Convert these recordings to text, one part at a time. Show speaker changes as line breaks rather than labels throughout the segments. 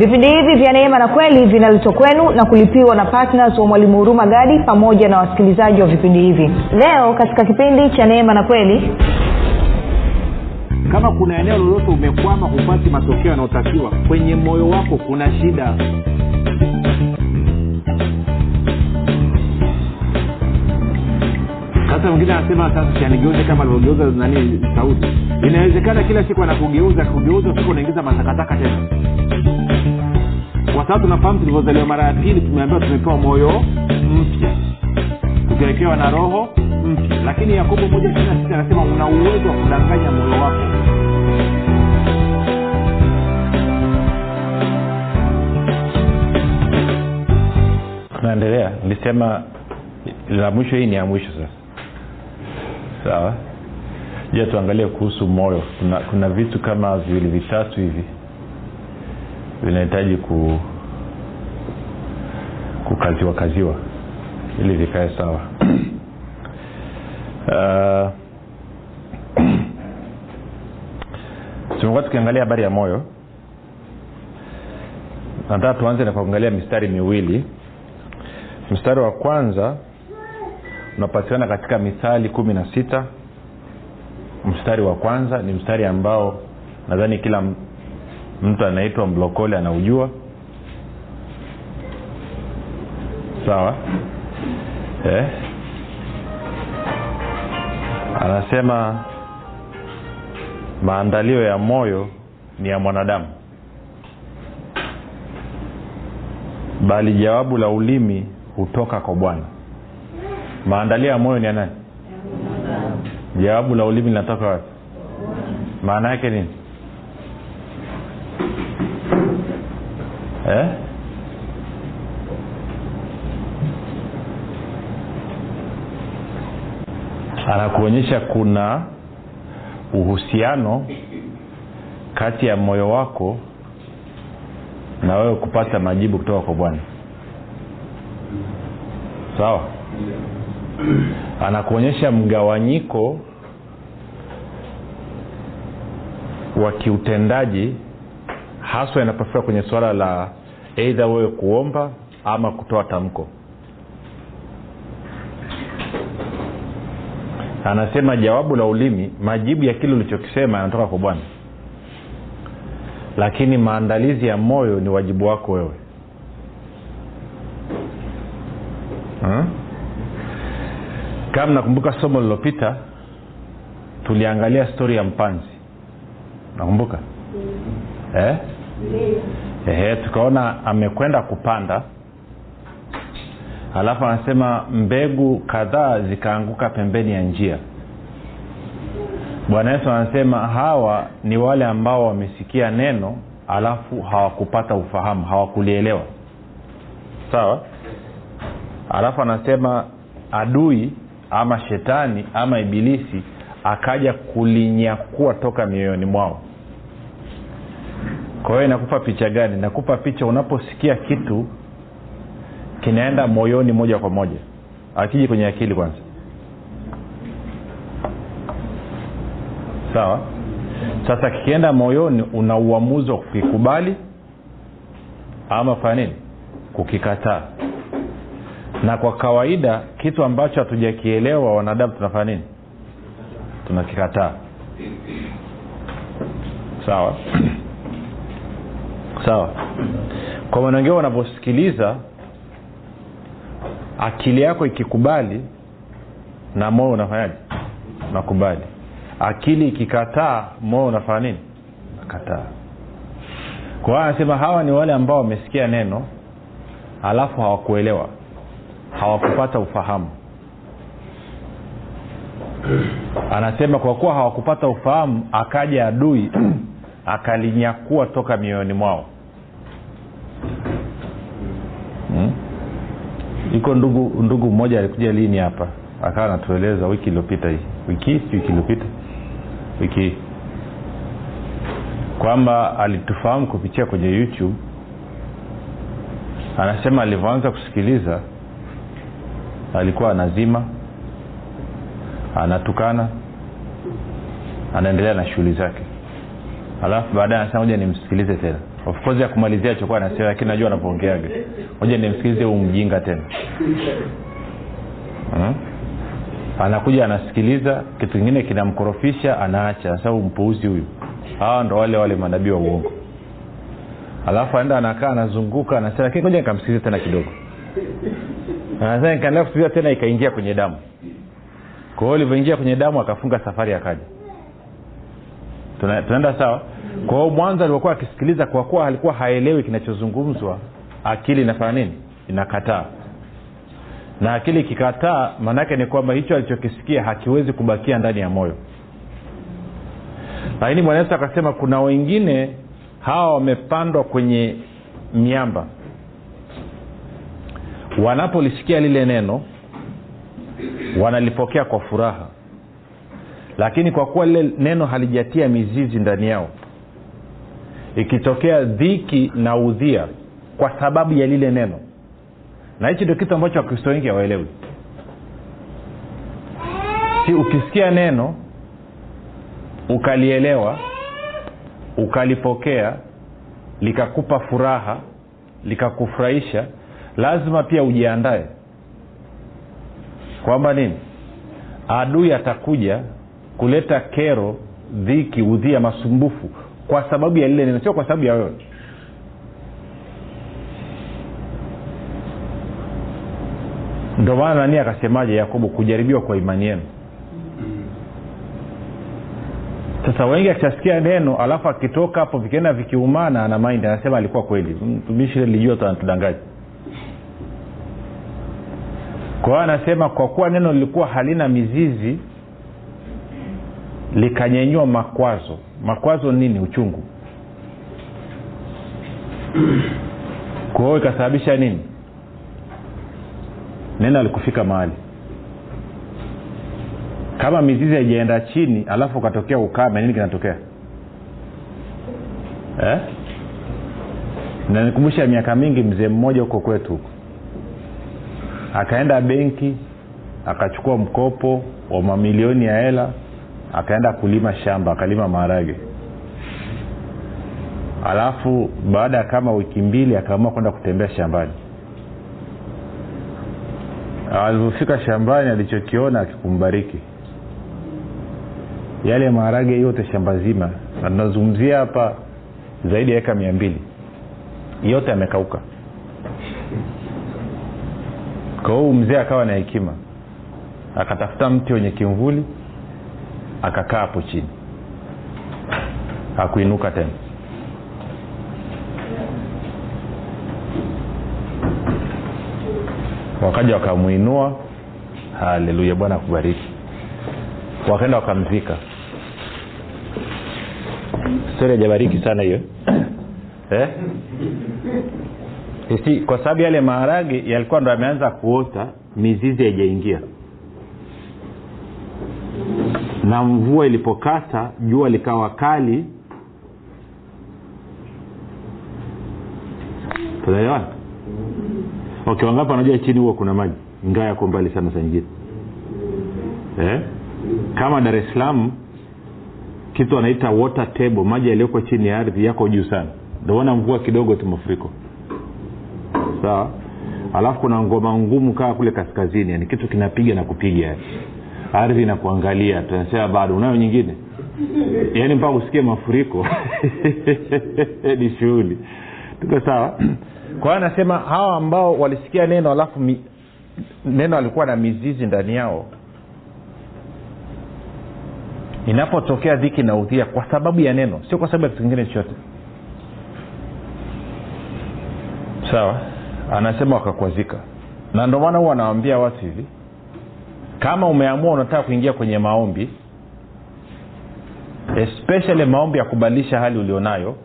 vipindi hivi vya neema na kweli vinaletwa kwenu na kulipiwa na ptns wa mwalimu huruma gadi pamoja na wasikilizaji wa vipindi hivi. Leo katika kipindi cha neema na kweli
kama kuna eneo lolote umekwama hupati matokeo yanayotakiwa kwenye moyo wako kuna shida. Sasa mwingine anasema sasa sianigeuze kama alivyogeuza nani sauti. Inawezekana kila siku anakugeuza kugeuza siku unaingiza matakataka tena kwa sababu tunafahamu tulivyozaliwa mara ya pili tumeambiwa tumepewa moyo mpya. Tukiwekewa na roho mpya. Lakini yakobo moja ishiri na sita anasema una uwezo wa kudanganya moyo wako.
Tunaendelea nilisema la mwisho hii ni ya mwisho sasa. Sawa? Ja tuangalie kuhusu moyo. Kuna, kuna vitu kama viwili vitatu hivi vinahitaji ku kukaziwa kaziwa ili vikae sawa. Uh, tumekuwa tukiangalia habari ya moyo. Nataka tuanze na kuangalia mistari miwili. Mstari wa kwanza unapatikana katika mithali kumi na sita. Mstari wa kwanza ni mstari ambao nadhani kila mtu anaitwa mlokole anaujua. Sawa? Eh? anasema maandalio ya moyo ni ya mwanadamu. Bali jawabu la ulimi hutoka kwa bwana. Maandalio ya moyo ni ya nani? Jawabu la ulimi linatoka wapi? Maana yake nini eh? anakuonyesha kuna uhusiano kati ya moyo wako na wewe kupata majibu kutoka kwa bwana sawa anakuonyesha mgawanyiko wa kiutendaji haswa inapofika kwenye suala la eidha wewe kuomba ama kutoa tamko. Anasema jawabu la ulimi majibu ya kile ulichokisema yanatoka kwa bwana. Lakini maandalizi ya moyo ni wajibu wako wewe. Hmm? kama nakumbuka somo lililopita tuliangalia stori ya mpanzi. Nakumbuka eh? Ehe, tukaona amekwenda kupanda. Alafu anasema mbegu kadhaa zikaanguka pembeni ya njia. Bwana yesu anasema hawa ni wale ambao wamesikia neno alafu hawakupata ufahamu hawakulielewa. Sawa? Alafu anasema adui ama shetani ama ibilisi akaja kulinyakua toka mioyoni mwao kwa hiyo inakupa picha gani? Nakupa picha unaposikia kitu kinaenda moyoni moja kwa moja. Akiji kwenye akili kwanza. Sawa? Sasa kikienda moyoni una uamuzi wa kukikubali ama fanya nini? Kukikataa. Na kwa kawaida kitu ambacho hatujakielewa wanadamu tunafanya nini? Tunakikataa. Sawa sawa. Kwa maana wengine wanavyosikiliza akili yako ikikubali na moyo unafanyaje? Unakubali. Akili ikikataa moyo unafanya nini? Nakataa kwa hiyo anasema hawa ni wale ambao wamesikia neno alafu hawakuelewa hawakupata ufahamu. Anasema kwa kuwa hawakupata ufahamu akaja adui akalinyakua toka mioyoni mwao. Hmm? iko ndugu ndugu mmoja alikuja lini hapa? Akawa anatueleza wiki iliyopita hii. Wiki si wiki iliyopita? Wiki. Hii kwamba alitufahamu kupitia kwenye youtube. Anasema alivyoanza kusikiliza alikuwa anazima anatukana anaendelea na shughuli zake alafu baadaye anasema moja nimsikilize tena. Of course ya kumalizia chokuwa anasema lakini najua anavyoongeaga moja nimsikilize huu mjinga tena. Hmm? anakuja anasikiliza kitu kingine kinamkorofisha anaacha. Sababu mpuuzi huyu. Hawa ndo wale wale manabii wa uongo. Alafu aenda anakaa anazunguka anasema lakini ngoja nikamsikiliza tena kidogo. Nikaendelea kusikiliza tena ikaingia kwenye damu. Kwa hiyo ulivyoingia kwenye damu akafunga safari akaja tunaenda sawa? Kwa hiyo mwanzo alivyokuwa akisikiliza kwa kuwa alikuwa haelewi kinachozungumzwa. Akili inafanya nini? Inakataa. Na akili ikikataa maanaake ni kwamba hicho alichokisikia hakiwezi kubakia ndani ya moyo. Lakini bwana akasema kuna wengine hawa wamepandwa kwenye miamba. Wanapolisikia lile neno wanalipokea kwa furaha lakini kwa kuwa lile neno halijatia mizizi ndani yao ikitokea dhiki na udhia kwa sababu ya lile neno. Na hichi ndio kitu ambacho wakristo wengi hawaelewi. Si ukisikia neno ukalielewa ukalipokea likakupa furaha likakufurahisha lazima pia ujiandae. Kwamba nini? Adui atakuja kuleta kero dhiki udhia masumbufu kwa sababu ya lile neno sio kwa sababu ya wewe. Ndo maana nani akasemaje yakobo kujaribiwa kwa imani yenu? Sasa wengi akishasikia neno alafu akitoka hapo vikienda vikiumana ana maindi anasema alikuwa kweli. Mtumishi lijua tanatudangaji kwa hiyo anasema kwa kuwa neno lilikuwa halina mizizi likanyenyua makwazo. Makwazo nini? Uchungu. Kwa hiyo ikasababisha nini? Neno alikufika mahali. Kama mizizi haijaenda chini alafu ukatokea ukame nini kinatokea? Eh? nanikumbusha miaka mingi mzee mmoja huko kwetu huko. Akaenda benki akachukua mkopo wa mamilioni ya hela akaenda kulima shamba akalima maharage. Alafu baada ya kama wiki mbili akaamua kwenda kutembea shambani. Alivyofika shambani alichokiona akikumbariki. Yale maharage yote shamba zima na tunazungumzia hapa zaidi ya eka mia mbili. Yote amekauka kwa huu mzee akawa na hekima. Akatafuta mti wenye kimvuli akakaa hapo chini. Hakuinuka tena. Wakaja wakamwinua. Haleluya bwana akubariki. Wakaenda wakamzika. Stori ajabariki sana hiyo. Eh? Kwa sababu yale maharage yalikuwa ndo yameanza kuota mizizi haijaingia na mvua ilipokata jua likawa kali. Tunaelewana? Okay wangapi wanajua chini huo kuna maji? Ingawa yako mbali sana saa nyingine. Eh? kama dar es salaam kitu anaita water table maji yaliyoko chini ya ardhi yako juu sana. Ndoona mvua kidogo tu mafuriko. Sawa? Alafu kuna ngoma ngumu kaa kule kaskazini yani kitu kinapiga na kupiga yani ardhi inakuangalia tunasema bado unayo nyingine? Yaani mpaka usikie mafuriko. Ni shughuli. Tuko sawa? Kwa hiyo anasema hawa ambao walisikia neno alafu mi, neno alikuwa na mizizi ndani yao. Inapotokea dhiki na udhia kwa sababu ya neno sio kwa sababu ya kitu kingine chochote. Sawa? Anasema wakakwazika. Na ndio maana huwa anawambia watu hivi kama umeamua unataka kuingia kwenye maombi especially maombi ya kubadilisha hali ulionayo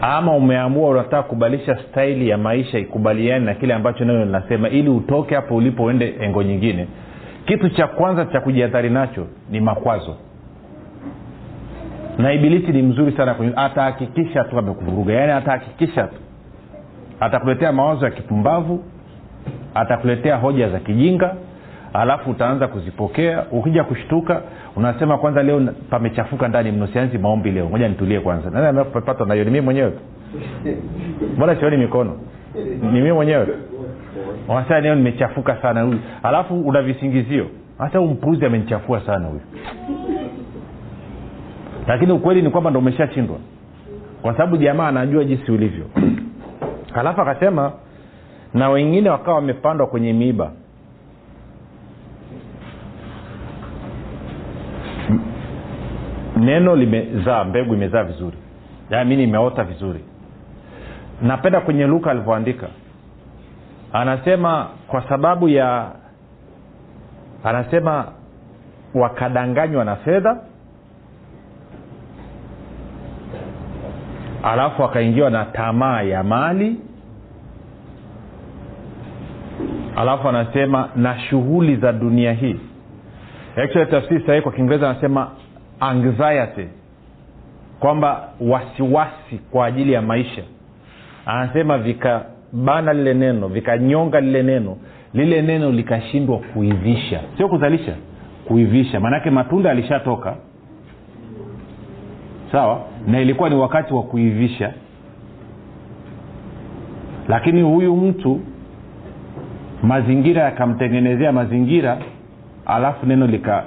ama umeamua unataka kubadilisha staili ya maisha ikubaliani na kile ambacho neno linasema ili utoke hapo ulipo uende engo nyingine kitu cha kwanza cha kujihathari nacho ni makwazo. Na ibilisi ni mzuri sana atahakikisha tu amekuvuruga. Yaani atahakikisha tu. Atakuletea mawazo ya kipumbavu atakuletea hoja za kijinga alafu utaanza kuzipokea. Ukija kushtuka unasema kwanza leo pamechafuka ndani mno sianzi maombi leo moja nitulie kwanza. Nani amepata nayo ni mii mwenyewe tu. Mbona sioni mikono? Ni mii mwenyewe wanasema leo nimechafuka sana huyu. Alafu una visingizio. Hata huu mpuzi amenichafua sana huyu. Lakini ukweli ni kwamba ndo umeshashindwa. Kwa sababu jamaa anajua jinsi ulivyo. Alafu akasema na wengine wakawa wamepandwa kwenye miiba. Neno limezaa mbegu imezaa vizuri. Mi imeota vizuri. Napenda kwenye luka alivyoandika. Anasema kwa sababu ya anasema wakadanganywa na fedha alafu wakaingiwa na tamaa ya mali alafu anasema na shughuli za dunia hii. Actually tafsiri sahii kwa kiingereza anasema anxiety kwamba wasiwasi kwa ajili ya maisha. Anasema vikabana lile neno vikanyonga lile neno lile neno likashindwa kuivisha. Sio kuzalisha kuivisha. Maanake matunda alishatoka sawa? Na ilikuwa ni wakati wa kuivisha. Lakini huyu mtu mazingira yakamtengenezea mazingira alafu neno lika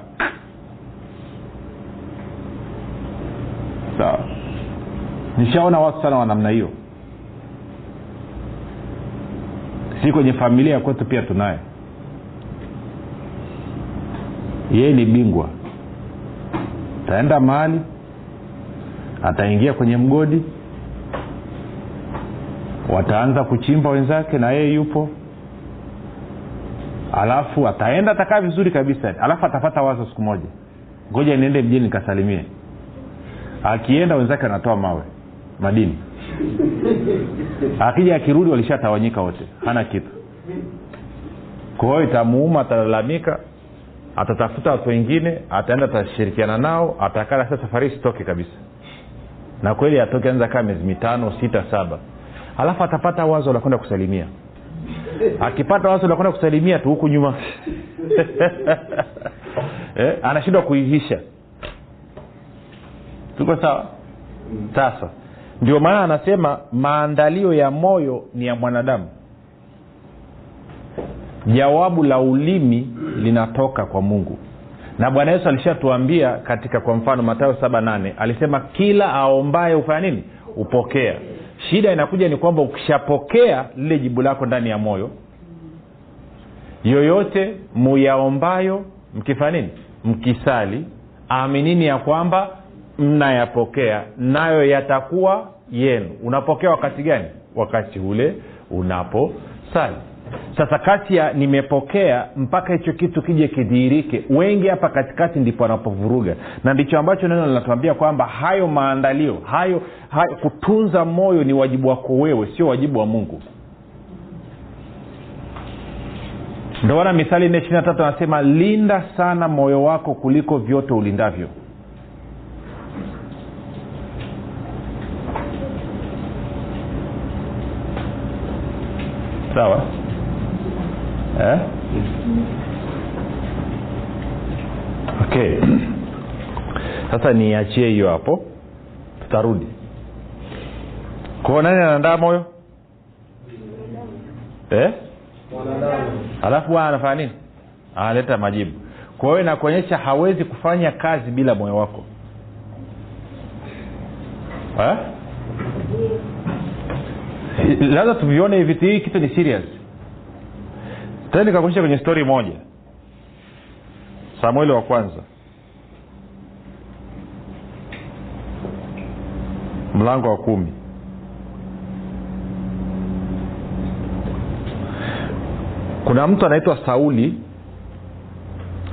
sawa. Nishaona watu sana wa namna hiyo. Si kwenye familia ya kwetu pia tunaye. Yeye ni bingwa. Taenda mahali ataingia kwenye mgodi wataanza kuchimba wenzake na yeye yupo alafu ataenda atakaa vizuri kabisa. Alafu atapata wazo siku moja. Ngoja niende mjini nikasalimie. Akienda wenzake anatoa mawe. Madini. Akija akirudi walishatawanyika wote. Hana kitu. Kwa hiyo itamuuma atalalamika atatafuta watu wengine ataenda atashirikiana nao atakaa sa safari sitoke kabisa. Na kweli atoke anza kaa miezi mitano sita saba. Alafu atapata wazo la kwenda kusalimia akipata wasi la kwenda kusalimia tu huku nyuma. Eh, anashindwa kuihisha. Tuko sawa? Sasa ndio maana anasema maandalio ya moyo ni ya mwanadamu. Jawabu la ulimi linatoka kwa mungu. Na bwana yesu alishatuambia katika kwa mfano matayo saba nane alisema kila aombaye hufanya nini? Hupokea shida inakuja ni kwamba ukishapokea lile jibu lako ndani ya moyo yoyote muyaombayo mkifanya nini? Mkisali aminini ya kwamba mnayapokea nayo yatakuwa yenu. Unapokea wakati gani? Wakati ule unaposali sasa kati ya nimepokea mpaka hicho kitu kije kidhihirike wengi hapa katikati ndipo wanapovuruga. Na ndicho ambacho neno linatuambia kwamba hayo maandalio hayo, hayo kutunza moyo ni wajibu wako wewe sio wajibu wa mungu. Ndo maana mithali nne ishiri tatu anasema linda sana moyo wako kuliko vyote ulindavyo. Sawa eh? okay. Sasa niachie hiyo hapo. Tutarudi. Kwao nani anaandaa moyo eh? alafu anafanya nini? Analeta majibu. Kwa hiyo inakuonyesha hawezi kufanya kazi bila moyo wako. Eh? lazima tuvione hivi hii kitu ni serious tena nikakuonyesha kwenye stori moja. Samueli wa kwanza. Mlango wa kumi. Kuna mtu anaitwa sauli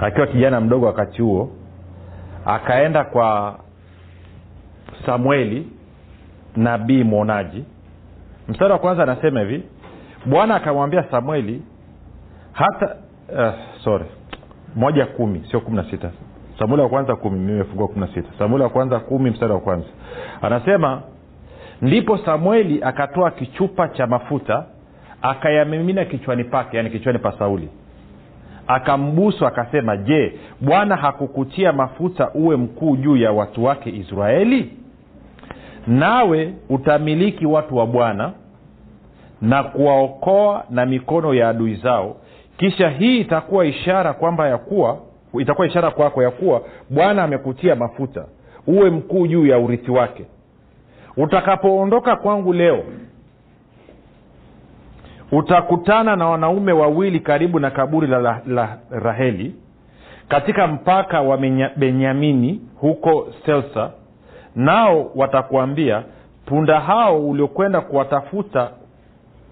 akiwa kijana mdogo wakati huo akaenda kwa samueli nabii mwonaji. Mstari wa kwanza anasema hivi bwana akamwambia samueli hata uh, sorry. Moja kumi sio kumi na sita. Samuli wa kwanza kumi mimefungua kumi na sita. Samuli wa kwanza kumi mstari wa kwanza. Anasema ndipo samueli akatoa kichupa cha mafuta akayamimina kichwani pake yani kichwani pa sauli. Akambusu akasema je bwana hakukutia mafuta uwe mkuu juu ya watu wake israeli? Nawe utamiliki watu wa bwana na kuwaokoa na mikono ya adui zao kisha hii itakuwa ishara kwamba ya kuwa itakuwa ishara kwako ya kuwa bwana amekutia mafuta uwe mkuu juu ya urithi wake. Utakapoondoka kwangu leo utakutana na wanaume wawili karibu na kaburi la, la, la raheli katika mpaka wa benyamini huko selsa. Nao watakuambia punda hao uliokwenda kuwatafuta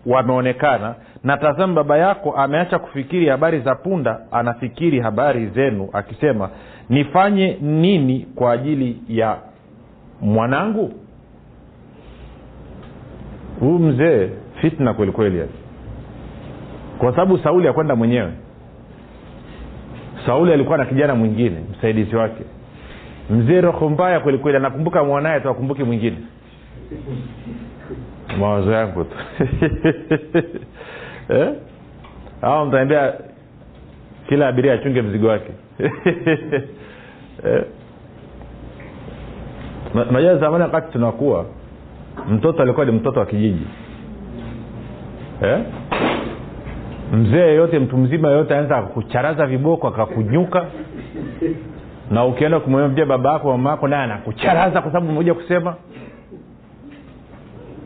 wameonekana na tazama baba yako ameacha kufikiri habari za punda anafikiri habari zenu akisema nifanye nini kwa ajili ya mwanangu? Huyu mzee fitna kwelikweli kwa sababu sauli akwenda mwenyewe. Sauli alikuwa na kijana mwingine msaidizi wake. Mzee roho mbaya kwelikweli anakumbuka mwanaye tu akumbuki mwingine. Mawazo yangu tu eh? au mtaambia kila abiria achunge mzigo wake eh? Na- najua zamani wakati tunakuwa mtoto alikuwa ni mtoto wa kijiji eh? mzee yeyote mtu mzima yeyote anaweza akakucharaza viboko akakunyuka na ukienda kumwambia baba yako mama yako naye anakucharaza kwa sababu umekuja kusema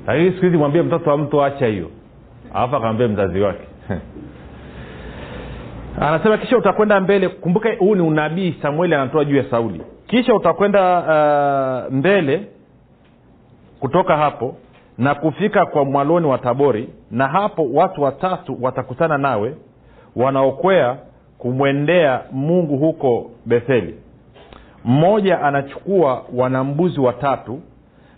lakini siku hizi mwambie mtoto wa mtu acha hiyo alafu akamwambia mzazi wake. Anasema kisha utakwenda mbele. Kumbuka huu ni unabii. Samueli anatoa juu ya sauli. Kisha utakwenda uh, mbele kutoka hapo na kufika kwa mwaloni wa tabori na hapo watu watatu watakutana nawe wanaokwea kumwendea mungu huko betheli. Mmoja anachukua wanambuzi watatu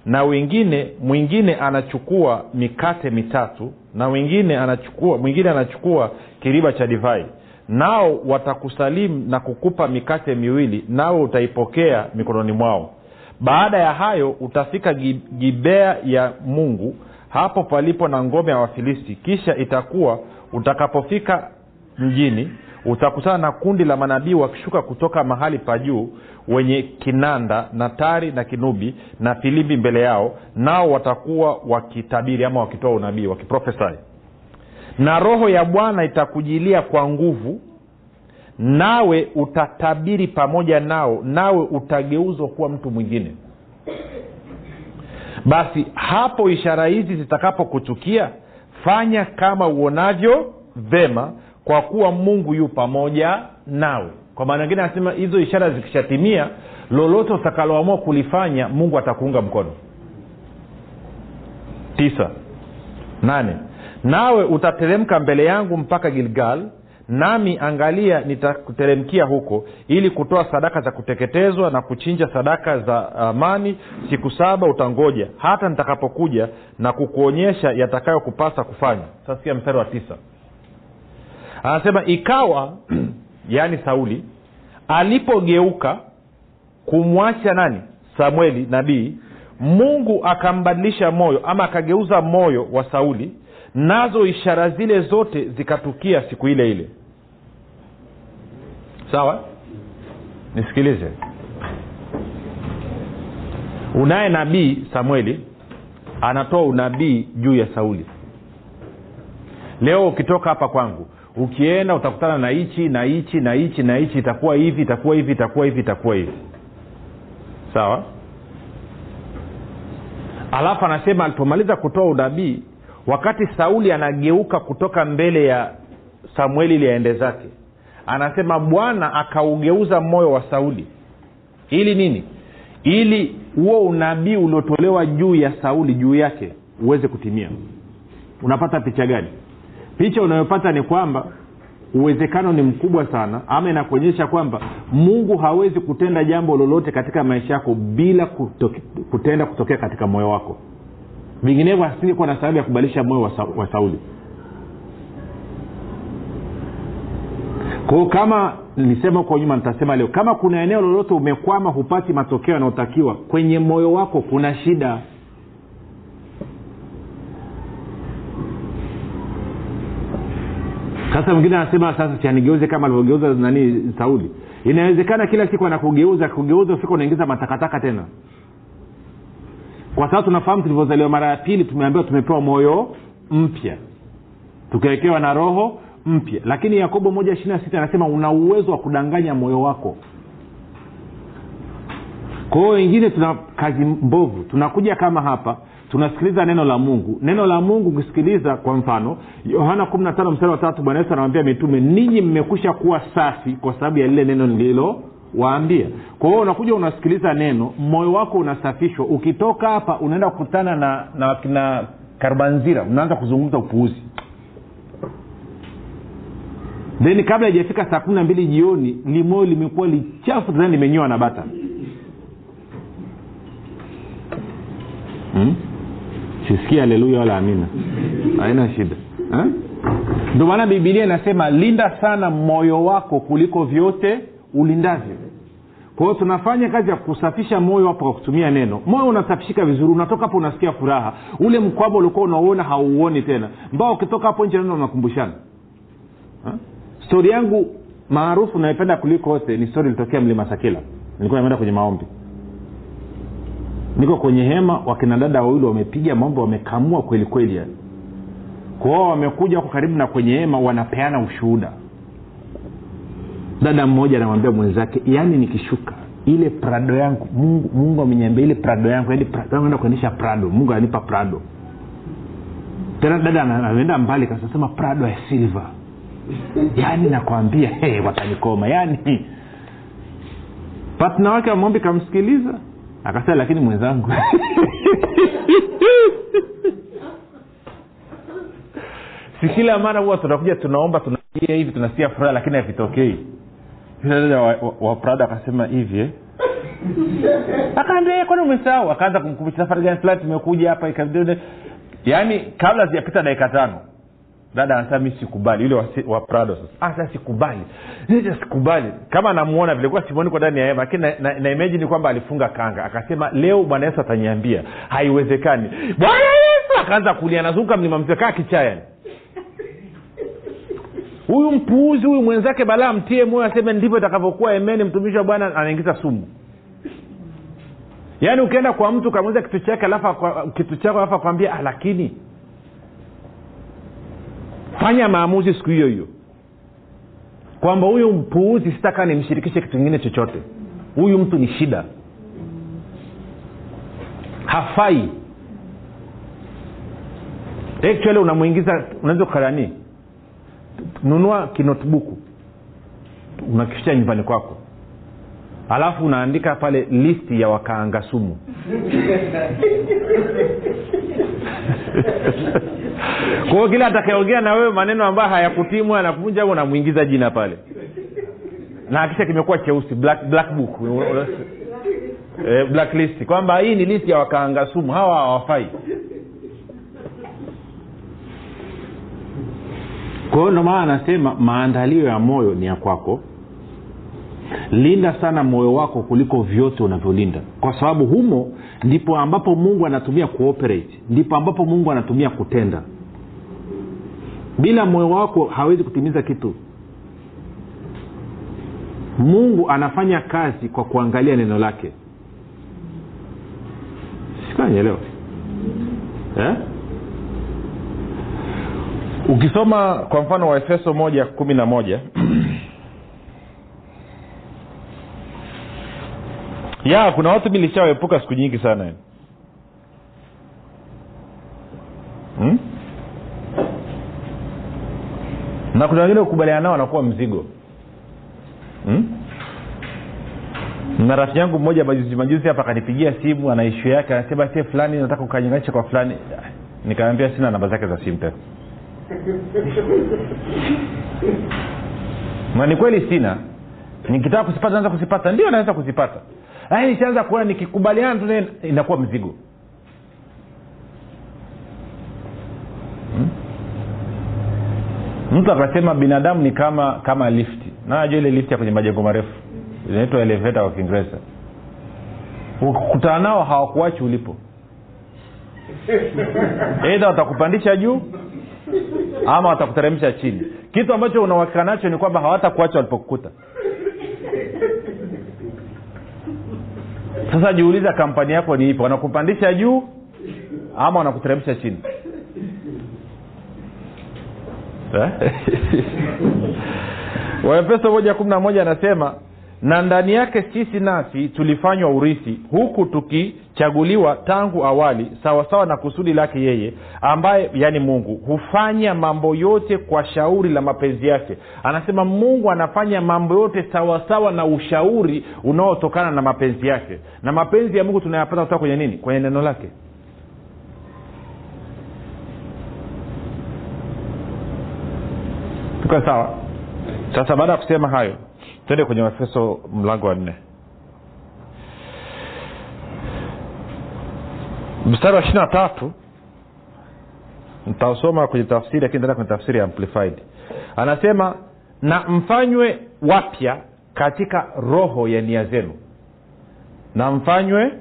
na wengine mwingine anachukua mikate mitatu na wengine anachukua mwingine anachukua kiriba cha divai. Nao watakusalimu na kukupa mikate miwili nawe utaipokea mikononi mwao. Baada ya hayo utafika gibea ya mungu hapo palipo na ngome ya wafilisti. Kisha itakuwa utakapofika mjini utakutana na kundi la manabii wakishuka kutoka mahali pa juu wenye kinanda na tari na kinubi na filimbi mbele yao nao watakuwa wakitabiri ama wakitoa unabii wakiprofesai. Na roho ya bwana itakujilia kwa nguvu nawe utatabiri pamoja nao nawe utageuzwa kuwa mtu mwingine. Basi hapo ishara hizi zitakapokutukia fanya kama uonavyo vema kwa kuwa mungu yu pamoja nawe kwa maana ingine anasema hizo ishara zikishatimia lolote utakaloamua kulifanya mungu atakuunga mkono. Tisa. Nane. Nawe utateremka mbele yangu mpaka gilgal nami angalia nitakuteremkia huko ili kutoa sadaka za kuteketezwa na kuchinja sadaka za amani. Siku saba utangoja hata nitakapokuja na kukuonyesha yatakayokupasa kufanya. Sasikia mstari wa tisa anasema ikawa yaani sauli alipogeuka kumwacha nani? Samueli nabii. Mungu akambadilisha moyo ama akageuza moyo wa sauli nazo ishara zile zote zikatukia siku ile ile. Sawa? Nisikilize. Unaye nabii samueli anatoa unabii juu ya sauli. Leo ukitoka hapa kwangu ukienda utakutana na hichi na hichi na hichi na hichi itakuwa hivi itakuwa hivi itakuwa hivi itakuwa hivi. Sawa? Alafu anasema alipomaliza kutoa unabii wakati sauli anageuka kutoka mbele ya samueli ili aende zake anasema bwana akaugeuza moyo wa sauli. Ili nini? Ili huo unabii uliotolewa juu ya sauli juu yake uweze kutimia. Unapata picha gani picha unayopata ni kwamba uwezekano ni mkubwa sana ama inakuonyesha kwamba mungu hawezi kutenda jambo lolote katika maisha yako bila kutoke, kutenda kutokea katika moyo wako. Vinginevyo asingekuwa na sababu ya kubadilisha moyo wa, Sa, wa sauli. Kwao kama nilisema huko nyuma nitasema leo kama kuna eneo lolote umekwama hupati matokeo yanayotakiwa kwenye moyo wako kuna shida sasa mwingine anasema sasa chanigeuze kama alivyogeuza nani sauli. Inawezekana kila siku anakugeuza kugeuza ufika unaingiza matakataka tena. Kwa sababu tunafahamu tulivyozaliwa mara ya pili tumeambiwa tumepewa moyo mpya. Tukawekewa na roho mpya. Lakini yakobo moja ishiri na sita anasema una uwezo wa kudanganya moyo wako. Kwa hiyo wengine tuna kazi mbovu. Tunakuja kama hapa tunasikiliza neno la mungu. Neno la mungu ukisikiliza kwa mfano yohana mstari wa tatu bwana yesu anawambia mitume ninyi mmekwisha kuwa safi kwa sababu ya lile neno nililo waambia kwa hiyo unakuja unasikiliza neno moyo wako unasafishwa. Ukitoka hapa unaenda kukutana na na kina karbanzira unaanza kuzungumza upuuzi. Then kabla ijafika saa kumi na mbili jioni limoyo limekuwa lichafu tani limenyiwa na bata hmm? Sisikia haleluya wala amina. Haina shida. Ha? ndio maana bibilia inasema linda sana moyo wako kuliko vyote ulindavyo. Kwa hiyo tunafanya kazi ya kusafisha moyo hapo kwa kutumia neno. Moyo unasafishika vizuri unatoka hapo unasikia furaha. Ule mkwaba ulikuwa unauona hauuoni tena. Mbao ukitoka hapo nje neno unakumbushana stori yangu maarufu naipenda kuliko wote ni stori ilitokea mlima sakila nilikuwa nimeenda kwenye maombi niko kwenye hema wakina dada wawili wamepiga mambo wamekamua kweli kweli yani. Kwao wamekuja wako karibu na kwenye hema wanapeana ushuhuda. Dada mmoja anamwambia mwenzake yaani nikishuka ile prado yangu mungu, mungu ameniambia ile prado yangu yani prado yangu enda kuendesha prado. Mungu ananipa prado. Tena dada ameenda mbali kasasema prado ya silva yaani nakwambia hey, watanikoma. Yaani patna wake wamwombi kamsikiliza akasema lakini mwenzangu. Si kila mara huwa tunakuja tunaomba tunaia hivi tunasikia furaha lakini havitokei. Dada wa, wa, wa prada akasema hivi eh? akaambia kwani umesahau? Akaanza kumkumbusha safari gani fulani tumekuja hapa? Yaani kabla zijapita dakika tano dada anasema mi sikubali. Yule wa, prado sasa. Ah, sikubali. Sasa sikubali. Kama namuona vilikuwa simoni kwa ndani ya hema lakini na, na, na imagine kwamba alifunga kanga. Akasema leo bwana yesu ataniambia. Haiwezekani. Bwana yesu! Akaanza kulia nazunguka mlima mzee kaa huyu mpuuzi huyu mwenzake balaa mtie moyo aseme ndivyo itakavyokuwa emeni mtumishi wa bwana anaingiza sumu. Yaani ukienda kwa mtu ukamuuza kitu chake alafu kitu chako alafu akwambia ah, lakini fanya maamuzi siku hiyo hiyo. Kwamba huyu mpuuzi sitakaa nimshirikishe kitu kingine chochote. Huyu mtu ni shida. Hafai. Actually unamwingiza unaweza ukarani nunua kinotbuku unakishia nyumbani kwako. Alafu unaandika pale listi ya wakaanga sumu kwa hiyo kila atakayeongea na wewe maneno ambayo hayakutimwa anakuvunja au unamwingiza jina pale. Na kisha kimekuwa cheusi black, black book. Eh, black list kwamba hii ni listi ya wakaanga sumu. Hawa hawafai. Kwa hiyo ndomaana anasema maandalio ya moyo ni ya kwako linda sana moyo wako kuliko vyote unavyolinda. Kwa sababu humo ndipo ambapo mungu anatumia kuoperate ndipo ambapo mungu anatumia kutenda. Bila moyo wako hawezi kutimiza kitu. Mungu anafanya kazi kwa kuangalia neno lake. Sikanyelewa eh? ukisoma kwa mfano wa efeso moja kumi na moja ya kuna watu mi lishawaepuka siku nyingi sana. Hmm? na kuna wengine kukubaliana nao wanakuwa mzigo. Hmm? na rafiki yangu mmoja majuzi majuzi hapa akanipigia simu ana ishu yake anasema sie fulani nataka ukanyinganisha kwa fulani. Nikaambia sina namba zake za simu tena. Na ni kweli sina. Nikitaka kuzipata naweza kuzipata ndio naweza kuzipata lakini ishaanza kuona nikikubaliana tu naye inakuwa mzigo. Hmm? mtu akasema binadamu ni kama kama lifti najua ile lifti ya kwenye majengo marefu? Inaitwa eleveta kwa kiingereza. Ukikutana nao hawakuachi ulipo. Eidha watakupandisha juu ama watakuteremsha chini. Kitu ambacho unauhakika nacho ni kwamba hawatakuacha walipokukuta sasa jiuliza kampani yako ni ipo wanakupandisha juu ama wanakuteremsha chini Eh? waefeso moja kumi na moja anasema na ndani yake sisi nasi tulifanywa urithi huku tukichaguliwa tangu awali sawasawa na kusudi lake yeye ambaye yaani mungu hufanya mambo yote kwa shauri la mapenzi yake. Anasema mungu anafanya mambo yote sawasawa na ushauri unaotokana na mapenzi yake. Na mapenzi ya mungu tunayapata kutoka kwenye nini? Kwenye neno lake. Tuko sawa? Sasa baada ya kusema hayo twende kwenye wafeso mlango wa nne mstari wa ishiri na tatu. Ntausoma kwenye tafsiri lakini tena kwenye tafsiri amplified. Anasema na mfanywe wapya katika roho ya nia zenu. Na mfanywe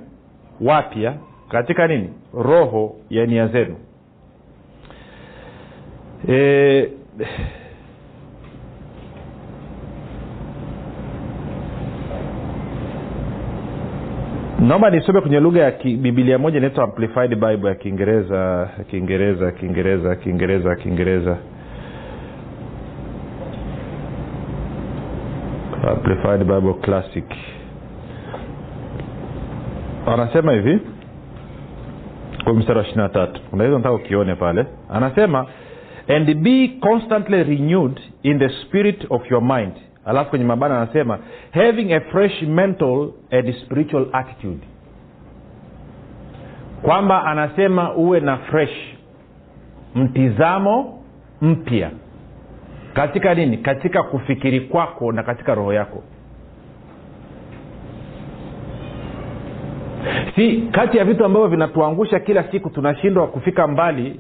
wapya katika nini? Roho ya nia zenu. E, naomba nisome kwenye lugha ya bibilia moja inaitwa amplified bible ya kiingereza kiingereza kiingereza kiingereza kiingereza. Amplified bible classic. Anasema hivi mstari wa ishiri na tatu. Unaweza nataka ukione pale. Anasema and be constantly renewed in the spirit of your mind alafu kwenye mabana anasema having a fresh mental and spiritual attitude. Kwamba anasema uwe na fresh mtizamo mpya. Katika nini? Katika kufikiri kwako na katika roho yako. Si kati ya vitu ambavyo vinatuangusha kila siku tunashindwa kufika mbali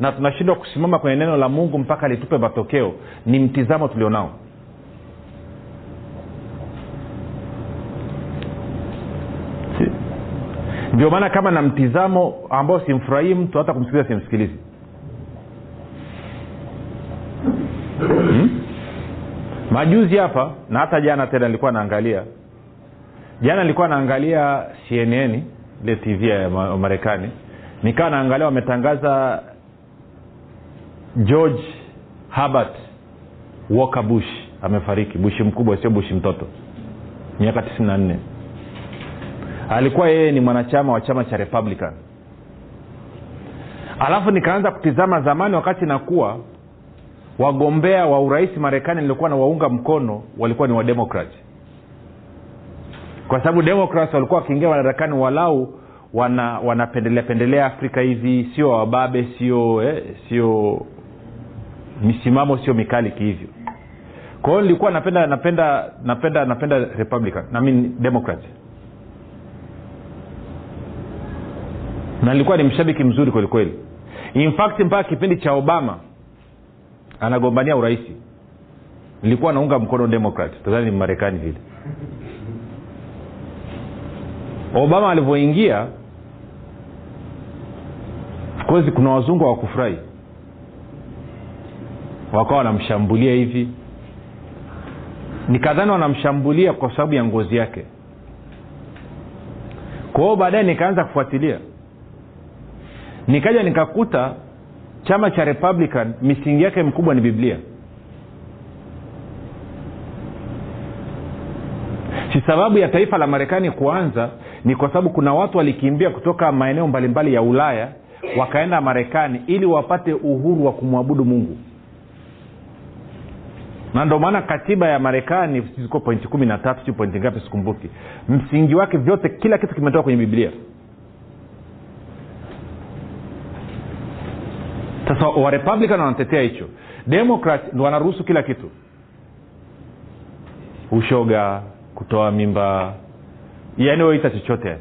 na tunashindwa kusimama kwenye neno la mungu mpaka litupe matokeo ni mtizamo tulionao ndio maana kama na mtizamo ambao simfurahii mtu hata kumsikiliza simsikilizi. Hmm? majuzi hapa na hata jana tena nilikuwa naangalia. Jana nilikuwa naangalia cnn ile tv ya marekani. Nikawa naangalia wametangaza george herbert walker bush amefariki. Bushi mkubwa sio bushi mtoto. Miaka 94 alikuwa yeye ni mwanachama wa chama cha republican. Alafu nikaanza kutizama zamani wakati nakuwa wagombea wa urais marekani nilikuwa na waunga mkono walikuwa ni wademokrat kwa sababu demokrat walikuwa wakiingia madarakani walau wana wanapendelea pendelea afrika hivi sio wababe sio eh, sio misimamo sio mikali kihivyo. Kwa hiyo nilikuwa napenda napenda napenda napenda republican I democrat na nilikuwa ni mshabiki mzuri kwelikweli in fact mpaka kipindi cha obama anagombania urahisi nilikuwa naunga mkono demokrat tadhani ni marekani vile. Obama alivyoingia kozi kuna wazungu hawakufurahi. Wakawa wanamshambulia hivi. Nikadhani wanamshambulia kwa sababu ya ngozi yake. Kwa hiyo baadaye nikaanza kufuatilia nikaja nikakuta chama cha republican misingi yake mkubwa ni biblia. Si sababu ya taifa la marekani kuanza ni kwa sababu kuna watu walikimbia kutoka maeneo mbalimbali ya ulaya wakaenda marekani ili wapate uhuru wa kumwabudu mungu. Na ndio maana katiba ya marekani ziko pointi kumi na tatu si pointi ngapi sikumbuki. Msingi wake vyote kila kitu kimetoka kwenye biblia sasa warepublican wanatetea hicho. Demokrat ndo wanaruhusu kila kitu. Ushoga kutoa mimba yaani weita chochote.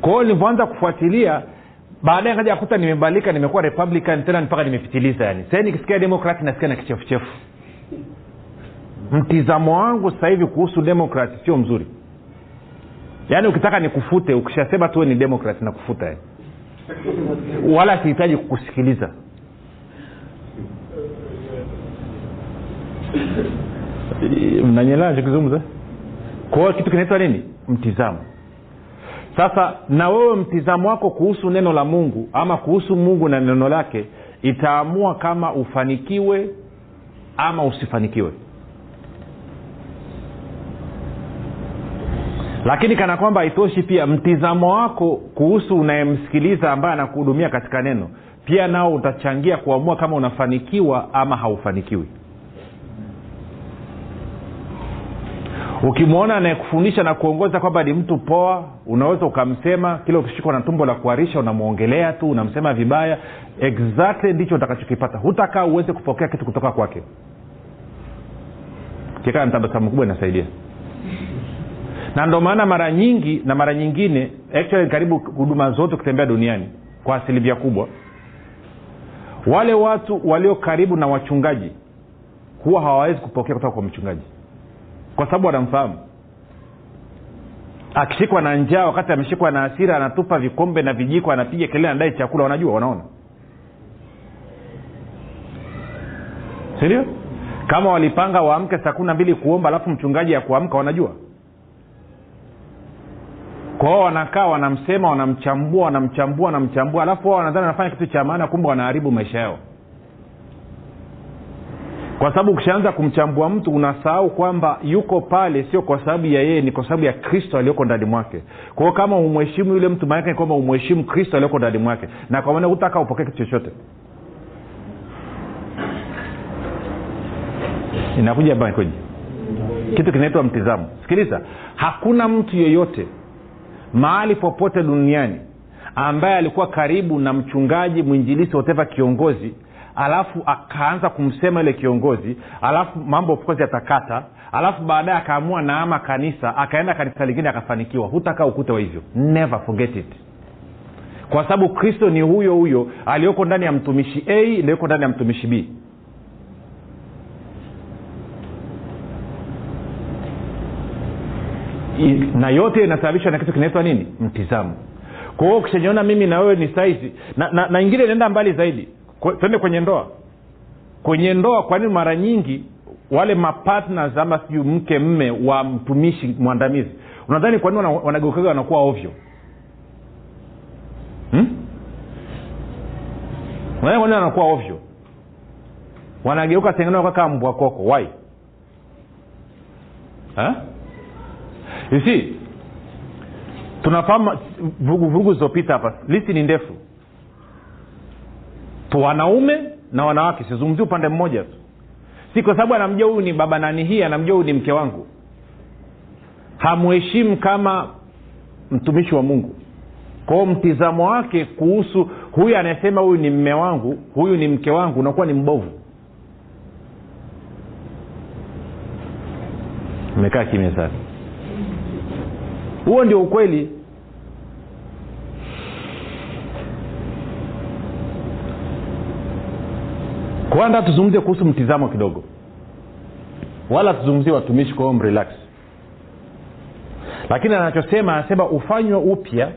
Kwa hiyo nilivyoanza kufuatilia baadaye kaja kuta nimebalika nimekuwa republican tena mpaka nimepitiliza yani. Sahii nikisikia demokrat nasikia na kichefuchefu. Mtizamo wangu sasa hivi kuhusu demokrat sio mzuri. Yaani ukitaka nikufute ukishasema tuwe ni demokrat nakufuta yani wala sihitaji kukusikiliza. Mnanyelewa nachokizungumza kwa kitu kinaitwa nini? Mtizamo. Sasa na wewe mtizamo wako kuhusu neno la mungu ama kuhusu mungu na neno lake itaamua kama ufanikiwe ama usifanikiwe. Lakini kana kwamba haitoshi pia mtizamo wako kuhusu unayemsikiliza ambaye anakuhudumia katika neno. Pia nao utachangia kuamua kama unafanikiwa ama haufanikiwi. Ukimwona anayekufundisha na kuongoza kwamba ni mtu poa unaweza ukamsema kile ukishikwa na tumbo la kuharisha unamwongelea tu unamsema vibaya exactly ndicho utakachokipata. Hutakaa uweze kupokea kitu kutoka kwake. Kikaa na tabasamu kubwa inasaidia na ndio maana mara nyingi na mara nyingine actually karibu huduma zote ukitembea duniani kwa asilimia kubwa wale watu walio karibu na wachungaji huwa hawawezi kupokea kutoka kwa mchungaji kwa sababu wanamfahamu. Akishikwa na njaa wakati ameshikwa na asira anatupa vikombe na vijiko anapiga kelele anadai chakula wanajua wanaona. Sindio kama walipanga waamke saa kumi na mbili kuomba alafu mchungaji ya kuamka wanajua kwao wanakaa wanamsema wanamchambua wanamchambua wanamchambua alafu wao wanadhani wanafanya kitu cha maana kumbe wanaharibu maisha yao. Kwa sababu ukishaanza kumchambua mtu unasahau kwamba yuko pale sio kwa sababu ya yeye ni kwa sababu ya kristo aliyoko ndani mwake. Kwao kama umheshimu yule mtu maanake kwamba umheshimu kristo aliyoko ndani mwake. Na kwa maana hutaka upokee kitu chochote. Inakuja bakoji kitu kinaitwa mtizamo. Sikiliza hakuna mtu yeyote mahali popote duniani ambaye alikuwa karibu na mchungaji mwinjilisi whatever kiongozi alafu akaanza kumsema ile kiongozi alafu mambo of course yatakata alafu baadaye akaamua naama kanisa akaenda kanisa lingine akafanikiwa. Hutakaa ukute wa hivyo. Never forget it. Kwa sababu kristo ni huyo huyo aliyoko ndani ya mtumishi a iliyoko ndani ya mtumishi b na yote inasababishwa na kitu kinaitwa nini? Mtizamo. Kwa hiyo ukishaniona mimi na wewe ni saizi na, na, na ingine inaenda mbali zaidi. Twende kwenye ndoa. Kwenye ndoa kwa nini mara nyingi wale mapatnas ama sijui mke mme wa mtumishi mwandamizi unadhani kwa nini wana- wanageukaga wanakuwa ovyo? Hmm? unadhani kwa nini wanakuwa ovyo? Wanageuka tengine kaka mbwa koko. Why? Ha? See, tunafahamu vuguvugu zilizopita hapa. Listi ni ndefu. Tu wanaume na wanawake sizungumzia upande mmoja tu. Si kwa sababu anamjua huyu ni baba nani hii anamjua huyu ni mke wangu. Hamuheshimu kama mtumishi wa mungu. Kwao mtizamo wake kuhusu huyu anayesema huyu ni mme wangu huyu ni mke wangu unakuwa ni mbovu. Imekaa kimya sana huo ndio ukweli. Kwanza tuzungumze kuhusu mtizamo kidogo. Wala tuzungumzie watumishi kwa hiyo mrelax lakini anachosema anasema ufanywe upya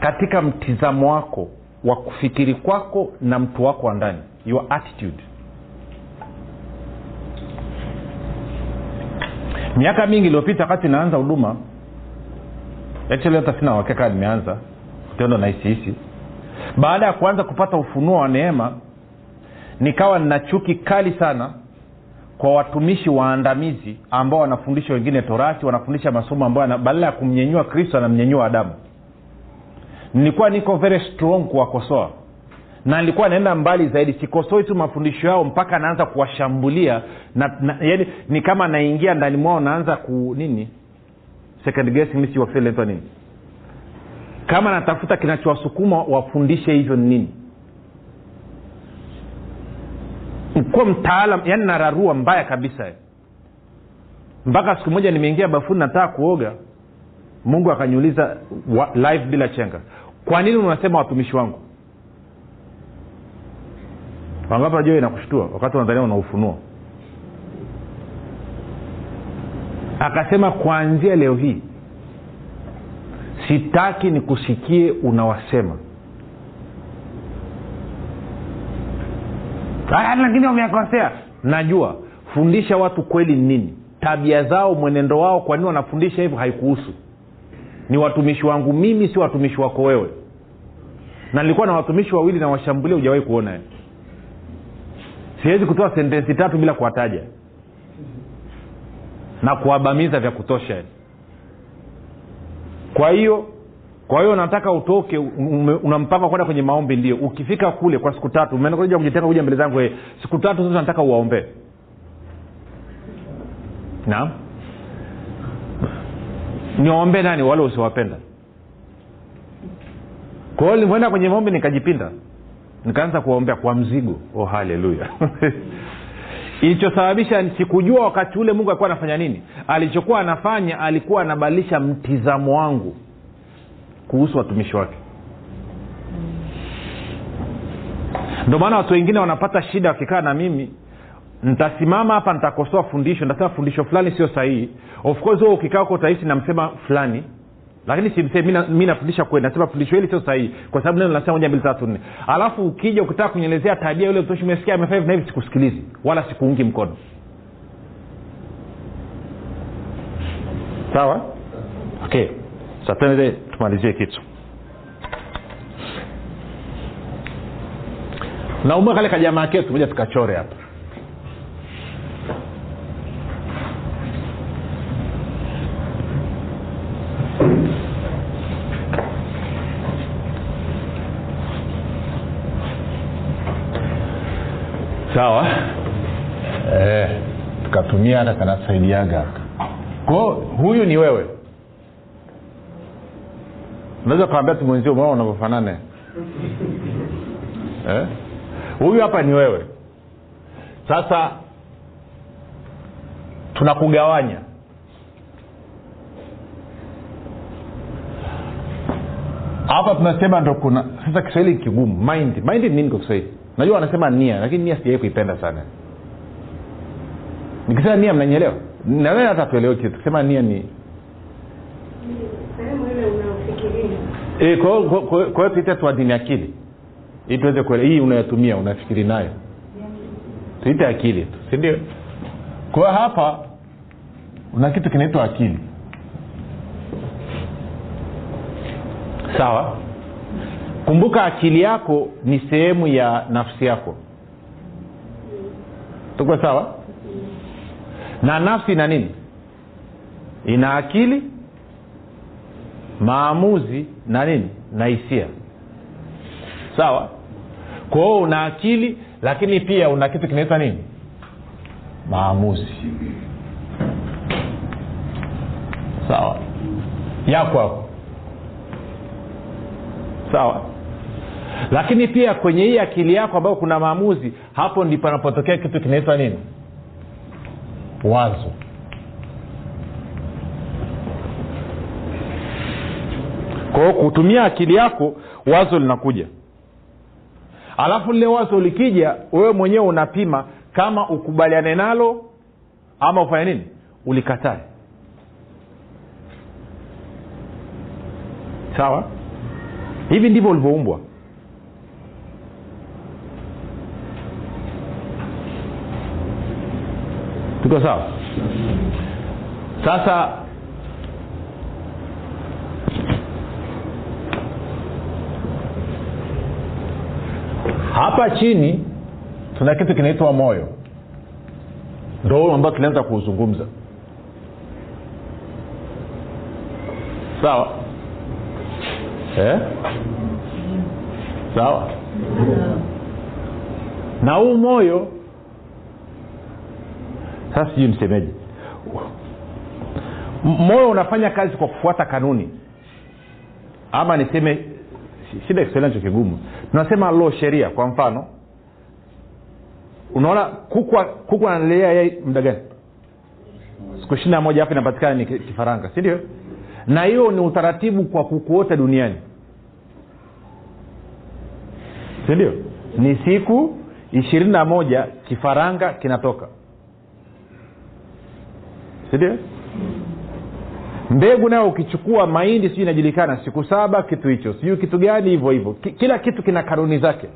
katika mtizamo wako wa kufikiri kwako na mtu wako wa ndani. Your attitude miaka mingi iliyopita wakati naanza huduma actually hata sina uhakika nimeanza. Tendo na hisihisi baada ya kuanza kupata ufunuo wa neema nikawa nina chuki kali sana kwa watumishi waandamizi ambao wanafundisha wengine torati wanafundisha masomo ambayo badala ya kumnyenyua kristo anamnyenyua adamu. Nilikuwa niko very strong kuwakosoa na nilikuwa naenda mbali zaidi sikosoi tu mafundisho yao mpaka naanza kuwashambulia na, na, yani ni kama naingia ndani mwao naanza ku nini? Second guessing nini? Kama natafuta kinachowasukuma wafundishe hivyo ni nini? Kuwa mtaalam yani nararua mbaya kabisa. Mpaka siku moja nimeingia bafuni nataka kuoga. Mungu akaniuliza live bila chenga. Kwa nini unasema watumishi wangu wangapi najua inakushtua? Wakati una ufunuo. Akasema kuanzia leo hii sitaki nikusikie unawasema. "Ah, lakini wamekosea. Najua fundisha watu kweli ni nini. Tabia zao mwenendo wao kwa nini wanafundisha hivyo haikuhusu. Ni watumishi wangu mimi sio watumishi wako wewe. Na nilikuwa na watumishi wawili na washambulia hujawahi kuona siwezi kutoa sentensi tatu bila kuwataja. Na kuwabamiza vya kutosha. Kwa hiyo kwa hiyo nataka utoke una mpango kwenda kwenye maombi ndio. Ukifika kule kwa siku tatu umeenda kuja kujitenga kuja mbele zangu eh, siku tatu sasa nataka uwaombee naam. Niwaombee nani? Wale usiwapenda kwa hiyo nilivyoenda kwenye maombi nikajipinda nikaanza kuwaombea kwa mzigo. Oh haleluya ilichosababisha sikujua wakati ule mungu alikuwa anafanya nini. Alichokuwa anafanya alikuwa anabadilisha mtizamo wangu kuhusu watumishi wake. Ndio maana watu wengine wanapata shida wakikaa na mimi. Ntasimama hapa nitakosoa fundisho nitasema fundisho fulani sio sahihi. Of course huo ukikaa huko utahisi namsema fulani lakini simsemi mi nafundisha kweli nasema fundisho hili sio sahihi kwa sababu neno nasema moja mbili tatu nne. Alafu ukija ukitaka kunyelezea tabia yule mtoshi umesikia amefanya hivi na hivi sikusikilizi wala sikuungi mkono. Sawa? Okay. Satende tumalizie kitu. Naumua kale kajamaa ketu moja tukachore hapa sawa. Eh, tukatumia hata kanasaidiaga kwao huyu ni wewe? Unaweza ukawambia tu mwenzio umeona unavyofanana. Eh? huyu hapa ni wewe. Sasa tunakugawanya. Hapa tunasema ndo kuna sasa kiswahili kigumu. Mind. Mind ni nini kwa kiswahili najua wanasema nia lakini nia sijawai kuipenda sana. Nikisema nia mnanyelewa nawe hata tuelewe kitu. Tukisema nia ni e, kwa hiyo- tuite tuadini akili. Ili tuweze kuele hii unayotumia unafikiri nayo. Tuite akili tu sindio kwa hapa una kitu kinaitwa akili. Sawa kumbuka akili yako ni sehemu ya nafsi yako. Tuko sawa? Na nafsi ina nini? Ina akili maamuzi na nini? Na hisia. Sawa? Kwa una akili lakini pia una kitu kinaitwa nini? Maamuzi. Sawa? Yako hapo. Sawa lakini pia kwenye hii akili yako ambayo kuna maamuzi hapo ndipo panapotokea kitu kinaitwa nini? Wazo. Kwao kutumia akili yako wazo linakuja. Alafu lile wazo likija wewe mwenyewe unapima kama ukubaliane nalo ama ufanye nini? Ulikatae. Sawa? Hivi ndivyo ulivyoumbwa tuko sawa? Sasa hapa chini tuna kitu kinaitwa moyo. Ndo huu ambao tulianza kuuzungumza. Sawa? Eh? sawa? Na huu moyo sasa sijui nisemeje moyo unafanya kazi kwa kufuata kanuni. Ama niseme shida kiswahili nacho kigumu. Tunasema lo sheria kwa mfano. Unaona kuku kuku analelea yai muda gani? Siku ishiri na moja hapa inapatikana ni kifaranga si ndio? Na hiyo ni utaratibu kwa kuku wote duniani. Si ndio? Ni siku ishirini na moja kifaranga kinatoka sindio mbegu nayo ukichukua mahindi sijui inajulikana siku saba kitu hicho. Sijui kitu gani hivyo hivyo. Kila kitu kina kanuni zake.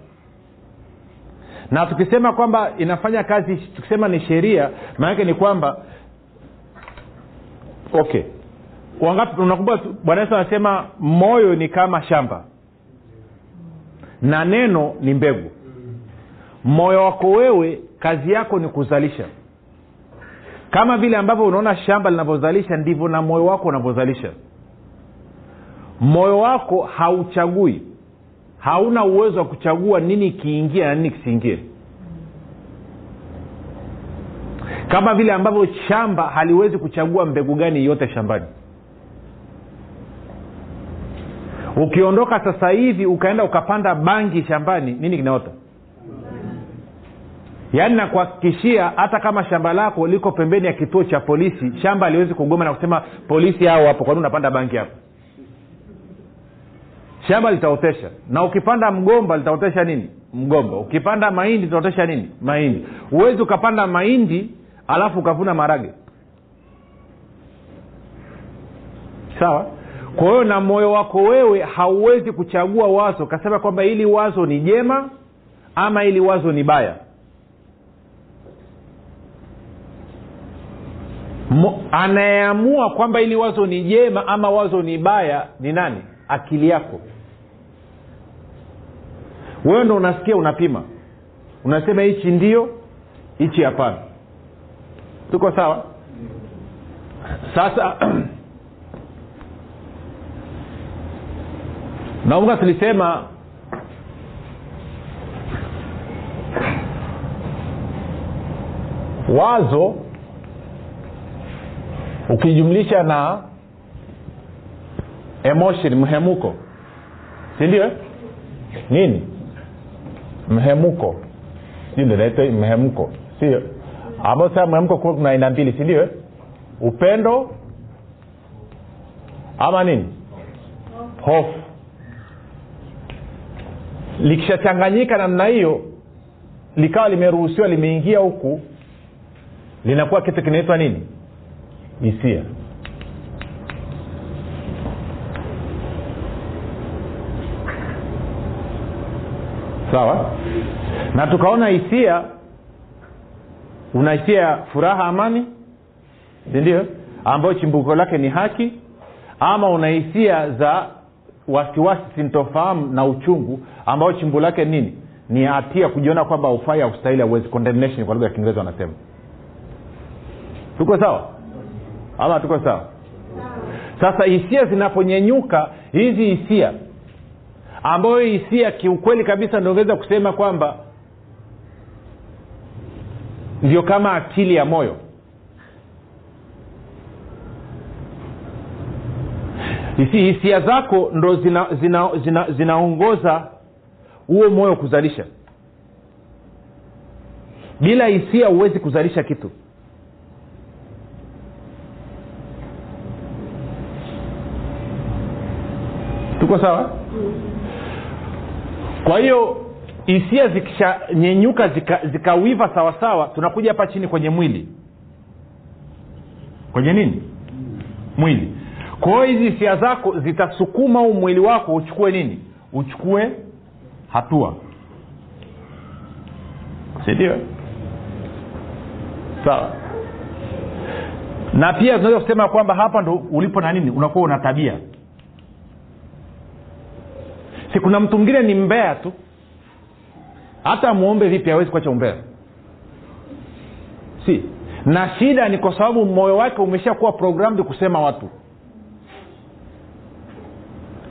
Na tukisema kwamba inafanya kazi tukisema ni sheria maanake ni kwamba okay. Wangapi unakumbuka bwana yesu anasema moyo ni kama shamba na neno ni mbegu. Moyo wako wewe kazi yako ni kuzalisha kama vile ambavyo unaona shamba linavyozalisha ndivyo na moyo wako unavyozalisha. Moyo wako hauchagui. Hauna uwezo wa kuchagua nini kiingie na nini kisiingie. Kama vile ambavyo shamba haliwezi kuchagua mbegu gani yote shambani. Ukiondoka sasa hivi ukaenda ukapanda bangi shambani nini kinaota yaani nakuhakikishia hata kama shamba lako liko pembeni ya kituo cha polisi shamba aliwezi kugoma na kusema polisi hao hapo kwani unapanda bangi hapo shamba litaotesha. Na ukipanda mgomba litaotesha nini? Mgomba. Ukipanda mahindi litaotesha nini? Mahindi. Huwezi ukapanda mahindi alafu ukavuna marage sawa? Kwa hiyo na moyo wako wewe hauwezi kuchagua wazo ukasema kwamba hili wazo ni jema ama hili wazo ni baya anayeamua kwamba hili wazo ni jema ama wazo ni baya ni nani? Akili yako. Wewe ndo unasikia unapima. Unasema hichi ndio hichi hapana. Tuko sawa? Sasa naunga tulisema wazo ukijumlisha na emotion mhemuko. Sindio nini? Mhemuko. Naita mhemko sio? Ambao sasa mhemko kuwa kuna aina mbili sindio upendo ama nini? Hofu. Likishachanganyika namna hiyo likawa limeruhusiwa limeingia huku linakuwa kitu kinaitwa nini hisia. Sawa? Na tukaona hisia una hisia ya furaha amani sindio ambayo chimbuko lake ni haki ama una hisia za wasiwasi sintofahamu na uchungu ambayo chimbu lake nini? Ni hatia kujiona kwamba ufai austahili auwezi condemnation kwa lugha ya kiingereza wanasema. Tuko sawa ama tuko sawa? Sasa hisia zinaponyenyuka hizi hisia ambayo hisia kiukweli kabisa ndiongeza kusema kwamba ndio kama akili ya moyo. Hisi hisia zako ndo zinaongoza zina, zina, zina huo moyo kuzalisha. Bila hisia huwezi kuzalisha kitu tuko sawa? Kwa hiyo hisia zikishanyenyuka zikawiva zika sawasawa tunakuja hapa chini kwenye mwili. Kwenye nini? Mwili. Kwa hiyo hizi hisia zako zitasukuma huu mwili wako uchukue nini? Uchukue hatua. Sindio sawa. Na pia tunaweza kusema kwamba hapa ndo ulipo na nini? Unakuwa una tabia si kuna mtu mwingine ni mbea tu hata mwombe vipi awezi kuacha umbea. Si. Na shida ni kwa sababu moyo wake umeshakuwa programmed kusema watu.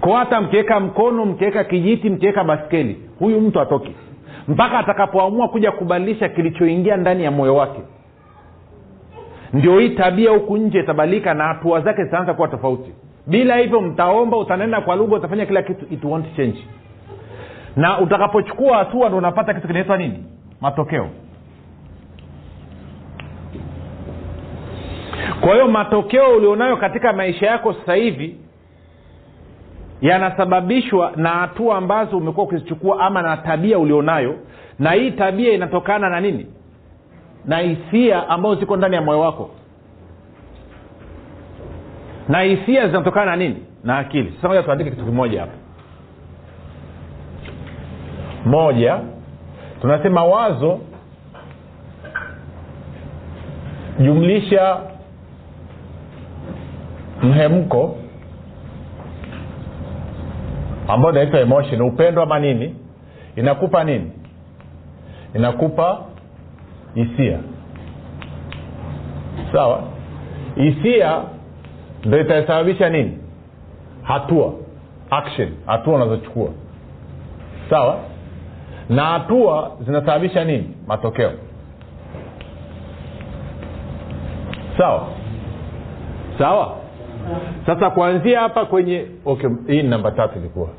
Kwa hata mkiweka mkono mkiweka kijiti mkiweka baskeli huyu mtu atoki. Mpaka atakapoamua kuja kubadilisha kilichoingia ndani ya moyo wake. Ndio hii tabia huku nje itabadilika na hatua zake zitaanza kuwa tofauti bila hivyo mtaomba utanenda kwa lugha utafanya kila kitu. It won't change. Na utakapochukua hatua ndo unapata kitu kinaitwa nini? Matokeo. Kwa hiyo matokeo ulionayo katika maisha yako sasa hivi yanasababishwa na hatua ambazo umekuwa ukizichukua ama na tabia ulionayo. Na hii tabia inatokana na nini? Na hisia ambazo ziko ndani ya moyo wako na hisia zinatokana na nini? Na akili. Sasa moja tuandike kitu kimoja hapa. Moja tunasema wazo jumlisha mhemko ambao inaitwa emotion. Upendo ama nini? Inakupa nini? Inakupa hisia. Sawa? Hisia ndo itasababisha nini hatua action hatua unazochukua sawa na hatua zinasababisha nini matokeo sawa sawa sasa kuanzia hapa kwenye okay hii ni namba tatu ilikuwa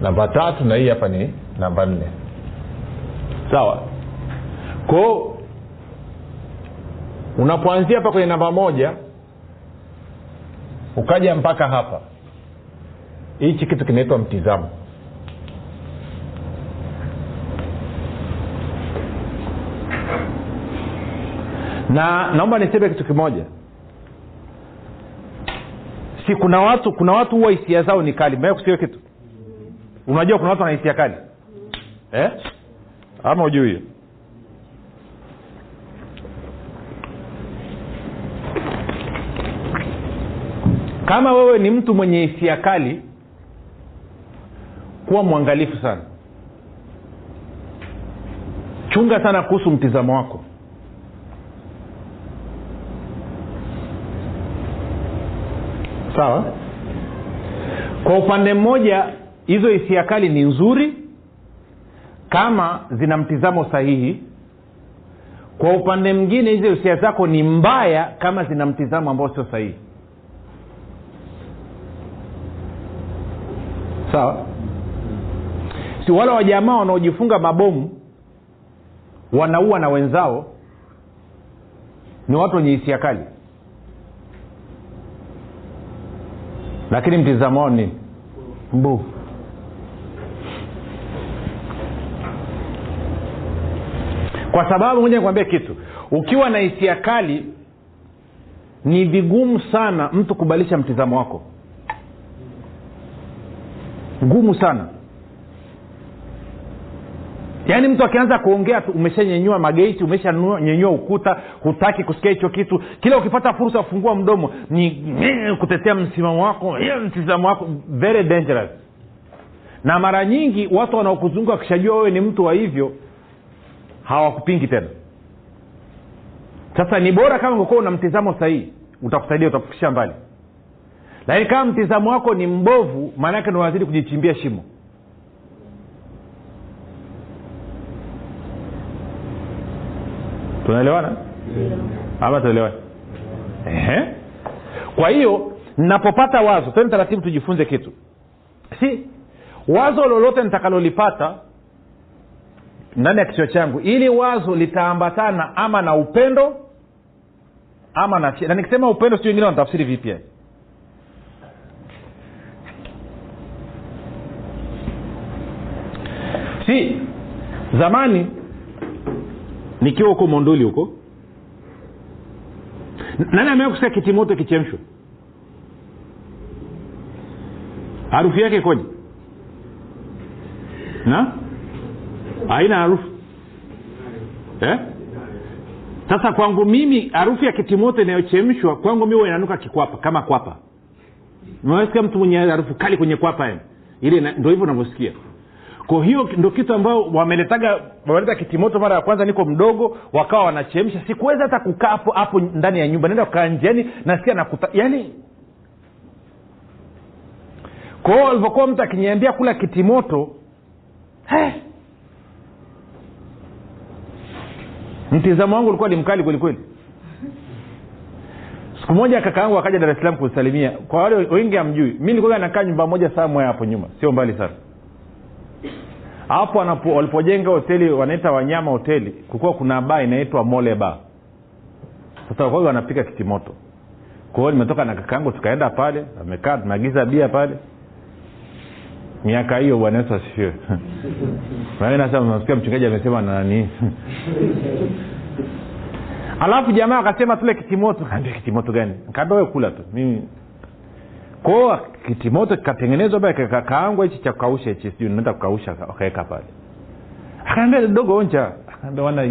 namba tatu na hii hapa ni namba nne sawa kwao unapoanzia hapa kwenye namba moja ukaja mpaka hapa. Hichi kitu kinaitwa mtizamo. Na naomba niseme kitu kimoja. Si kuna watu kuna watu huwa hisia zao ni kali. Mea kusio kitu. Unajua kuna watu wana hisia kali. Eh? ama ujui hiyo kama wewe ni mtu mwenye hisia kali kuwa mwangalifu sana. Chunga sana kuhusu mtizamo wako. Sawa? Kwa upande mmoja hizo hisia kali ni nzuri kama zina mtizamo sahihi. Kwa upande mwingine hizo hisia zako ni mbaya kama zina mtizamo ambao sio sahihi sawa? Si wale wajamaa wanaojifunga mabomu wanaua na wenzao ni watu wenye hisia kali. Lakini mtizamo wao nini? Mbovu. Kwa sababu moja nikwambia kitu. Ukiwa na hisia kali ni vigumu sana mtu kubadilisha mtizamo wako ngumu sana. Yaani mtu akianza kuongea tu umeshanyenyua mageti umeshanyenyua ukuta hutaki kusikia hicho kitu. Kila ukipata fursa ya kufungua mdomo ni kutetea msimamo wako msimamo mtizamo wako very dangerous. Na mara nyingi watu wanaokuzunguka wakishajua wewe ni mtu wa hivyo hawakupingi tena. Sasa ni bora kama ungekuwa una mtizamo sahihi utakusaidia utakufikisha mbali lakini kama mtizamo wako ni mbovu maanaake ndo unazidi kujichimbia shimo. Tunaelewana? Ama tunaelewana yeah. kwa hiyo napopata wazo teni taratibu tujifunze kitu. Si wazo lolote nitakalolipata ndani ya kichwa changu ili wazo litaambatana ama na upendo ama na na nikisema upendo si wengine wanatafsiri vipya si zamani nikiwa huko monduli huko nani amewea kusikia kitimoto kichemshwa harufu yake ikoje? Na? Haina harufu. Eh? sasa kwangu mimi harufu ya kitimoto inayochemshwa kwangu mi inanuka kikwapa kama kwapa. Nawasikia mtu mwenye harufu kali kwenye kwapa ile ndo hivyo unavyosikia kwa hiyo ndo kitu ambao wameletaga wameleta kitimoto mara ya kwanza niko mdogo wakawa wanachemsha. Sikuweza hata kukaa hapo hapo ndani ya nyumba naenda kukaa nje yani nasikia nakuta yani kwao hiyo mtu akiniambia kula kitimoto mtizamo wangu ulikuwa ni mkali kwelikweli siku moja kaka yangu akaja dar es salaam kusalimia kwa wale wengi amjui mi nilikuwa nakaa nyumba moja samwe hapo nyuma sio mbali sana hapo walipojenga hoteli wanaita wanyama hoteli kukuwa kuna baa inaitwa mole ba sasa kwa wanapika kitimoto. Kwa hiyo nimetoka na kakaangu tukaenda pale amekaa tumeagiza bia pale. Miaka hiyo bwana yesu asifiwe. Nasikia mchungaji amesema na nani. Alafu jamaa akasema tule kitimoto. Kaambia kitimoto gani? Kaambia we kula tu. Mimi kwao kitimoto kikatengenezwa ba kakaangwa hichi cha kukausha hichi sijui naenda kukausha wakaweka pale. Akaambia dogo onja. Akaambia wana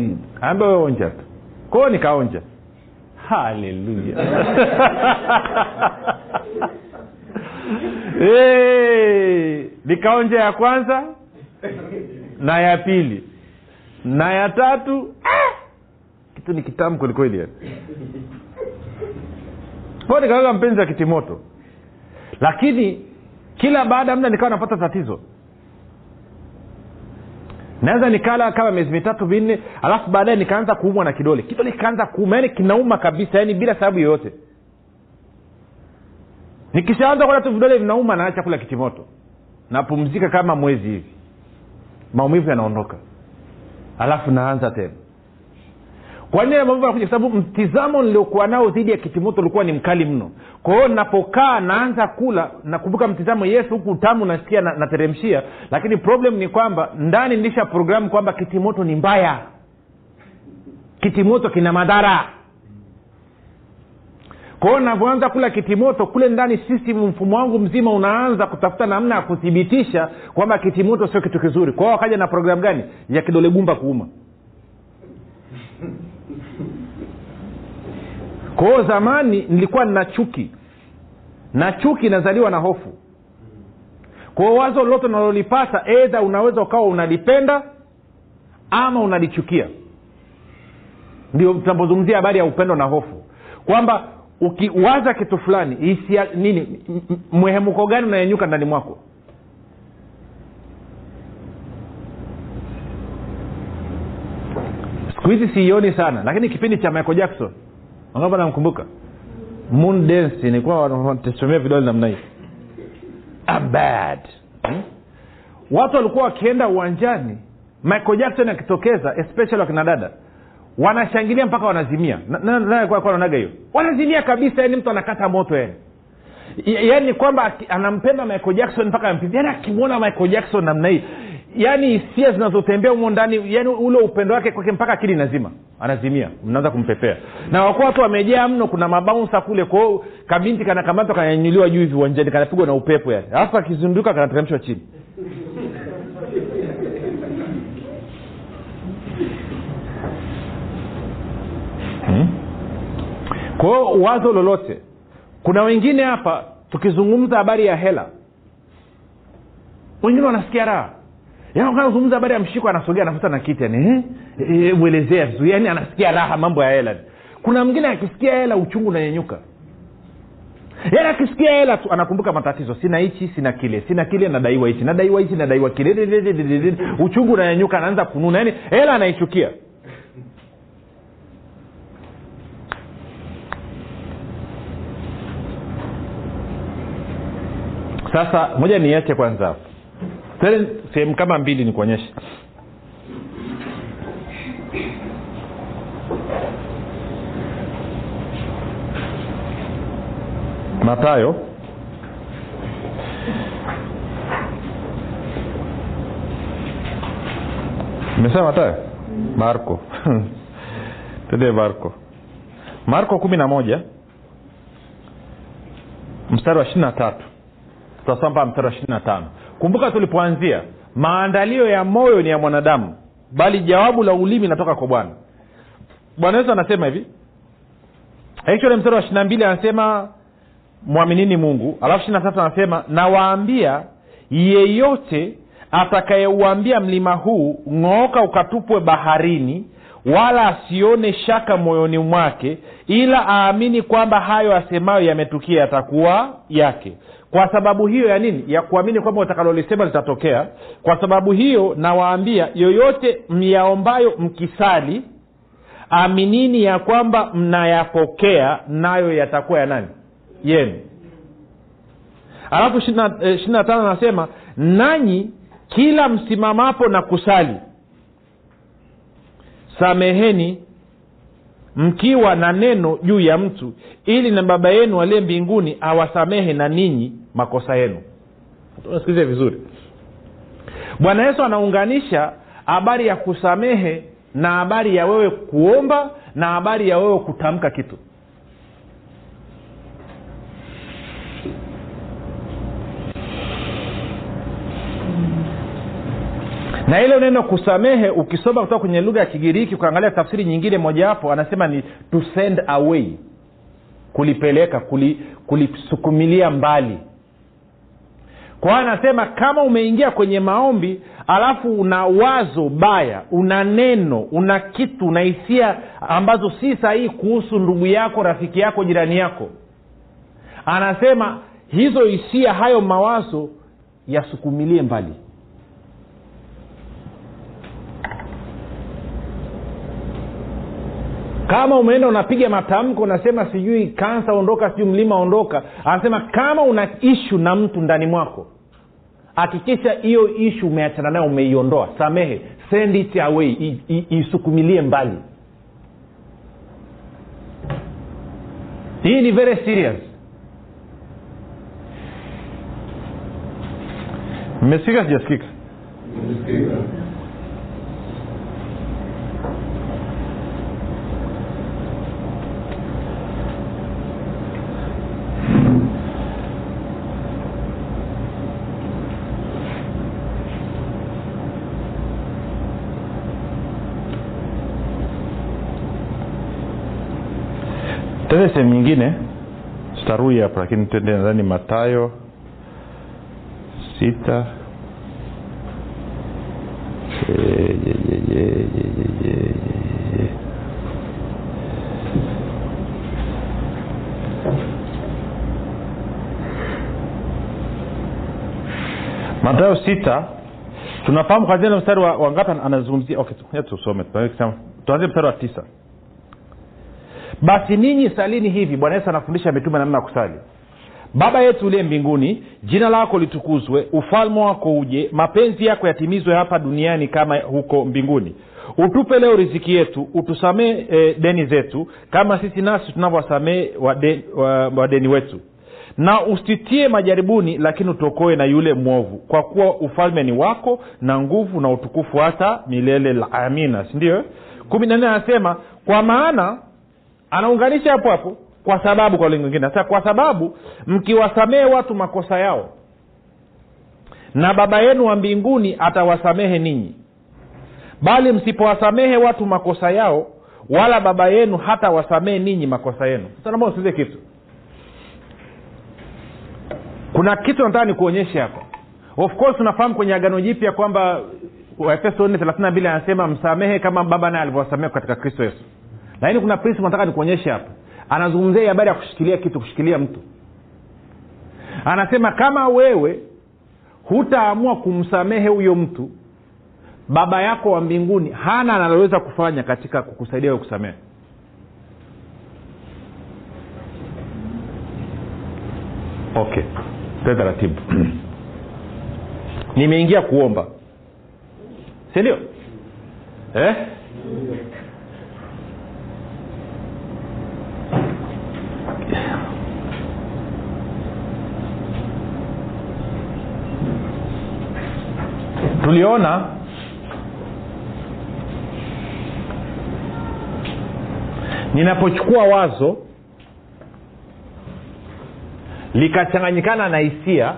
we onja tu. Kwao nikaonja. Haleluya. Nikaonja ya kwanza na ya pili na ya tatu. Ah! kitu ni kitamu kwelikweli kwao nikaweka mpenzi wa kitimoto lakini kila baada ya muda nikawa napata tatizo. Naweza nikala kama miezi mitatu minne alafu baadaye nikaanza kuumwa na kidole. Kidole kikaanza kuuma yani kinauma kabisa yani bila sababu yoyote. Nikishaanza kuona tu vidole vinauma naacha kula kitimoto. Napumzika kama mwezi hivi. Maumivu yanaondoka. Alafu naanza tena kwa nini maumivu yanakuja? Kwa sababu mtizamo niliokuwa nao dhidi ya kitimoto ulikuwa ni mkali mno. Kwa hiyo napokaa naanza kula nakumbuka mtizamo yesu huku utamu nasikia na- nateremshia. Lakini problem ni kwamba ndani nilisha programu kwamba kitimoto ni mbaya. Kitimoto kina madhara. Kwao navyoanza kula kitimoto kule ndani system mfumo wangu mzima unaanza kutafuta namna ya kuthibitisha kwamba kitimoto sio kitu kizuri. Kwao wakaja na programu gani? Ya kidole gumba kuuma kwa zamani nilikuwa nina chuki. Na chuki inazaliwa na hofu. Kwa hiyo wazo lolote unalolipata edha unaweza ukawa unalipenda ama unalichukia. Ndio tunapozungumzia habari ya upendo na hofu. Kwamba ukiwaza kitu fulani hisia nini mwehemuko gani unayenyuka ndani mwako? Siku hizi siioni sana lakini kipindi cha michael jackson angapa namkumbuka moon dance nilikuwa wanatesomea vidole namna hii. Abad hmm? watu walikuwa wakienda uwanjani michael jackson akitokeza especially wakina dada wanashangilia mpaka wanazimia. Na- na- nani alikuwa alikuwa anaonaga hiyo. Wanazimia kabisa yani mtu anakata moto yani yaani kwamba anampenda michael jackson mpaka yani akimwona michael jackson namna hii yaani hisia zinazotembea humo ndani yani ule upendo wake kwake mpaka akili nazima anazimia. Mnaanza kumpepea na wakuwa watu wamejaa mno kuna mabaunsa kule kwao kabinti kanakamatwa kananyanyuliwa juu hivi kanapigwa na upepo yani. Alafu akizunduka kanateremshwa chini. Hmm? kwao wazo lolote. Kuna wengine hapa tukizungumza habari ya hela wengine wanasikia raha zungumza habari ya mshiko anasogea anafuta na kiti yani eh? eh, mwelezea vizuri yani anasikia raha mambo ya hela. Kuna mwingine akisikia hela uchungu unanyenyuka yaani akisikia hela tu anakumbuka matatizo. Sina hichi sina kile sina kile nadaiwa hichi nadaiwa hichi nadaiwa kile uchungu unanyanyuka anaanza kununa yaani hela anaichukia. Sasa moja niache kwanza. hapo tele sehemu kama mbili ni kuonyesha. Matayo mesema matayo marko. Tende marko. Marko kumi na moja mstari wa ishiri na tatu. Tutasoma mpaka mstari wa ishiri na tano kumbuka tulipoanzia maandalio ya moyo ni ya mwanadamu bali jawabu la ulimi inatoka kwa bwana. Bwana yesu anasema hivi actually mstari wa ishiri na mbili anasema mwaminini mungu. Alafu ishiri na tatu anasema nawaambia yeyote atakayeuambia mlima huu ng'ooka ukatupwe baharini wala asione shaka moyoni mwake ila aamini kwamba hayo asemayo yametukia yatakuwa yake kwa sababu hiyo ya nini? Ya kuamini kwamba utakalolisema litatokea. Kwa sababu hiyo nawaambia yoyote myaombayo mkisali aminini ya kwamba mnayapokea nayo yatakuwa ya nani? Yenu. Alafu ishiri na tano anasema nanyi kila msimamapo na kusali sameheni mkiwa na neno juu ya mtu ili na baba yenu aliye mbinguni awasamehe na ninyi makosa yenu. Sikilize vizuri. Bwana yesu anaunganisha habari ya kusamehe na habari ya wewe kuomba na habari ya wewe kutamka kitu na hilo neno kusamehe ukisoma kutoka kwenye lugha ya kigiriki ukaangalia tafsiri nyingine mojawapo anasema ni to send away. Kulipeleka kuli- kulisukumilia mbali. Kwa hiyo anasema kama umeingia kwenye maombi alafu una wazo baya una neno una kitu una hisia ambazo si sahihi kuhusu ndugu yako rafiki yako jirani yako. Anasema hizo hisia hayo mawazo yasukumilie mbali kama umeenda unapiga matamko unasema sijui kansa ondoka sijui mlima ondoka. Anasema kama una ishu na mtu ndani mwako hakikisha hiyo ishu umeachana nayo umeiondoa. Samehe. Send it away. Isukumilie mbali. Hii ni very serious. Mmesikika sijasikika tende sehemu nyingine. Tutarudi hapo lakini tende nadhani matayo sita. Matayo sita. Tunafahamu kwanzia mstari wa, wa ngapi anazungumzia? Okay, tusome. Tuanzie mstari wa tisa basi ninyi salini hivi bwana yesu anafundisha mitume namna ya kusali. Baba yetu uliye mbinguni jina lako litukuzwe ufalme wako uje mapenzi yako yatimizwe hapa duniani kama huko mbinguni. Utupe leo riziki yetu utusamee e, deni zetu kama sisi nasi tunavyowasamee wadeni, wa, wa wetu. Na usitie majaribuni lakini utokoe na yule mwovu kwa kuwa ufalme ni wako na nguvu na utukufu hata milele. La amina sindio kumi na nne anasema kwa maana anaunganisha hapo hapo kwa sababu kwa lingine. Sasa kwa sababu mkiwasamehe watu makosa yao na baba yenu wa mbinguni atawasamehe ninyi. Bali msipowasamehe watu makosa yao wala baba yenu hata wasamehe ninyi makosa yenu. Usikize kitu. Kuna kitu nataka nikuonyeshe hapo. Of course unafahamu kwenye agano jipya kwamba waefeso 4 anasema msamehe kama baba naye alivyowasamehe katika kristo yesu lakini kuna principle nataka nikuonyeshe hapa. Anazungumzia habari ya kushikilia kitu kushikilia mtu. Anasema kama wewe hutaamua kumsamehe huyo mtu baba yako wa mbinguni hana analoweza kufanya katika kukusaidia wewe kusamehe. Okay. Te taratibu. Nimeingia kuomba. Sindio eh? Tuliona ninapochukua wazo likachanganyikana na hisia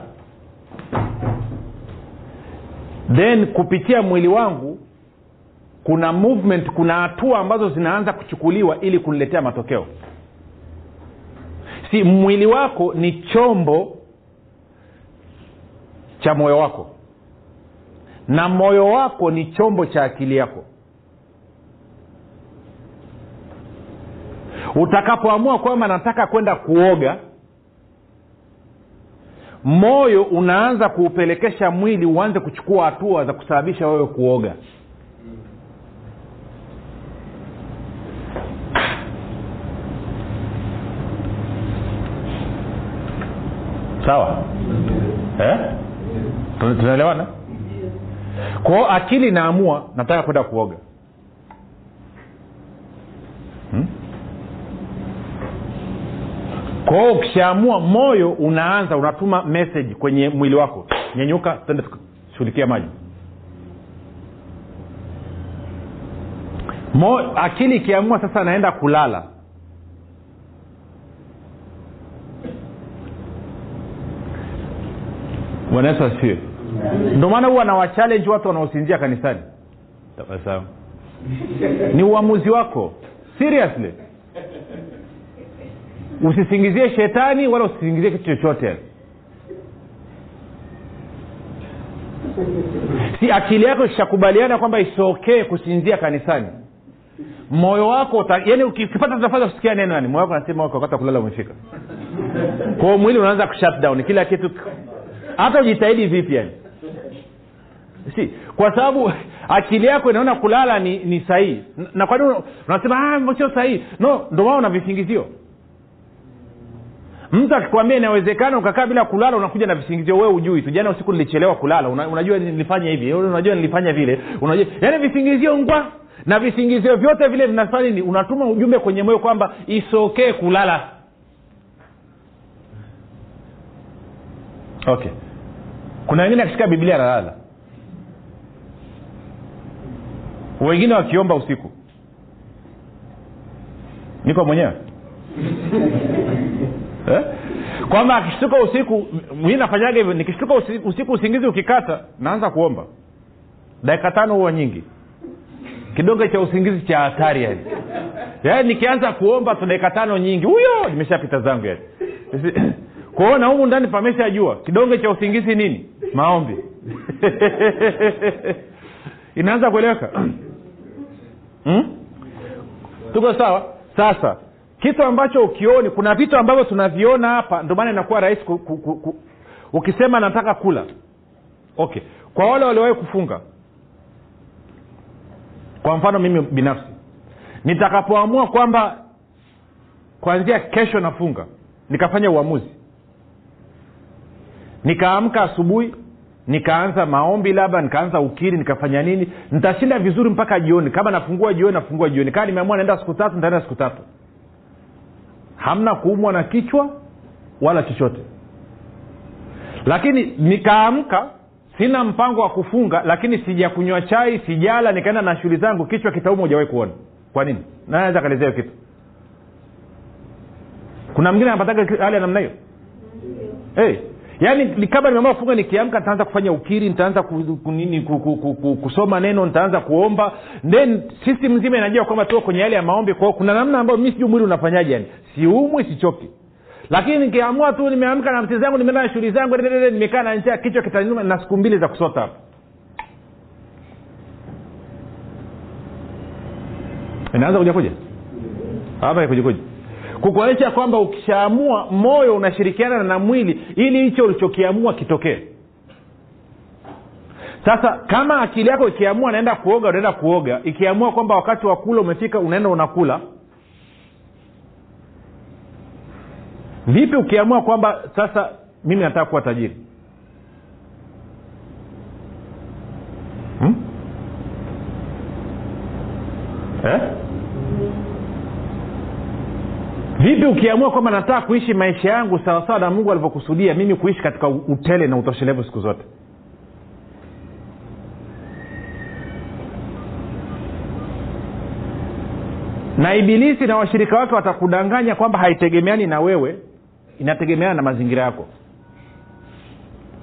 then kupitia mwili wangu kuna movement kuna hatua ambazo zinaanza kuchukuliwa ili kuniletea matokeo. Si mwili wako ni chombo cha moyo wako na moyo wako ni chombo cha akili yako. Utakapoamua kwamba nataka kwenda kuoga moyo unaanza kuupelekesha mwili uanze kuchukua hatua za kusababisha wewe kuoga. Sawa? Eh? Tuna- tunaelewana kwao akili inaamua nataka kwenda kuoga. Hmm? kwao ukishaamua moyo unaanza unatuma message kwenye mwili wako. Nyenyuka tende shughulikia maji. Mo, akili ikiamua sasa naenda kulala. Bwana yesu asifiwe ndio maana huwa anawachallenge watu wanaosinzia kanisani. Tabasamu. Ni uamuzi wako. Seriously. Usisingizie shetani wala usisingizie kitu chochote. Si akili yako ishakubaliana kwamba isiokee kusinzia kanisani. Moyo wako yani ukipata nafasi ya kusikia neno yani moyo wako anasema wako wakati kulala umefika. Kwao mwili unaanza kushutdown kila kitu. Hata ujitahidi vipi yani si kwa sababu akili yako inaona kulala ni, ni sahihi. Na kwa nini unasema ah, sio sahihi? No ndo maana una visingizio. Mtu akikwambia inawezekana ukakaa bila kulala unakuja na visingizio. Wewe ujui tu. Jana usiku nilichelewa kulala. Una, unajua nilifanya hivi. Unajua nilifanya vile. Unajua yaani visingizio ngwa. Na visingizio vyote vile vinafanya nini? Unatuma ujumbe kwenye moyo kwamba isokee kulala. Okay. Kuna wengine akishika biblia analala wengine wakiomba usiku. Niko mwenyewe. Eh? kwamba akishtuka usiku mi nafanyaga hivyo nikishtuka usiku, usiku usingizi ukikata naanza kuomba. Dakika tano huwa nyingi. Kidonge cha usingizi cha hatari yani. Yaani nikianza kuomba tu dakika tano nyingi huyo nimeshapita zangu yani. Kuona humu ndani pameshajua kidonge cha usingizi nini? Maombi. Inaanza kueleweka hmm? tuko sawa? Sasa kitu ambacho ukioni kuna vitu ambavyo tunaviona hapa ndio maana inakuwa rahisi ukisema nataka kula. Okay. Kwa wale waliowahi kufunga kwa mfano mimi binafsi nitakapoamua kwamba kuanzia kesho nafunga nikafanya uamuzi nikaamka asubuhi nikaanza maombi labda nikaanza ukiri nikafanya nini. Nitashinda vizuri mpaka jioni. Kama nafungua jioni nafungua jioni. Kama nimeamua naenda siku tatu nitaenda siku tatu. Hamna kuumwa na kichwa wala chochote. Lakini nikaamka sina mpango wa kufunga lakini sijakunywa chai sijala nikaenda na shughuli zangu kichwa kitauma ujawahi kuona. Kwa nini? Naweza kaelezea hiyo kitu? Kuna mwingine anapataga hali ya namna hiyo? Hey, yaani kama nimeamua kufunga nikiamka nitaanza kufanya ukiri nitaanza ku, ku, ku, ku, ku, ku, kusoma neno nitaanza kuomba. Then system nzima inajua kwamba tuko kwenye hali ya maombi. Kwao kuna namna ambayo mi sijui mwili unafanyaje yani siumwi sichoki. Lakini nikiamua tu nimeamka na mti zangu nimeenda na shughuli zangu nimekaa na njia kichwa kitanuma na siku mbili za kusota hapo. Inaanza kuja kuja? Hapa kuja kuja kukuonyesha kwamba ukishaamua moyo unashirikiana na mwili ili hicho ulichokiamua kitokee sasa kama akili yako ikiamua naenda kuoga unaenda kuoga ikiamua kwamba wakati wa kula umefika unaenda unakula vipi ukiamua kwamba sasa mimi nataka kuwa tajiri hmm? eh? Vipi ukiamua kwamba nataka kuishi maisha yangu sawasawa na mungu alivyokusudia mimi kuishi katika utele na utoshelevu siku zote? Na ibilisi na washirika wake watakudanganya kwamba haitegemeani na wewe inategemeana na mazingira yako.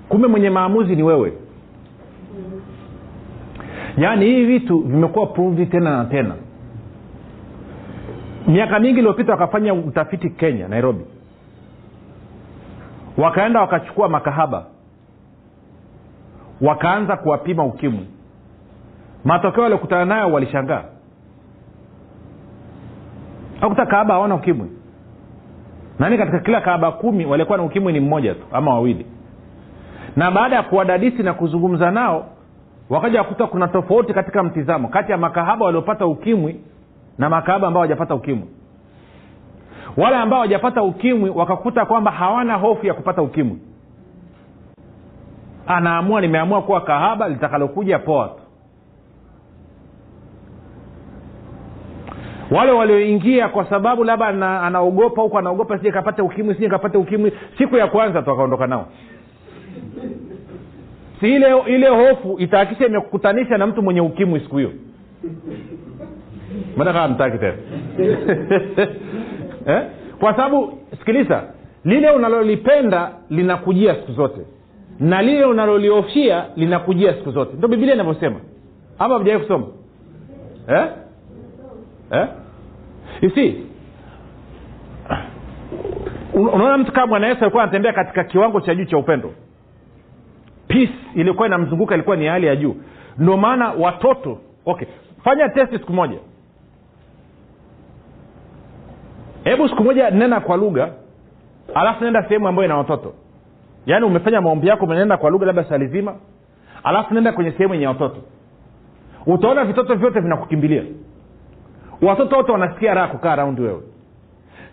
Kumbe mwenye maamuzi ni wewe. Yaani hivi vitu vimekuwa pumvi tena na tena miaka mingi iliyopita wakafanya utafiti kenya nairobi. Wakaenda wakachukua makahaba. Wakaanza kuwapima ukimwi. Matokeo waliokutana nayo walishangaa. Akuta kahaba hawana ukimwi. Nani katika kila kahaba kumi walikuwa na ukimwi ni mmoja tu ama wawili. Na baada ya kuwadadisi na kuzungumza nao wakaja wakuta kuna tofauti katika mtizamo. Kati ya makahaba waliopata ukimwi na makahaba ambao hawajapata ukimwi. Wale ambao hawajapata ukimwi wakakuta kwamba hawana hofu ya kupata ukimwi. Anaamua nimeamua kuwa kahaba litakalokuja poa tu. Wale walioingia kwa sababu labda anaogopa huku anaogopa sije kapate ukimwi sije kapate ukimwi siku ya kwanza tu akaondoka nao. Si ile ile hofu itaakisha imekukutanisha na mtu mwenye ukimwi siku hiyo mbona kama mtaki tena eh? kwa sababu sikiliza lile unalolipenda linakujia siku zote. Na lile unaloliofia linakujia siku zote. Ndo bibilia inavyosema. Ama mjawai kusoma? Eh? Eh? isi unaona mtu kama bwana yesu alikuwa anatembea katika kiwango cha juu cha upendo. Peace iliyokuwa inamzunguka ilikuwa ni hali ya juu. Ndio maana watoto okay fanya testi siku moja hebu siku moja nena kwa lugha alafu nenda sehemu ambayo ina watoto. Yaani umefanya maombi yako umenenda kwa lugha labda sali zima alafu nenda kwenye sehemu yenye watoto. Utaona vitoto vyote vinakukimbilia. Watoto wote wanasikia raha kukaa raundi wewe.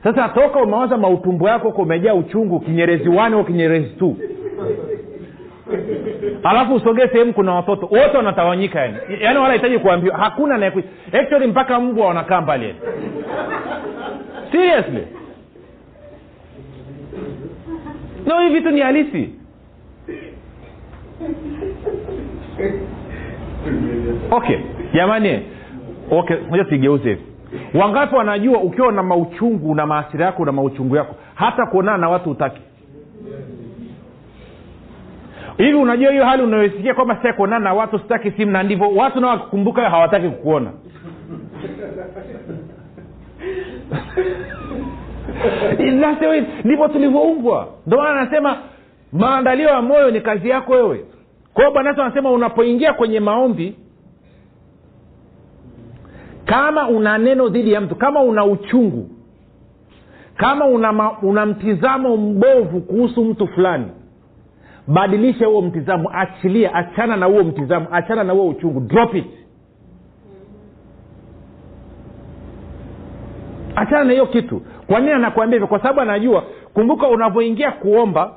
Sasa toka umewaza mautumbo yako huko umejaa uchungu kinyerezi wane kinyerezi tu alafu usogee sehemu kuna watoto wote wanatawanyika yani. Yaani wala hitaji kuambiwa hakuna actually mpaka mbwa wanakaa mbali yani seriously? No hii vitu ni halisi. Okay jamani. Okay moja hivi wangapi wanajua ukiwa na mauchungu na maasira yako na mauchungu yako hata kuonana na watu utaki hivi unajua hiyo hali unayosikia kwamba sitaki kuonana na watu sitaki simu na ndivyo watu nao wakikumbuka hawataki kukuona Ndivyo tulivyoumbwa. Ndio maana anasema maandalio ya moyo ni kazi yako wewe. Kwa hiyo bwana anasema unapoingia kwenye maombi kama una neno dhidi ya mtu kama una uchungu kama una, una mtizamo mbovu kuhusu mtu fulani badilisha huo mtizamo achilia achana na huo mtizamo achana na huo uchungu drop it achana na hiyo kitu. Kwa nini anakuambia hivyo? Kwa sababu anajua kumbuka unavyoingia kuomba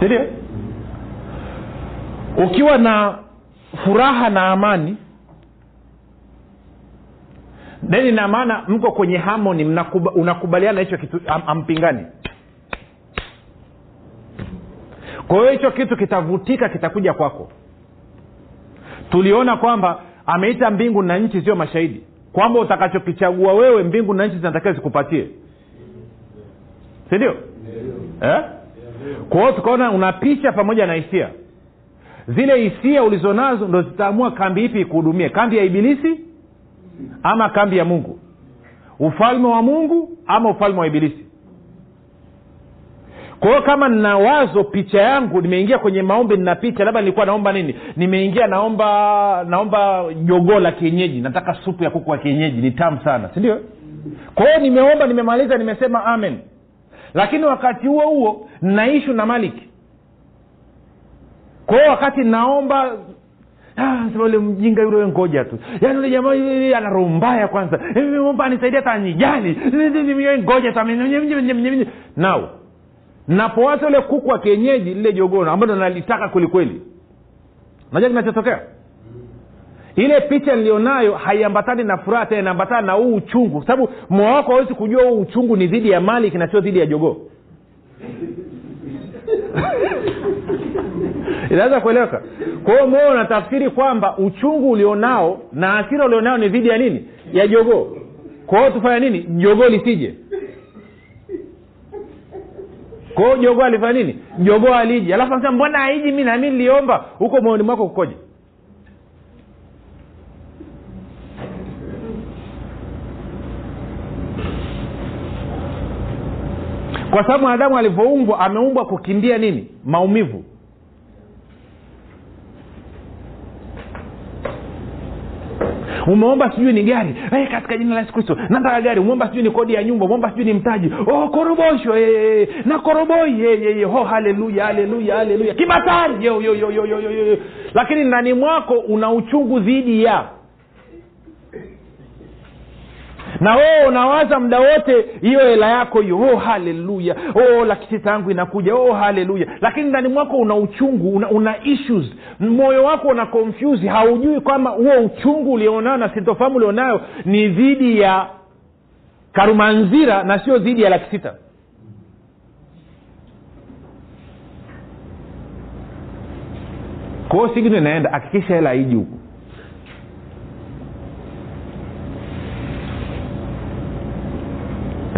sindio ukiwa na furaha na amani then ina maana mko kwenye hamoni unakubaliana hicho kitu am, ampingani kwa hiyo hicho kitu kitavutika kitakuja kwako. Tuliona kwamba ameita mbingu na nchi sio mashahidi. Kwamba utakachokichagua wewe mbingu na nchi zinatakiwa zikupatie. Sindio? Eh? kwa hiyo tukaona una picha pamoja na hisia. Zile hisia ulizonazo ndo zitaamua kambi ipi ikuhudumie. Kambi ya ibilisi ama kambi ya mungu? Ufalme wa mungu ama ufalme wa ibilisi kwa hiyo kama nina wazo picha yangu nimeingia kwenye maombi nina picha labda nilikuwa naomba nini? Nimeingia naomba naomba jogoo la kienyeji. Nataka supu ya kuku wa kienyeji ni tamu sana sindio kwa hiyo nimeomba nimemaliza nimesema amen. Lakini wakati huo huo naishu na maliki kwa hiyo wakati naomba Ah, ule mjinga yule ngoja tu. Yaani ule jamaa ana roho mbaya kwanza. Omba anisaidia hata anijali ngoja nao napowaza ule kuku wa kienyeji lile jogono ambalo nalitaka kwelikweli najua kinachotokea? Ile picha nilionayo haiambatani na furaha tena inaambatana na huu uchungu. Sababu moyo wako hawezi kujua huu uchungu ni dhidi ya mali kinasio dhidi ya jogoo. Inaweza kueleweka? Kwa hiyo moyo unatafsiri kwamba uchungu ulionao na hasira ulionao ni dhidi ya nini? Ya jogoo. Kwa hiyo tufanya nini? Jogoo lisije kwa hiyo jogoo alifanya nini? Jogoo aliji. Alafu anasema mbona aiji mi nami niliomba. Huko moyoni mwako kukoje kwa sababu mwanadamu alivyoumbwa ameumbwa kukimbia nini? Maumivu umeomba sijui ni gari hey, katika jina la yesu kristo. Nataka gari. Umeomba sijui ni kodi ya nyumba. Umeomba sijui ni mtaji. Oh, korobosho. Hey, hey, na koroboi. Hey, oh, haleluya haleluya haleluya. Kibatari. Yo, yo, yo, yo, yo, yo, yo. lakini ndani mwako una uchungu dhidi ya na wewe unawaza muda wote hiyo hela yako hiyo. Oh haleluya oh lakisita yangu inakuja. Oh haleluya lakini ndani mwako una uchungu una, una issues. Moyo wako una confuse. Haujui kwamba huo uchungu ulionao na sintofahamu ulionayo ni dhidi ya karumanzira na sio dhidi ya lakisita sita. Kwao signo inaenda hakikisha hela aiji huku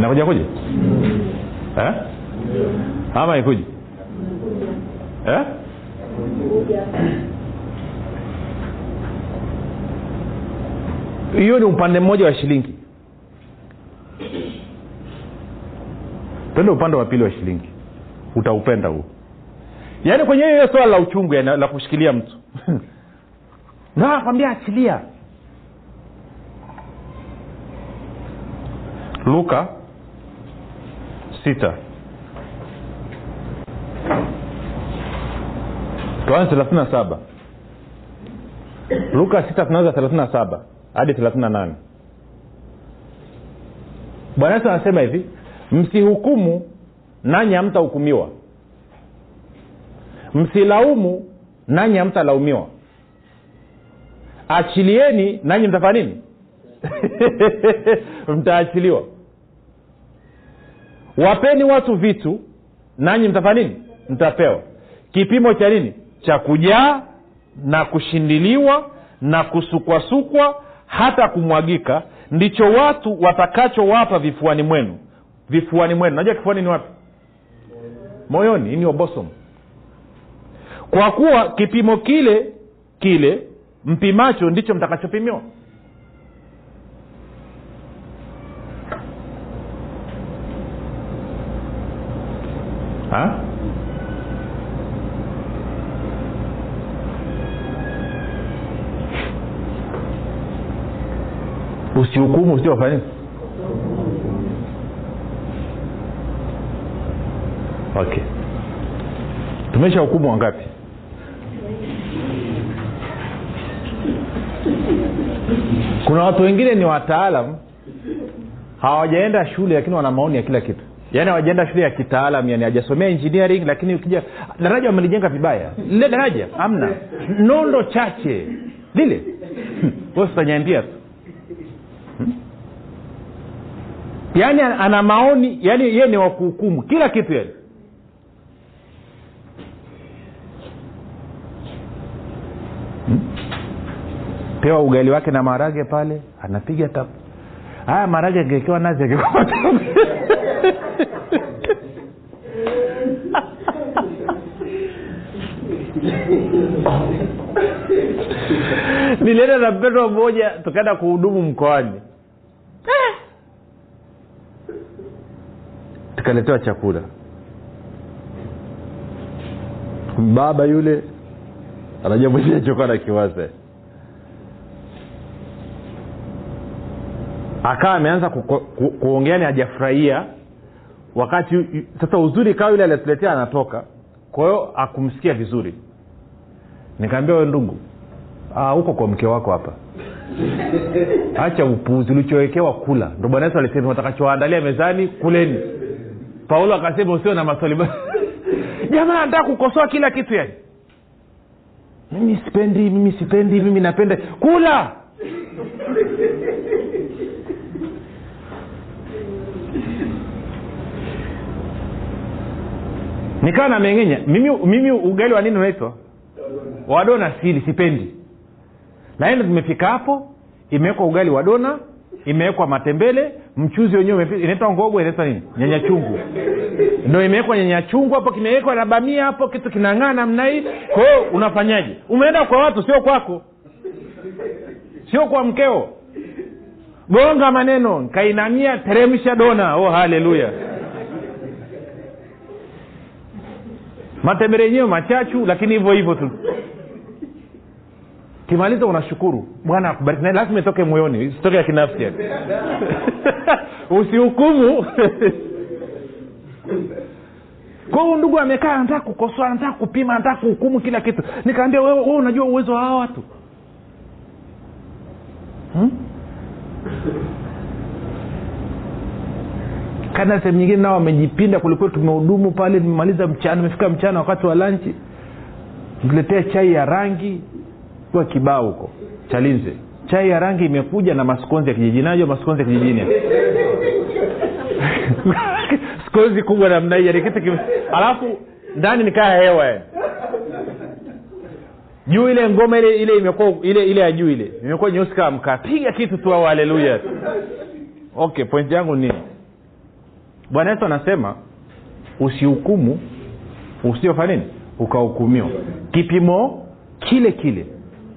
inakuja kuja? Eh? ama ikuji eh? hiyo ni upande mmoja wa shilingi. Twende upande wa pili wa shilingi. Utaupenda huo. Yaani kwenye hiyo swala la uchungu yani, la kushikilia mtu. Nakwambia achilia. Luka sita. Tuanze thelathini na saba. Luka sita tunaanza thelathini na saba hadi thelathini na nane. Bwana yesu anasema hivi msihukumu nanyi hamtahukumiwa. Msilaumu nanyi hamtalaumiwa. Achilieni nanyi mtafanya nini? Mtaachiliwa wapeni watu vitu nanyi mtafanya nini? Mtapewa. Kipimo cha nini? Cha kujaa na kushindiliwa na kusukwasukwa hata kumwagika ndicho watu watakachowapa vifuani mwenu. Vifuani mwenu. Najua kifuani ni wapi? Moyoni ini bosom. Kwa kuwa kipimo kile kile mpimacho ndicho mtakachopimiwa ha? usihukumu usiofanya okay. Tumesha hukumu wangapi? Kuna watu wengine ni wataalam hawajaenda shule lakini wana maoni ya kila kitu yaani hawajaenda shule ya kitaalam yani hajasomea engineering lakini ukija daraja wamelijenga vibaya. Lile daraja. Amna nondo chache. Lile? Sitanyambia tu. Yaani ana maoni yaani yeye ni wakuhukumu kila kitu yani pewa ugali wake na maharage pale anapiga tap haya maharage angekewa nazi angekuwa nilienda na mpendwa mmoja tukaenda kuhudumu mkoani. Tukaletewa chakula. Baba yule anajua mwenyewe chokuwa na kiwaza akawa ameanza ku, ku, kuongea ni hajafurahia. Wakati sasa uzuri kawa yule alituletea anatoka. Kwa hiyo akumsikia vizuri. Nikaambia we ndugu huko kwa mke wako hapa. Hacha upuuzi ulichowekewa kula. Ndo bwana yesu alisema watakachoandalia mezani kuleni. Paulo akasema usio na maswali jamaa nataka kukosoa kila kitu yani mimi sipendi mimi sipendi mimi napenda. Kula nikawa namengenya mimi, mimi ugali wa nini unaitwa? Wadona sili sipendi. Lakini tumefika hapo imewekwa ugali wa dona imewekwa matembele mchuzi wenyewe inaitwa ngogwe inaitwa nini? Nyanya chungu. Ndo imewekwa nyanya chungu hapo kimewekwa na bamia hapo kitu kinang'aa namna hii. Kwa unafanyaje? Umeenda kwa watu sio kwako. Sio kwa mkeo. Gonga maneno kainamia teremsha dona. Oh haleluya matembele yenyewe machachu lakini hivyo hivyo tu. Kimaliza unashukuru. Bwana akubariki. Lazima itoke moyoni. Isitoke ya kinafsi usihukumu. Kwa ndugu amekaa anataka kukosoa anataka kupima anataka kuhukumu kila kitu. Nikaambia wewe we unajua uwezo wa hawa watu? Hmm? Kana sehemu nyingine nao wamejipinda kulikuwa tumehudumu pale tumemaliza mchana umefika mchana wakati wa lanchi tuletea chai ya rangi kwa kibao huko chalinze chai ya rangi imekuja na maskonzi ya kijijini. Najua maskonzi ya kijijini? Skonzi kubwa namna hii kim... alafu ndani nikaa hewa juu ile ngoma ile ile imekuwa ile ile ya juu ile imekuwa nyeusi kama mkaa. Piga kitu tu au haleluya. Okay point yangu ni bwana yesu anasema usihukumu. Usiofanya nini? Ukahukumiwa. Kipimo kile kile.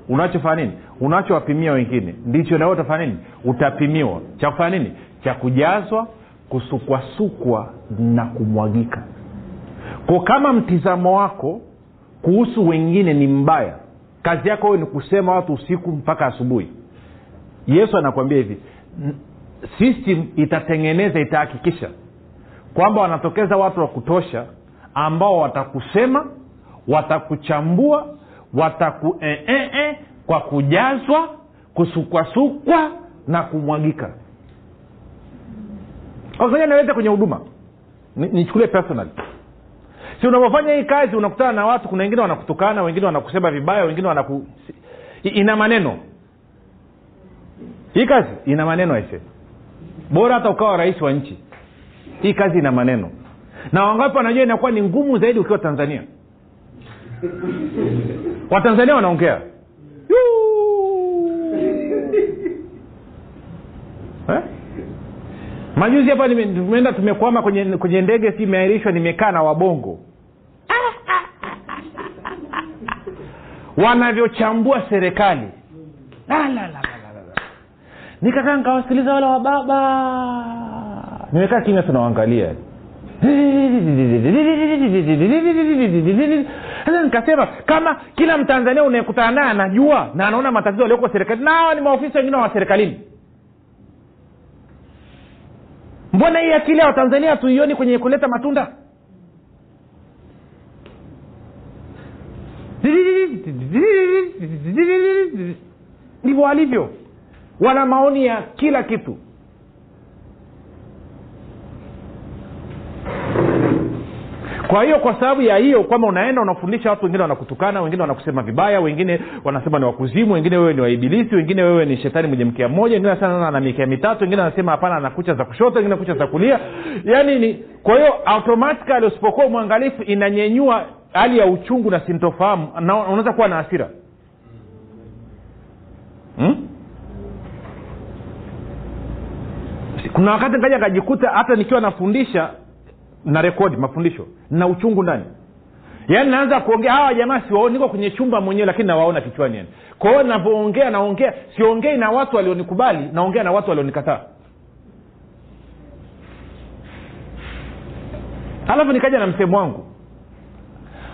Unachofanya nini? Unachowapimia wengine. Ndicho nawe utafanya nini? Utapimiwa. Cha kufanya nini? Cha kujazwa kusukwasukwa na kumwagika. Ko kama mtizamo wako kuhusu wengine ni mbaya kazi yako wewe ni kusema watu usiku mpaka asubuhi. Yesu anakuambia hivi system itatengeneza itahakikisha kwamba wanatokeza watu wa kutosha ambao watakusema watakuchambua wataku eh, eh, kwa kujazwa kusukwasukwa na kumwagika. Sasa naweza kwenye huduma. Ni- nichukulie personal. Si unapofanya hii kazi unakutana na watu kuna wengine wanakutukana wengine wanakusema vibaya wengine wanaku ina maneno. Hii kazi ina maneno aise bora hata ukawa rais wa nchi hii kazi ina maneno. Na wangapi wanajua inakuwa ni ngumu zaidi ukiwa tanzania? Watanzania wanaongea. Eh? majuzi hapa tumeenda tumekwama kwenye kwenye ndege si imeairishwa nimekaa na wabongo. Wanavyochambua serikali. Nikakaa nikawasikiliza wale wababa nimekaa kimya tunawangalia sasa nikasema kama kila mtanzania unayekutana naye anajua na anaona matatizo alioko serikalini na hawa ni maofisa wengine wa serikalini. Mbona hii akili ya watanzania tuioni kwenye kuleta matunda? Ndivyo walivyo wana maoni ya kila kitu kwa hiyo kwa sababu ya hiyo kwamba unaenda unafundisha watu wengine wanakutukana wengine wanakusema vibaya wengine wanasema ni wakuzimu wengine wewe ni waibilisi wengine wewe ni shetani mwenye mkia mmoja wengine wanasema ana mikia mitatu wengine wanasema hapana ana kucha za kushoto wengine kucha za kulia yaani ni kwa hiyo automatikali usipokuwa mwangalifu inanyenyua hali ya uchungu na sintofahamu na unaweza kuwa na hasira hmm? kuna wakati nikaja akajikuta hata nikiwa nafundisha na rekodi mafundisho na uchungu ndani. Yaani naanza kuongea hawa jamaa siwaoni kwenye chumba mwenyewe lakini nawaona kichwani yani. Kwa hiyo navyoongea naongea siongei na watu walionikubali naongea na watu walionikataa. Alafu nikaja na msemo wangu.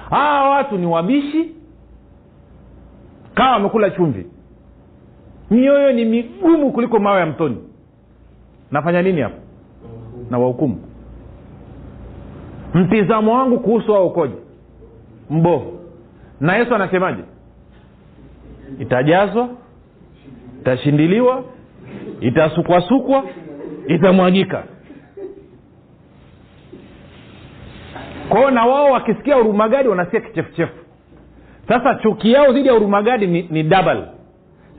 Hawa watu ni wabishi kawa wamekula chumvi. Mioyo ni migumu kuliko mawe ya mtoni. Nafanya nini hapa? Na wahukumu mtizamo wangu kuhusu wao ukoje? Mbovu na yesu anasemaje? Itajazwa itashindiliwa itasukwasukwa itamwagika. Kwao na wao wakisikia urumagadi wanasikia kichefuchefu. Sasa chuki yao dhidi ya urumagadi ni, ni double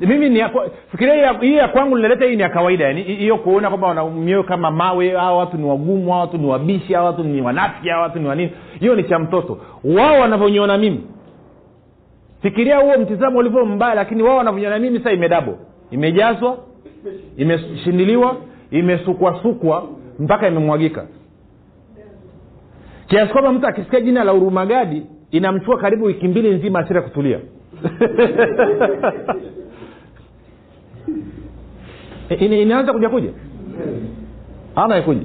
mimi ni fikiria hii ya- kwangu nileta hii ni ya kawaida yani hiyo kuona kwamba wana kama mawe hawa watu ni wagumu hawa watu ni wabishi hawa watu ni wanafiki hawa watu ni wanini hiyo ni cha mtoto. Wao wanavyoniona mimi. Fikiria huo mtizamo ulivyo mbaya lakini wao wanavyoniona mimi sasa imedabo. Imejazwa imeshindiliwa imesukwasukwa mpaka imemwagika. Kiasi kwamba mtu akisikia jina la urumagadi inamchukua karibu wiki mbili nzima asira kutulia Ina- inaanza kuja kuja. Ana ikuja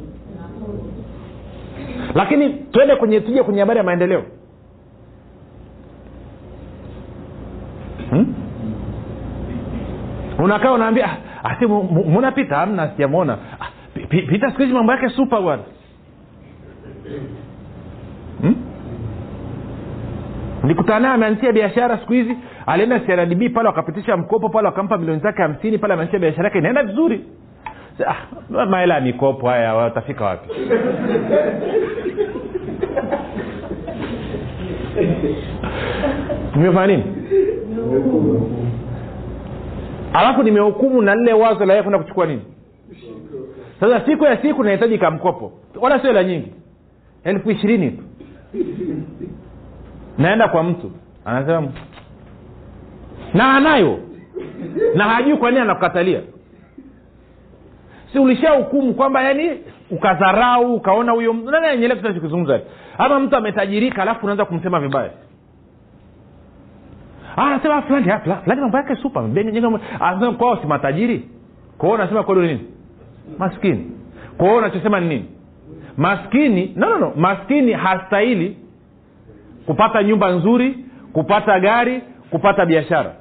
lakini twende kwenye tuje kwenye habari ya maendeleo. Hmm? unakaa unaambia "Ah, asi mu- mu- muna pita amna sijamwona "Ah, Pi- Pi- pita siku hizi mambo yake supa bwana nikutana naye ameanzisha biashara siku hizi. Alienda crdb pale wakapitisha mkopo pale wakampa milioni zake hamsini pale ameanzisha biashara yake inaenda vizuri. Ah, mahela ya mikopo haya watafika wapi? Nimefanya nini? Alafu nimehukumu na lile wazo la yeye kwenda kuchukua nini? Sasa siku ya siku nahitaji kamkopo wala sio hela nyingi. Elfu ishirini tu naenda kwa mtu anasema na anayo. Na hajui kwa nini anakukatalia. Si ulisha hukumu kwamba yani ukadharau ukaona huyo nani anyelea tunachokizungumza. Ama mtu ametajirika alafu unaanza kumsema vibaya. Ah, anasema fulani ah, fula- fulani mambo yake supa kwao si matajiri? Kwao unasema kwao nini? Maskini. Kwao unachosema ni nini? Maskini no, no, no. maskini hastahili kupata nyumba nzuri kupata gari kupata biashara.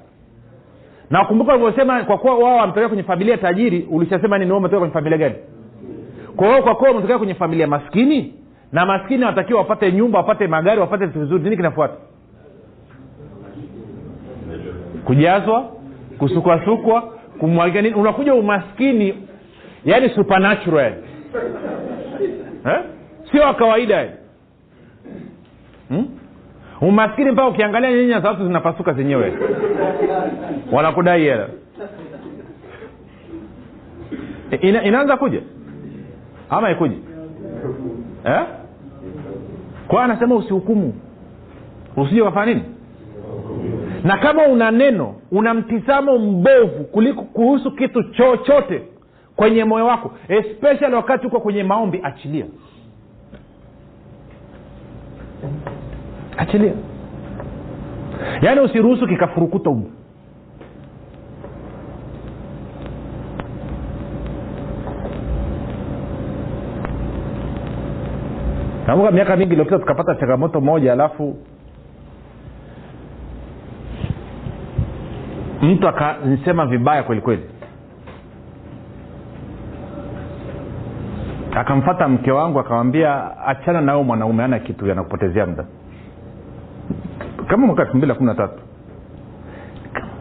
Na kumbuka ulivyosema kwa kuwa wao wametokea kwenye familia tajiri ulishasema nini? Umetokea kwenye familia gani? Kwa hiyo kwa kuwa kwenye familia maskini na maskini wanatakiwa wapate nyumba wapate magari wapate vitu vizuri nini kinafuata? Kujazwa kusukwasukwa kumwagika nini? Unakuja umaskini yani supernatural. Eh? sio wa kawaida. Hmm? Umaskini mpaka ukiangalia nyanya za watu zinapasuka zenyewe. Wanakudai hela. Ina, inaanza kuja ama ikuji eh? kwa anasema usihukumu. Usije ukafanya nini? Na kama una neno una mtizamo mbovu kuliko kuhusu kitu chochote kwenye moyo wako especially wakati uko kwenye maombi achilia achilia yaani usiruhusu kikafurukuta humu nakumbuka miaka mingi iliopita tukapata changamoto moja alafu mtu akanisema vibaya kweli kweli. Akamfata mke wangu akamwambia achana nao mwanaume ana kitu anakupotezea muda kama mwaka elfu mbili na kumi na tatu.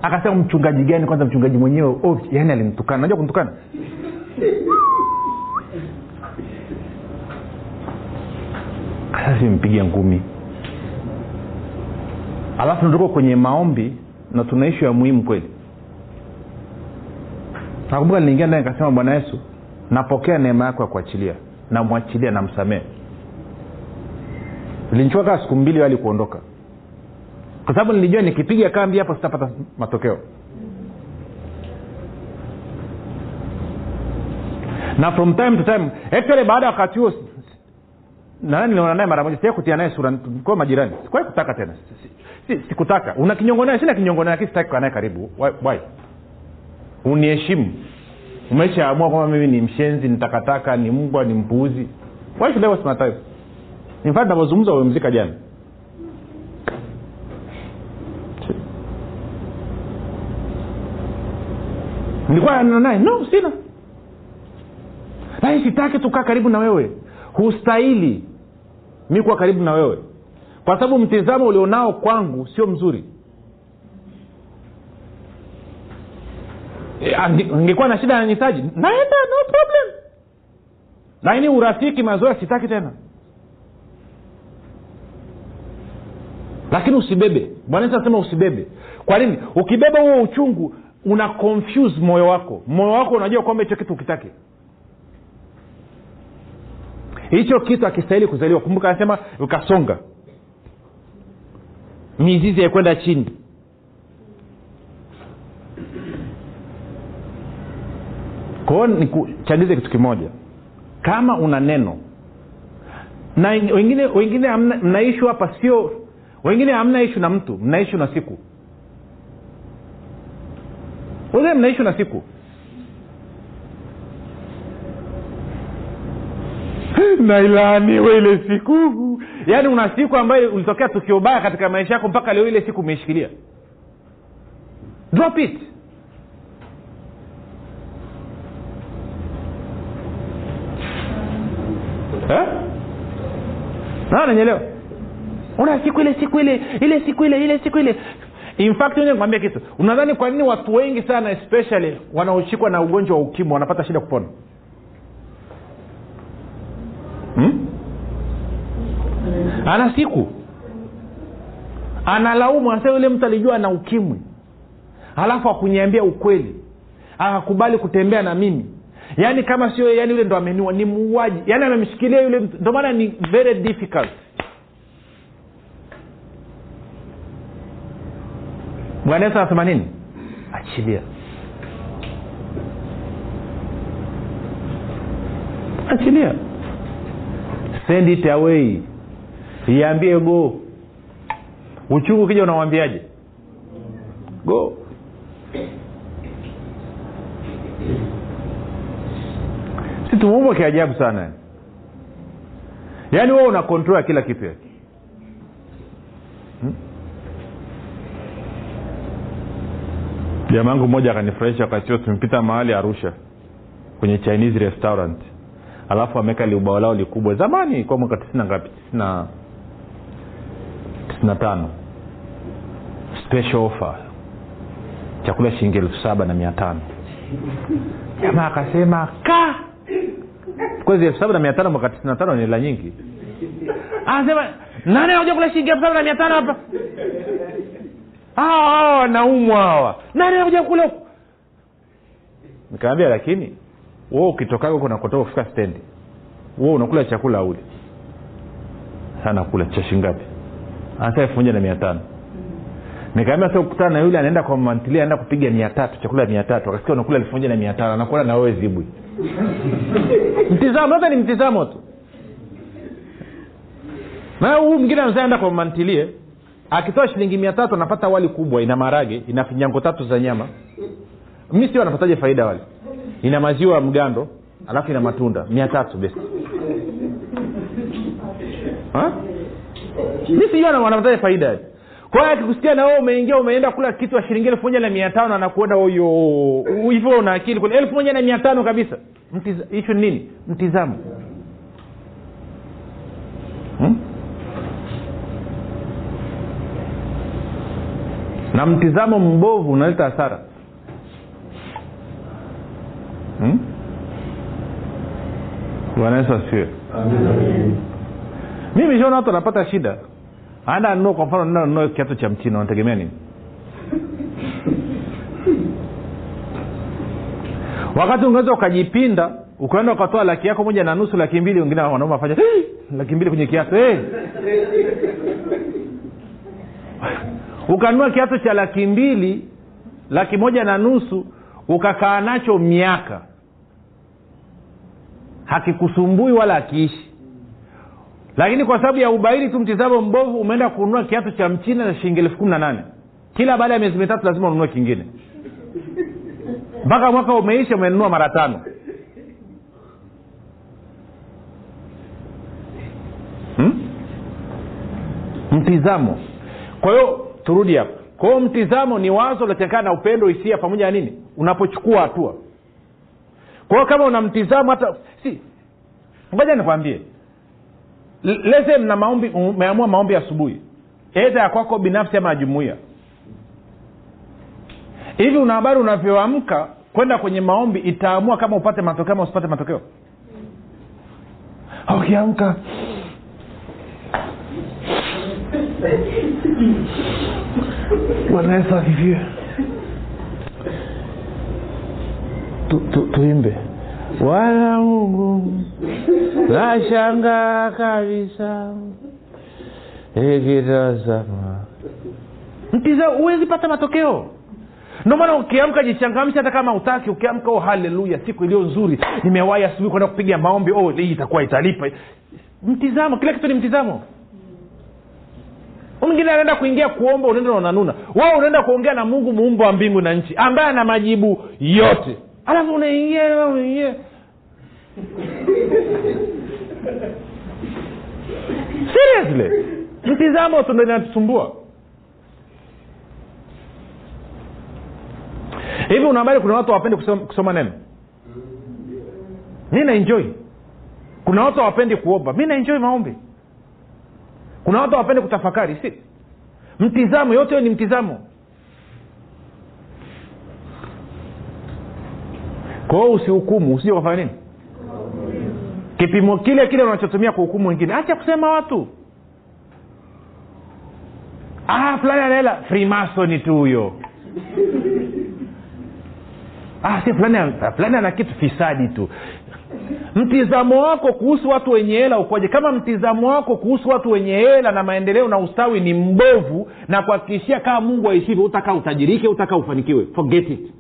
Akasema mchungaji gani? Kwanza mchungaji mwenyewe oh, yani alimtukana. Najua kumtukana? Mpiga ngumi. Alafu natuko kwenye maombi na tuna ishu ya muhimu kweli. Nakumbuka niliingia ndani nikasema bwana yesu napokea neema yako ya kuachilia. Namwachilia namsamehe. Ilinichukua kaa siku mbili hali kuondoka kwa sababu nilijua nikipiga kambi hapo sitapata matokeo. Na from time to time actually baada ya wakati huo niliona naye mara moja. Sia kutia naye sura kwa majirani. Sikuwahi kutaka tena. Si- si- si una kinyongo naye? Sina kinyongo naye lakini sitaki kukaa naye karibu. Why- uniheshimu. Umeshaamua kwamba mimi ni mshenzi nitakataka ni mbwa ni mpuuzi. Why should I waste umemzika jana nilikuwa na naye no sina. Lakini sitaki tukaa karibu na wewe. Hustahili mi kuwa karibu na wewe. Kwa sababu mtizamo ulionao kwangu sio mzuri. Eh, ningekuwa na shida nanihitaji naenda no problem. Lakini urafiki mazoea sitaki tena. Lakini usibebe. Bwana yesu anasema usibebe. Kwa nini? Ukibeba huo uchungu una confuse moyo wako. Moyo wako unajua kwamba hicho kitu ukitaki. Hicho kitu akistahili kuzaliwa. Kumbuka anasema ukasonga. Mizizi yaikwenda chini. Kwao nikuchagize kitu kimoja. Kama una neno na wengine wengine mnaishu hapa sio wengine hamna ishu na mtu mnaishu na siku wengine mnaishi na siku. Nailaaniwe ile siku. Yaani una siku ambayo ulitokea tukio baya katika maisha yako mpaka leo ile siku umeishikilia. Drop it. Eh? Na, una siku ile siku ile ile siku ile ile siku ile in fact ngoja kitu. Unadhani kwa nini watu wengi sana especially wanaoshikwa na ugonjwa wa ukimwi wanapata shida kupona? Hmm? ana siku. Analaumu anasema yule mtu alijua ana ukimwi. Alafu akuniambia ukweli. Akakubali kutembea na mimi. Yaani kama sio yani yule ndo ameniua. Ni muuaji. Yaani amemshikilia yule mtu. Ndo maana ni very difficult bwana yesu anasema nini? Achilia achilia send it away. Iambie go. Uchungu ukija unawambiaje go. Si tumeumbwa kiajabu sana. Yaani wewe una kontrol ya kila kitu yani. Hmm? Jamaangu mmoja akanifurahisha wakati tumepita mahali arusha kwenye chinese restaurant. Alafu ameweka liubao lao likubwa. Zamani kwa mwaka tisina ngapi? Tisina tisina tano. Special offer. Chakula shilingi elfu saba na mia tano. Jamaa akasema ka! Kwezi elfu saba na mia tano mwaka tisina tano ni hela nyingi. Anasema nani anakuja kula shilingi elfu saba na mia tano hapa hawa hawa wanaumwa hawa. Nani anakuja kula huku nikaambia lakini wo ukitokaga huko nakotoka kufika stendi wo unakula chakula ule? Sanakula cha shingapi anasema elfu moja na mia tano. Nikaambia sasa ukutana na yule anaenda kwa mantilia anaenda kupiga mia tatu chakula mia tatu akasikia unakula elfu moja na mia tano anakuona na wewe zibwi mtizamo hata ni mtizamo tu. Na huu mwingine anaenda kwa mantilie akitoa shilingi mia tatu anapata wali kubwa ina marage ina finyango tatu za nyama. Mi sio anapataje faida wale ina maziwa ya mgando alafu ina matunda mia tatu best mi sijua anapataje faida. Kwa hiyo akikusikia na wewe umeingia umeenda kula kitu wa shilingi elfu moja na mia tano anakuona huyo hivyo una akili kule elfu moja na mia tano kabisa. Hicho ni nini? Mtizamo. Hmm? Na mtizamo mbovu unaleta hasara. Hmm? bwana yesu asifiwe. Mimi shaona watu wanapata shida. Aenda anunua kwa mfano nenda kiatu cha mchina unategemea nini? Wakati unaweza ukajipinda ukaenda ukatoa laki yako moja na nusu laki mbili wengine wanaume wafanya laki mbili kwenye kiatu hey. ukanunua kiatu cha laki mbili laki moja na nusu ukakaa nacho miaka. Hakikusumbui wala hakiishi. Lakini kwa sababu ya ubaili tu mtizamo mbovu umeenda kununua kiatu cha mchina cha shilingi elfu kumi na nane. Kila baada ya miezi mitatu lazima ununue kingine. Mpaka mwaka umeisha umenunua mara tano. Hmm? mtizamo. Kwa hiyo turudi hapa. Kwao mtizamo ni wazo linatokana na upendo hisia pamoja na nini? Unapochukua hatua. Kwao kama una mtizamo hata si ngoja nikwambie. Leze mna maombi umeamua maombi asubuhi. Edha ya kwako binafsi ama ya jumuia hivi una habari unavyoamka kwenda kwenye maombi itaamua kama upate matokeo ama usipate matokeo? Ukiamka bwana yesu asifiwe Tu- tu- wala mungu nashangaa kabisa. Ikitazama mtiza huwezi pata matokeo. Ndio maana ukiamka jichangamsha hata kama utaki ukiamka oh haleluya siku iliyo nzuri. Nimewahi asubuhi kwenda kupiga maombi. Oh hii itakuwa italipa. Mtizamo kila kitu ni mtizamo mwingine anaenda kuingia kuomba unaenda na unanuna. Wao unaenda kuongea na mungu muumba wa mbingu na nchi ambaye ana majibu yote. Alafu unaingia unaingia. Seriously. Mtizamo ndo inatusumbua. Hivi una kuna watu hawapendi kusoma, kusoma neno? Mi naenjoi kuna watu hawapendi kuomba. Mi naenjoi maombi kuna watu hawapendi kutafakari si? Mtizamo yote hiyo ni mtizamo. Kwa usihukumu usije ukafanya nini? Kipimo kile kile unachotumia kuhukumu wengine. Acha kusema watu. Ah, fulani anaela frimasoni tu huyo. Ah, si fulani ana kitu fisadi tu mtizamo wako kuhusu watu wenye hela ukoje? Kama mtizamo wako kuhusu watu wenye hela na maendeleo na ustawi ni mbovu na kuhakikishia kama mungu aishivyo utakaa utajirike utakaa ufanikiwe. Forget it.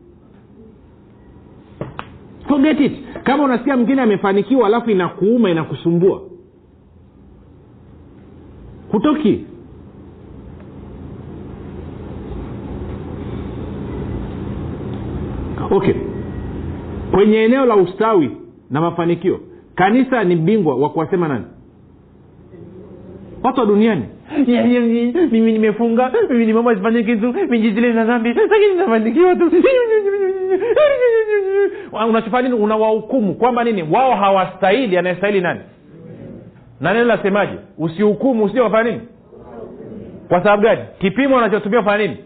Forget it. Kama unasikia mwingine amefanikiwa alafu inakuuma inakusumbua. Hutoki. Okay. Kwenye eneo la ustawi na mafanikio. Kanisa ni bingwa wa kuwasema nani? Watu wa duniani. Mimi nimefunga mimi nimeomba sifanye kitu. Mijizile na dhambi lakini nafanikiwa tu. Unachofanya nini unawahukumu kwamba nini? Wao hawastahili. Anayestahili nani? Na neno nasemaje usihukumu usije kafanya nini? Kwa sababu gani? Kipimo unachotumia kufanya nini?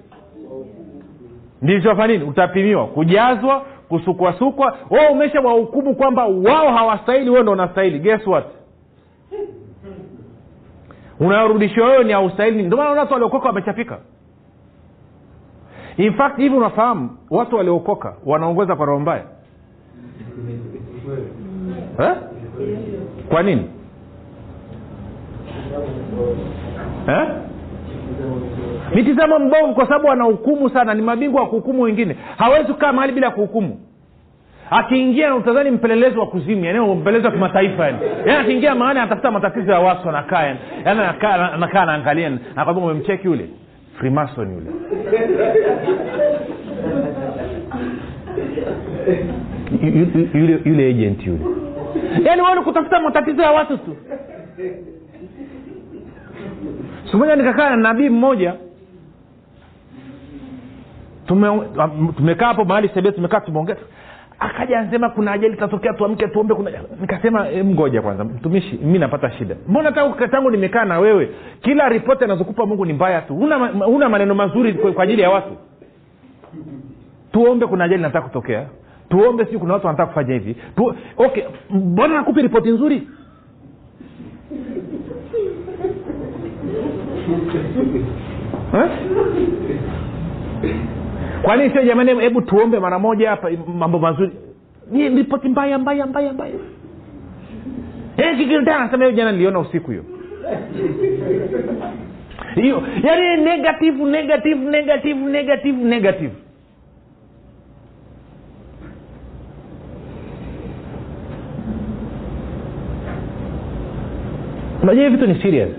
Ndichofanya nini? Utapimiwa. Kujazwa kusukwasukwa wao umesha wahukumu kwamba wao hawastahili wewe ndo unastahili. Guess what? Unayorudishiwa wewe ni haustahili ndio maana watu waliokoka wamechapika. In fact hivi unafahamu watu waliokoka wanaongoza kwa roho mbaya. Eh? kwa nini? Eh? Mitizamo mbovu kwa sababu anahukumu sana. Ni mabingwa wa kuhukumu wengine. Hawezi kukaa mahali bila kuhukumu. Akiingia utazani mpelelezi wa kuzimu yani mpelelezi wa kimataifa yani. Yani akiingia mahali anatafuta matatizo ya watu anakaa yani. Yani anakaa anaangalia nakwambia umemcheki yule? Frimason yule. Yu- yu- yule yule agent yule. Yaani wani kutafuta matatizo ya watu tu. Sikumoja nikakaa na nabii mmoja tume- tumekaa hapo mahali sebia tumekaa tumeongea. Akaja anasema kuna ajali itatokea tuamke tuombe. Kuna nikasema "Em, ngoja kwanza mtumishi mi napata shida. Mbona tangu, tangu nimekaa na wewe kila ripoti anazokupa mungu ni mbaya tu? Una, una maneno mazuri kwa ajili ya watu? Tuombe kuna ajali nataka kutokea. Tuombe siu kuna watu wanataka kufanya hivi. Tu, okay mbona nakupi ripoti nzuri? Eh? Kwa sio jamani hebu tuombe mara moja hapa mambo mazuri? Ripoti mbaya mbaya mbaya mbaya. Eh, hiyo jana niliona usiku hiyo. Hiyo yaani negative negative negative negative negative. Unajua hivi vitu ni serious.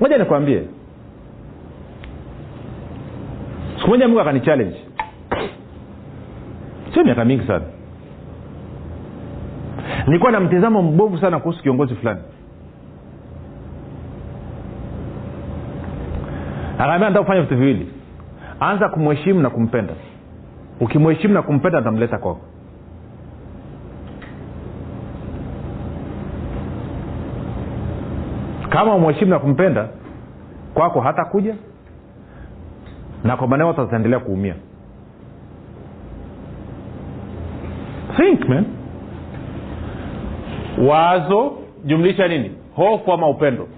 Moja nikwambie. Siku moja mungu akani challenge sio miaka mingi sana. Nilikuwa na mtizamo mbovu sana kuhusu kiongozi fulani. Akaambia nataka kufanya vitu viwili. Anza kumheshimu na kumpenda. Ukimheshimu na kumpenda atamleta kwako. Kama umheshimu na kumpenda kwako hata kuja na kwa maana watu wataendelea kuumia think man. Wazo jumlisha nini? Hofu ama upendo?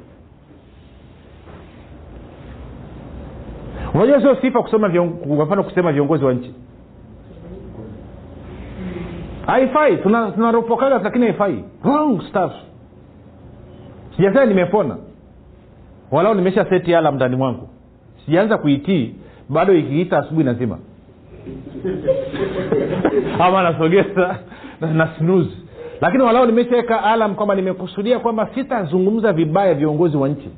Unajua sio sifa kusema mfano kusema viongozi wa nchi. Haifai. Tunaropokaga tuna lakini haifai. Wrong stuff. Sijasema nimepona. Walau nimesha seti alam ndani mwangu. Sijaanza kuitii. Bado ikiita asubuhi nazima ama nasogeza na, na snooze. lakini walau nimeshaweka alam kwamba nimekusudia kwamba sitazungumza vibaya viongozi wa nchi.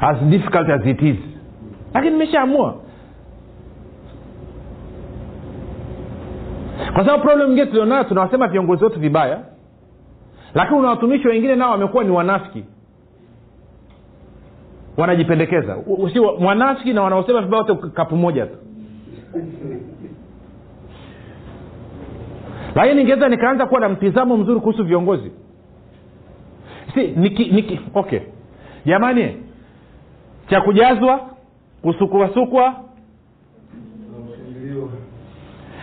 As difficult as it is. Lakini nimeshaamua. Kwa sababu problem ingine tulionayo tunawasema viongozi wetu vibaya lakini una watumishi wengine nao wamekuwa ni wanafiki wanajipendekeza. Si mwanafiki na wanaosema vibaya wote kapu moja tu. Lakini ningeweza nikaanza kuwa na mtizamo mzuri kuhusu viongozi. Si niki, niki okay. Jamani cha kujazwa kusukuasukwa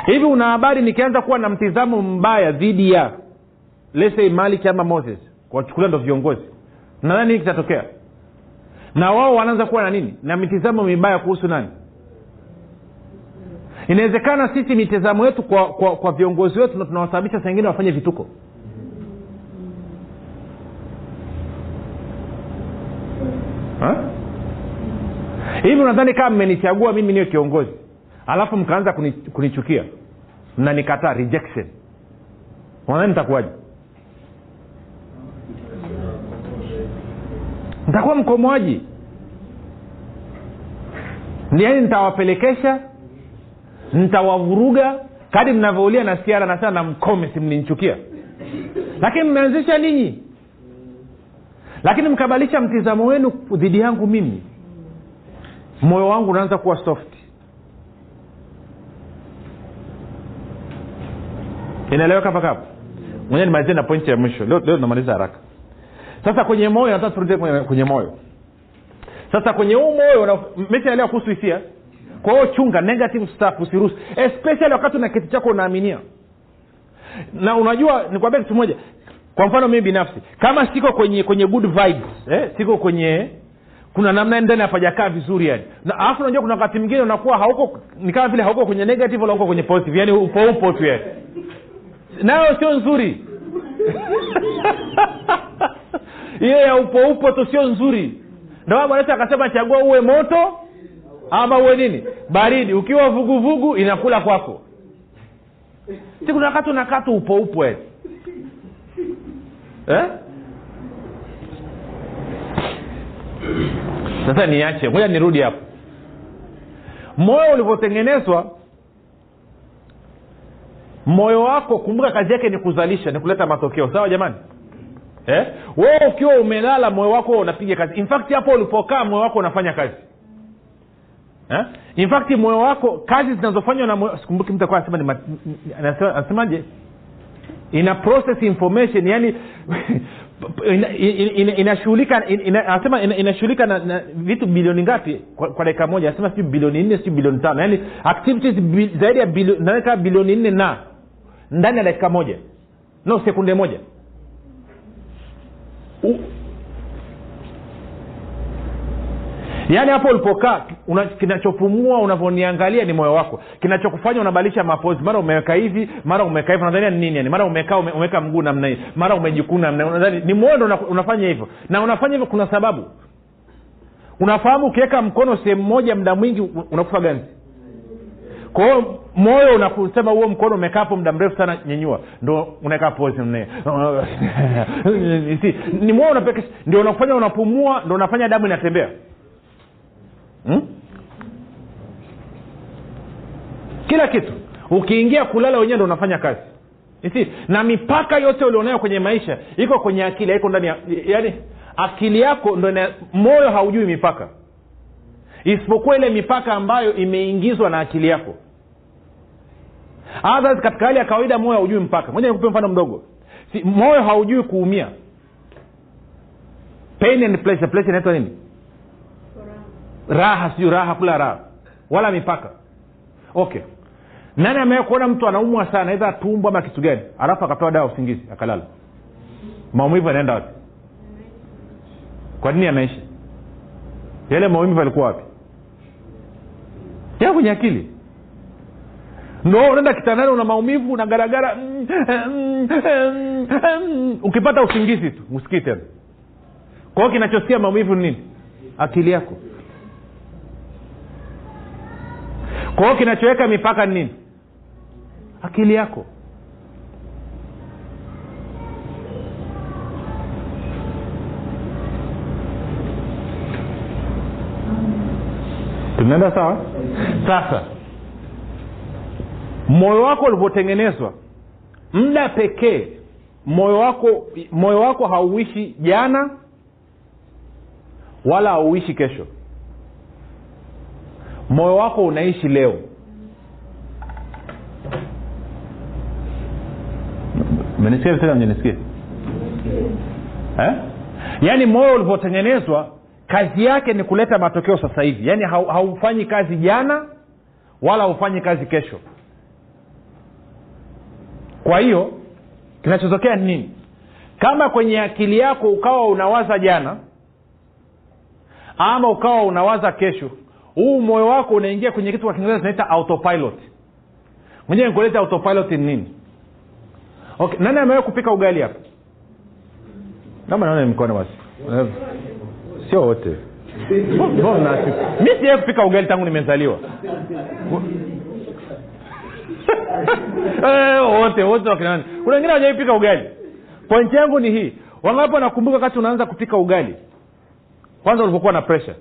hivi una habari nikianza kuwa na mtizamo mbaya dhidi ya lese maliki ama moses kwachukulia ndo viongozi? Nadhani hii kitatokea na wao wanaanza kuwa na nini? Na mitizamo mibaya kuhusu nani? Inawezekana sisi mitizamo yetu kwa, kwa, kwa viongozi wetu tunawasababisha sengine wafanye vituko. Hivi unadhani kama mmenichagua mimi niwe kiongozi alafu mkaanza kuni, kunichukia mnanikataa rejection nadhani nitakuwaje nitakuwa mkomoaji. Yaani nitawapelekesha nitawavuruga kadi mnavyoulia na siara nasema na mkome simninchukia lakini mmeanzisha ninyi. Lakini mkabalisha mtizamo wenu dhidi yangu mimi. Moyo wangu unaanza kuwa soft. Inaeleweka mpaka hapo? Mwenyewe nimalizie na pointi ya mwisho. Leo, leo namaliza haraka sasa kwenye moyo nataka turudie kwenye, kwenye moyo. Sasa kwenye huu moyo meshaelewa kuhusu hisia. Kwa hiyo chunga negative stuff usiruhusu. Especially wakati una kitu chako unaaminia. Na unajua nikwambia kitu moja kwa mfano mii binafsi kama siko kwenye kwenye good vibes eh, siko kwenye kuna namna ndani hapajakaa vizuri yani. Na alafu unajua kuna wakati mwingine unakuwa hauko ni kama vile hauko kwenye negative wala kwenye positive yani upo upo tu yani. Nayo sio nzuri hiyo ya upo upo tu sio nzuri. Ndio bwana akasema chagua uwe moto ama uwe nini? Baridi. Ukiwa vuguvugu vugu, inakula kwako. Siku nakatu wakati unakaa tu upo upo eh? eh? sasa niache. Moja nirudi hapo. Moyo ulivyotengenezwa moyo wako kumbuka kazi yake ni kuzalisha ni kuleta matokeo. Sawa jamani eh? ukiwa umelala moyo wako unapiga kazi. In fact hapo ulipokaa moyo wako unafanya kazi. Eh? in fact moyo wako kazi zinazofanywa na sikumbuki mtu anasema anasemaje? Ina process information yani inashughulika anasema inashughulika na, vitu bilioni ngapi? Kwa, kwa dakika moja anasema sijui bilioni nne sijui bilioni tano. Yani activities zaidi ya bilioni nne na ndani ya dakika moja. No sekunde moja Yaani hapo ulipokaa una, kinachopumua unavyoniangalia ni moyo wako. Kinachokufanya unabadilisha mapozi. Mara umeweka hivi mara umeweka hivi nadhania ni nini? Yani mara umekaa ume, umeweka mguu namna hii. Mara umejikuna namna unadhani ni moyo ndo una, unafanya hivyo. Na unafanya hivyo kuna sababu. Unafahamu ukiweka mkono sehemu moja muda mwingi unakufa ganzi kwa hiyo moyo unakusema huo mkono umekaa hapo muda mrefu sana nyenyua ndo unaweka pozi mne. Ni moyo unapeke ndio unakufanya unapumua ndo unafanya damu inatembea. Hmm? kila kitu. Ukiingia kulala wenyewe ndo unafanya kazi. Isi, na mipaka yote ulionayo kwenye maisha iko kwenye akili haiko ndani ya yaani akili yako ndo moyo haujui mipaka isipokuwa ile mipaka ambayo imeingizwa na akili yako. Others, katika hali ya kawaida moyo haujui mpaka. Moja nikupe mfano mdogo. Si, moyo haujui kuumia. Pain and pleasure. Pleasure inaitwa nini? Raha. Sijui raha kula raha. Wala mipaka. Okay. Nani amewea kuona mtu anaumwa sana? Aidha tumbo ama kitu gani? Alafu akapewa dawa usingizi akalala. Maumivu anaenda wapi? Kwa nini anaishi yale maumivu alikuwa wapi ya kwenye akili. Ndo unaenda kitandani una maumivu unagaragara mm, mm, mm, mm, ukipata usingizi tu usikii tena. Kwao kinachosikia maumivu ni nini? Akili yako. Kwao kinachoweka mipaka ni nini? Akili yako. Tunaenda sawa sasa moyo wako ulivyotengenezwa muda pekee moyo wako moyo wako hauishi jana wala hauishi kesho. Moyo wako unaishi leo. Menisikia visema mjenisikia eh? yaani moyo ulivyotengenezwa kazi yake ni kuleta matokeo sasa hivi. Yaani haufanyi kazi jana wala haufanyi kazi kesho. Kwa hiyo kinachotokea ni nini? Kama kwenye akili yako ukawa unawaza jana ama ukawa unawaza kesho huu moyo wako unaingia kwenye kitu kwa kiingereza tunaita autopilot. Mwenyewe nikueleza autopilot ni nini. Okay nani amewahi kupika ugali hapa? Naona mikono basi sio wote. Mi siwai kupika ugali tangu nimezaliwa. Eh, wote wote wakinani kuna wengine hawajaipika ugali. Pointi yangu ni hii. Wangapi wanakumbuka wakati unaanza kupika ugali? Kwanza ulivokuwa na presha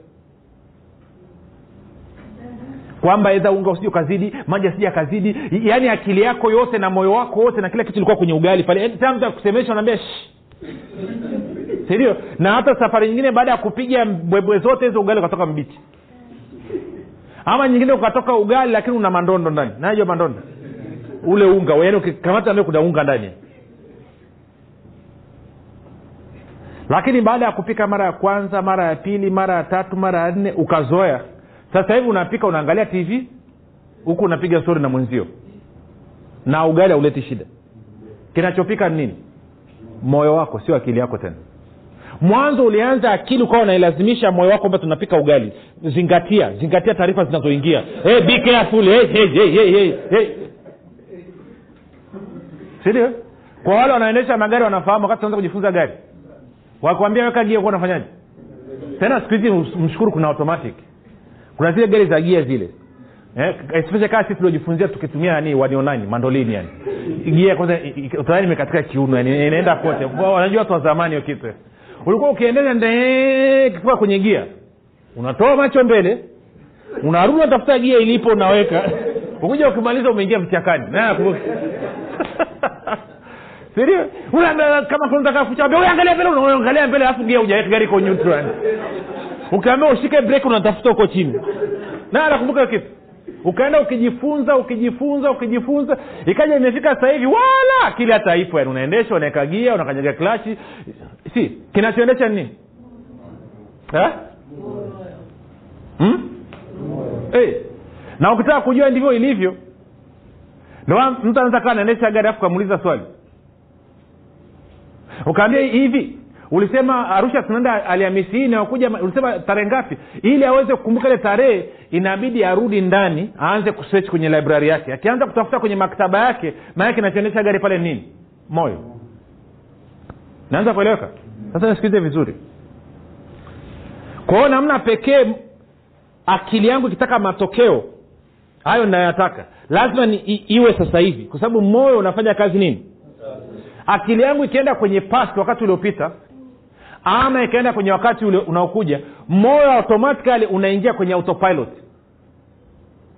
kwamba edha unga usije ukazidi maji asija akazidi yaani akili yako yote na moyo wako wote na kila kitu ilikuwa kwenye ugali pale. Kusemesha mtu sindio na hata safari nyingine baada ya kupiga bwebwe zote hizo ugali ukatoka mbichi. Ama nyingine ukatoka ugali lakini una mandondo ndani. Najua mandondo. Ule unga yaani ukikamata kuna unga ndani. Lakini baada ya kupika mara ya kwanza mara ya pili mara ya tatu mara ya nne ukazoea. Sasa hivi unapika unaangalia tv huku unapiga stori na mwenzio. Na ugali hauleti shida. Kinachopika ni nini? Moyo wako sio akili yako tena mwanzo ulianza akili ukawa unailazimisha moyo wako kwamba tunapika ugali. Zingatia zingatia taarifa zinazoingia. Hey, be careful. Hey, hey, hey, hey, hey, sindio kwa wale wanaendesha magari wanafahamu wakati tunaanza kujifunza gari. Wakwambia weka gia kuwa unafanyaje? Tena siku hizi mshukuru kuna automatic. Kuna zile gari za gia zile. Eh, especially kaa sisi tuliojifunzia tukitumia nani wanionani mandolini yani. Gia kwanza utadhani imekatika kiuno yani inaenda kote wanajua watu wa zamani hiyo kitu ulikuwa ukiendesha ndee kifika kwenye gia. Unatoa macho mbele unarudi unatafuta gia ilipo unaweka. Ukuja ukimaliza umeingia vichakani kama kunataka kuchambia mbele unaangalia mbele alafu gia ujaweka gari iko neutral. Ukiambia ushike break unatafuta huko chini. Na nakumbuka kitu ukaenda ukijifunza ukijifunza ukijifunza. Ikaja imefika sasa hivi wala akili hata ipo yani unaendesha unaekagia unakanyaga klashi. Si kinachoendesha nini? Hmm? hey. na ukitaka kujua ndivyo ilivyo ndo mtu anaweza kaa anaendesha gari afu kamuuliza swali. Ukaambia hivi ulisema arusha tunaenda alhamisi hii inayokuja ulisema tarehe ngapi? Ili aweze kukumbuka ile tarehe inabidi arudi ndani aanze kusech kwenye librari yake. Akianza kutafuta kwenye maktaba yake maanake inachoendesha gari pale nini? Moyo. Naanza kueleweka? Sasa nisikilize vizuri. Kwa hiyo namna pekee akili yangu ikitaka matokeo hayo nayataka lazima ni, i, iwe sasa hivi. Kwa sababu moyo unafanya kazi nini? Akili yangu ikienda kwenye past wakati uliopita ama ikaenda kwenye wakati ule unaokuja moyo automatikali unaingia kwenye autopilot.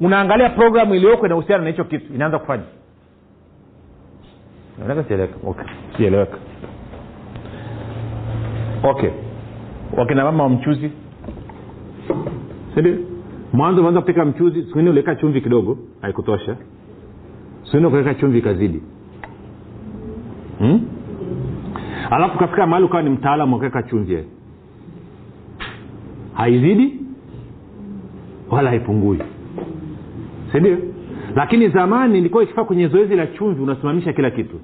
Unaangalia programu iliyoko inahusiana na hicho kitu inaanza kufanya. Sieleweka okay. Wakina mama wa mchuzi. Sindio mwanzo umeanza kupika mchuzi siku ingine uliweka chumvi kidogo haikutosha. Siku ingine ukaweka chumvi ikazidi. Hmm? Alafu ukafika mahali ukawa ni mtaalamu wakaweka chumvi haizidi wala haipungui. Sindio lakini zamani ilikuwa ikifaa kwenye zoezi la chumvi unasimamisha kila kitu.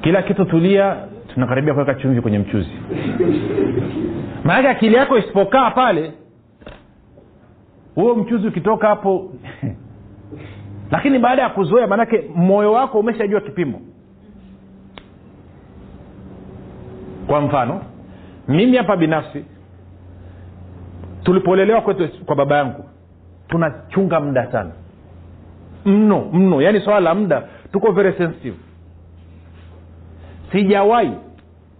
Kila kitu tulia tunakaribia kuweka chumvi kwenye mchuzi. Maanake akili yako isipokaa pale huo mchuzi ukitoka hapo lakini baada ya kuzoea maanake moyo wako umeshajua kipimo kwa mfano mimi hapa binafsi tulipolelewa kwetu kwa baba yangu tunachunga muda sana. Mno mno. Yaani swala la muda tuko very sensitive. Sijawahi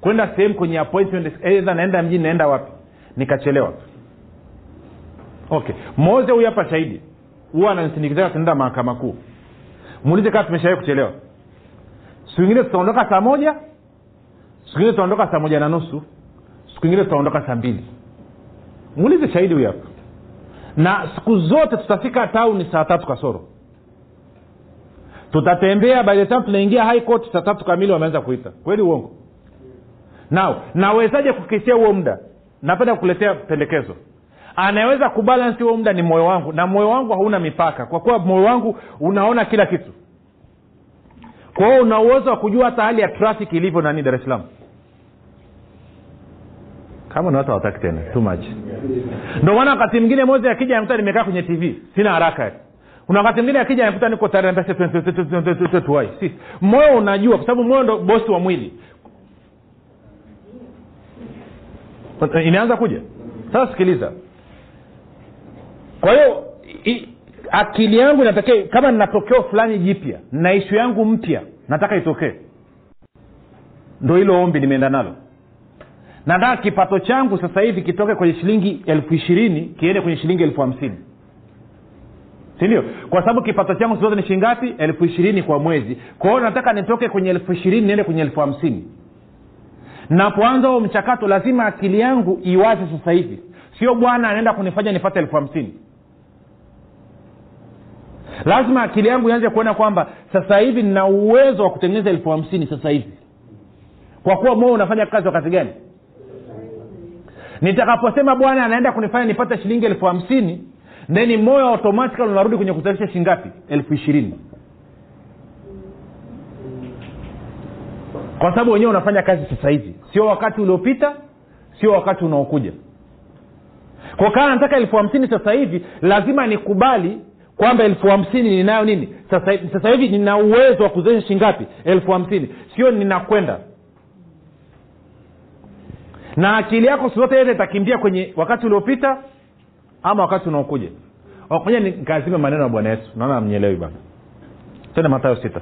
kwenda sehemu kwenye appointment either naenda mjini naenda wapi nikachelewa. Okay. Moze huyu hapa shahidi huwa ananisindikiza tunaenda mahakama kuu. Muulize kama tumeshawai kuchelewa. Siku ingine tutaondoka saa moja siku ingine tutaondoka saa moja na nusu. Siku ingine tutaondoka saa mbili. Muulize shahidi huyu hapa. Na siku zote tutafika tauni saa tatu kasoro. Tutatembea by the time tunaingia high court saa tatu kamili wameanza kuita. Kweli uongo? Nao nawezaje kukisia huo muda? Napenda kukuletea pendekezo. Anaweza kubalansi huo muda ni moyo wangu na moyo wangu hauna mipaka kwa kuwa moyo wangu unaona kila kitu. Kwa hiyo una uwezo wa kujua hata hali ya traffic ilivyo nani dar es salaam kama na watu hawataki tena too much. Ndio maana wakati mwingine moja akija anakuta nimekaa kwenye tv sina haraka. Kuna wakati mwingine akija anakuta niko tayari si moyo unajua kwa sababu moyo ndo bosi wa mwili. Inaanza kuja. Sasa sikiliza. Kwa hiyo akili yangu inatakiwa kama nina fulani jipya na ishu yangu mpya nataka itokee. Ndo hilo ombi nimeenda nalo nataka kipato changu sasa hivi kitoke kwenye shilingi elfu ishirini kiende kwenye shilingi elfu hamsini. Sindio kwa sababu kipato changu zote ni shingapi elfu ishirini kwa mwezi. Kwa hiyo nataka nitoke kwenye elfu ishirini niende kwenye elfu hamsini. Napoanza huo mchakato lazima akili yangu iwaze sasa hivi. Sio bwana anaenda kunifanya nipate elfu hamsini. Lazima akili yangu ianze kuona kwamba sasa hivi nina uwezo wa kutengeneza elfu hamsini sasa hivi. Kwa kuwa moo unafanya kazi wakati gani nitakaposema bwana anaenda kunifanya nipate shilingi elfu hamsini theni moyo automatikali unarudi kwenye kuzalisha shingapi elfu ishirini. Kwa sababu wenyewe unafanya kazi sasa hivi. Sio wakati uliopita sio wakati unaokuja. Kwa kaa nataka elfu hamsini sasa hivi lazima nikubali kwamba elfu hamsini ninayo nini? Sasa hivi nina uwezo wa kuzalisha shingapi elfu hamsini. Sio ninakwenda na akili yako siku zote yote itakimbia kwenye wakati uliopita ama wakati unaokuja. Moja nikazime maneno ya bwana yesu. Naona amnyelewi bana tende matayo sita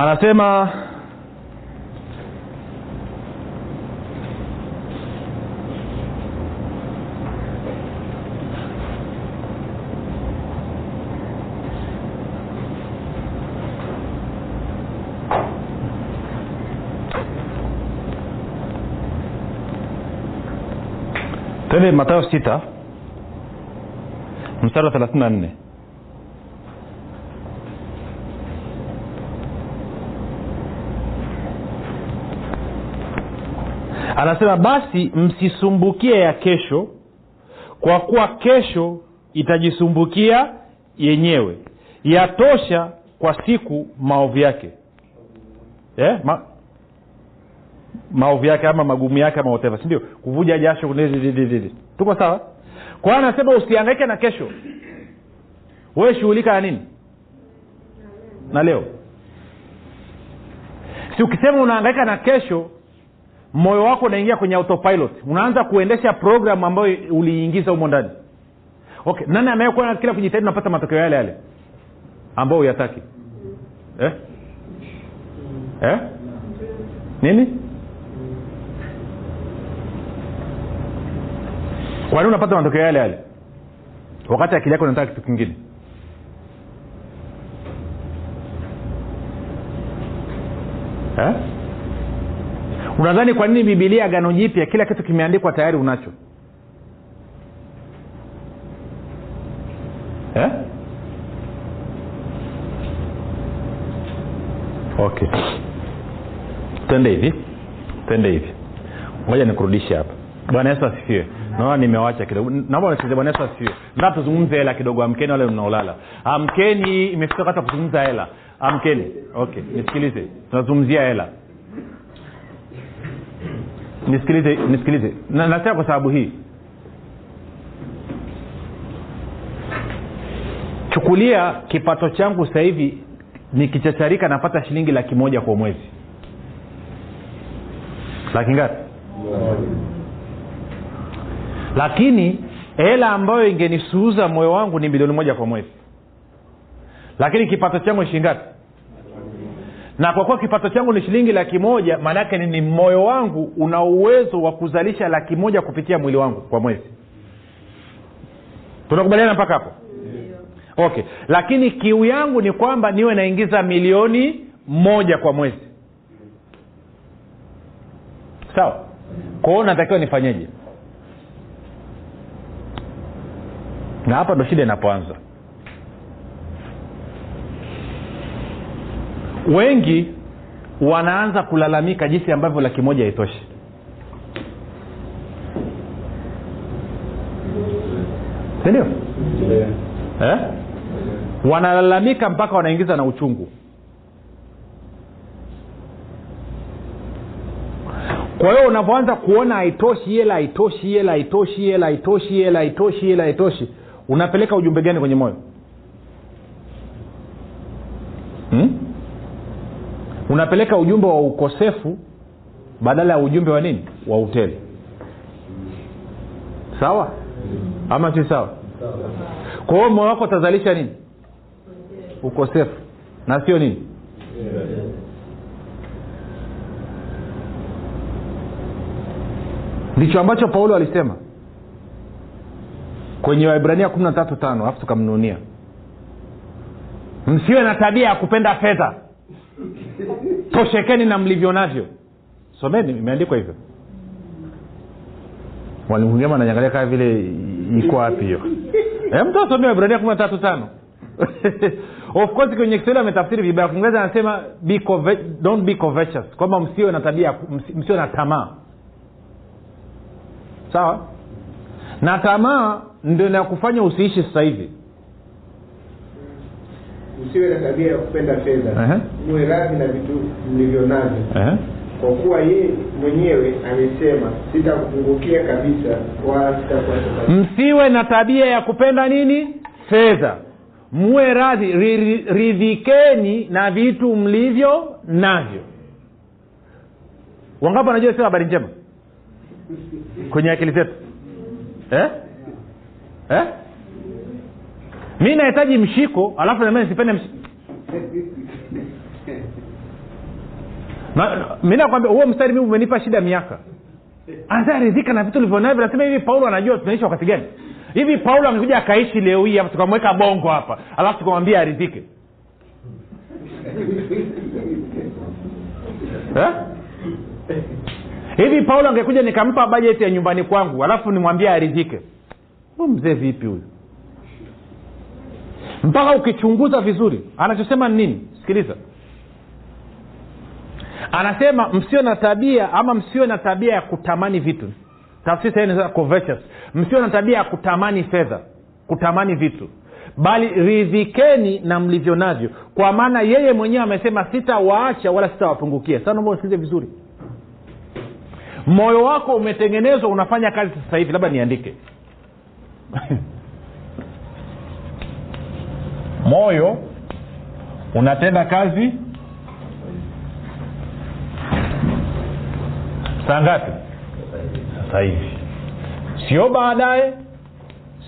anasema twende matayo sita mstari wa thelathini na nne anasema basi msisumbukie ya kesho kwa kuwa kesho itajisumbukia yenyewe. Yatosha kwa siku maovu yake. Eh? Ma, maovu yake ama magumu yake ama whatever sindio kuvuja jasho tuko sawa? Kwa anasema usiangaike na kesho. Wewe shughulika na nini? Na leo. Si ukisema unaangaika na kesho moyo wako unaingia kwenye autopilot. Unaanza kuendesha program ambayo uliingiza humo ndani. Okay nani anayekuwa kila kujitahidi unapata matokeo yale yale? Ambayo uyataki eh? Eh? nini? Kwani unapata matokeo yale yale? Wakati akili yako inataka kitu kingine. Eh? Unadhani kwa nini bibilia agano jipya kila kitu kimeandikwa tayari unacho? Eh? okay. Twende hivi. Twende hivi. Moja nikurudishe hapa. Bwana yesu asifiwe. Naona nimewacha kidogo. Naomba unacheze bwana yesu asifiwe. Nataka tuzungumze hela kidogo. Amkeni wale mnaolala. Amkeni imefika wakati wa kuzungumza hela. Amkeni. Okay nisikilize. Tunazungumzia hela nisikilize nisikilize. Na, kwa sababu hii. Chukulia kipato changu sasa hivi nikichacharika napata shilingi laki moja kwa mwezi. Laki ngapi? Lakini hela ambayo ingenisuuza moyo wangu ni milioni moja kwa mwezi. Lakini kipato changu shilingi ngapi na kwa kuwa kipato changu ni shilingi laki moja maanaake ni, ni moyo wangu una uwezo wa kuzalisha laki moja kupitia mwili wangu kwa mwezi. Tunakubaliana mpaka hapo? Okay. Lakini kiu yangu ni kwamba niwe naingiza milioni moja kwa mwezi. Sawa? Kwao natakiwa nifanyeje? Na hapa ndo shida inapoanza wengi wanaanza kulalamika jinsi ambavyo laki moja haitoshi sindio yeah. eh? wanalalamika mpaka wanaingiza na uchungu kwa hiyo unavyoanza kuona haitoshi hela haitoshi hela haitoshi hela haitoshi hela haitoshi hela haitoshi unapeleka ujumbe gani kwenye moyo hmm? Unapeleka ujumbe wa ukosefu badala ya ujumbe wa nini? Wa utele. Sawa? Ama si sawa? Kwa hiyo moyo wako utazalisha nini? Ukosefu. Na sio nini? Ndicho ambacho paulo alisema kwenye waibrania kumi na tatu tano alafu tukamnunia. Msiwe na tabia ya kupenda fedha toshekeni na mlivyo navyo. Someni imeandikwa hivyo. Mwalimu ngema ananyangalia kaa vile iko wapi hiyo? Mtu asomea waibrania kumi na tatu tano. Of course kwenye kiswahili ametafsiri vibaya. Kiingereza anasema be cove- don't be covetous kwamba msiwe na tabia msiwe na tamaa. Sawa? Na tamaa ndio inakufanya usiishi sasa hivi
usiwe na tabia ya kupenda fedha
Ehe.
muwe radhi na vitu mlivyo navyo
eh?
kwa kuwa yeye mwenyewe amesema sitakupungukia kabisa wala sitakuacha
msiwe na tabia ya kupenda nini fedha muwe radhi ri- ri- ridhikeni na vitu mlivyo navyo wangapi wanajua sio habari njema kwenye akili zetu eh? Eh? Mi nahitaji mshiko alafu nami nisipende msh... Na- mi nakwambia huo mstari mi umenipa shida miaka. Anaridhika na vitu ulivyonavyo nasema hivi paulo anajua tunaishi wakati gani. Hivi paulo angekuja akaishi leo hii hapa tukamweka bongo hapa alafu tukamwambia aridhike. Eh? hivi paulo angekuja nikampa bajeti ya nyumbani kwangu alafu nimwambie aridhike. Mzee vipi huyu mpaka ukichunguza vizuri. Anachosema ni nini? Sikiliza. Anasema msio na tabia ama msio na tabia ya kutamani vitu. Tafsiri msio na tabia ya kutamani fedha kutamani vitu. Bali ridhikeni na mlivyo navyo. Kwa maana yeye mwenyewe amesema sitawaacha wala sitawapungukia. Sasa vizuri. Moyo wako umetengenezwa unafanya kazi sasa hivi. Labda niandike moyo unatenda kazi. Saa ngapi? Sasa hivi. Sio baadaye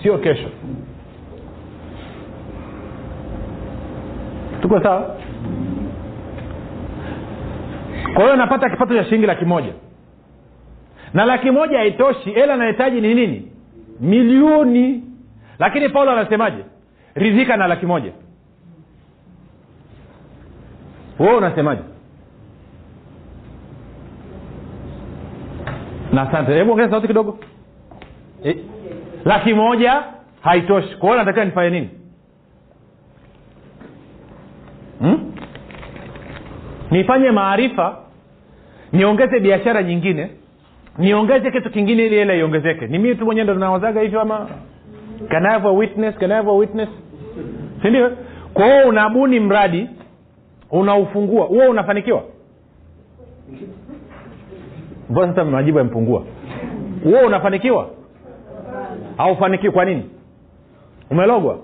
sio kesho. Tuko sawa? Kwa hiyo napata kipato cha shilingi laki moja. Na laki moja haitoshi hela nahitaji ni nini? Milioni. Lakini paulo anasemaje ridhika na laki moja. Wewe unasemaje? Na asante. Hebu ongeza sauti kidogo. E, laki moja haitoshi. Kwa natakiwa nifanye nini? Hmm? nifanye maarifa niongeze biashara nyingine niongeze kitu kingine ili hela iongezeke. Ni mii tu mwenyewe ndo nawazaga hivyo ama can I have a witness? Can I have a witness? Sindio kwa hiyo unabuni mradi unaufungua. Huo unafanikiwa? Mbona sasa majibu yamepungua? Huo unafanikiwa? Haufanikiwi. Kwa nini? Umelogwa?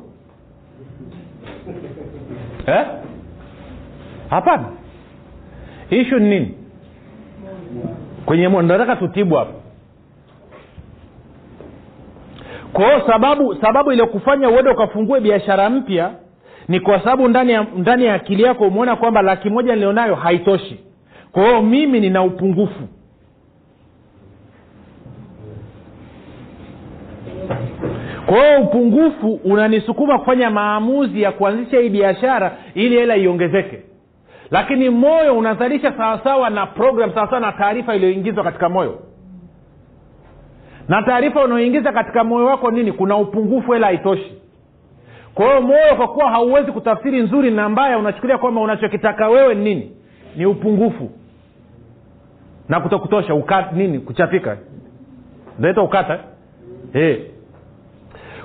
Eh? hapana. Ishu ni nini? Kwenye nataka tutibu hapa kwa sababu sababu iliyokufanya uende ukafungue biashara mpya ni kwa sababu ndani ya ndani ya akili yako umeona kwamba laki moja nilionayo haitoshi. Kwa hiyo mimi nina upungufu. Kwa hiyo upungufu unanisukuma kufanya maamuzi ya kuanzisha hii biashara ili hela iongezeke. Lakini moyo unazalisha sawasawa na program sawasawa na taarifa iliyoingizwa katika moyo na taarifa unaoingiza katika moyo wako nini? Kuna upungufu hela haitoshi. Kwa hiyo moyo kwa kuwa hauwezi kutafsiri nzuri na mbaya unachukulia kwamba unachokitaka wewe ni nini? Ni upungufu. Na kutokutosha uka, nini? Kuchapika. Naita ukata? Hey.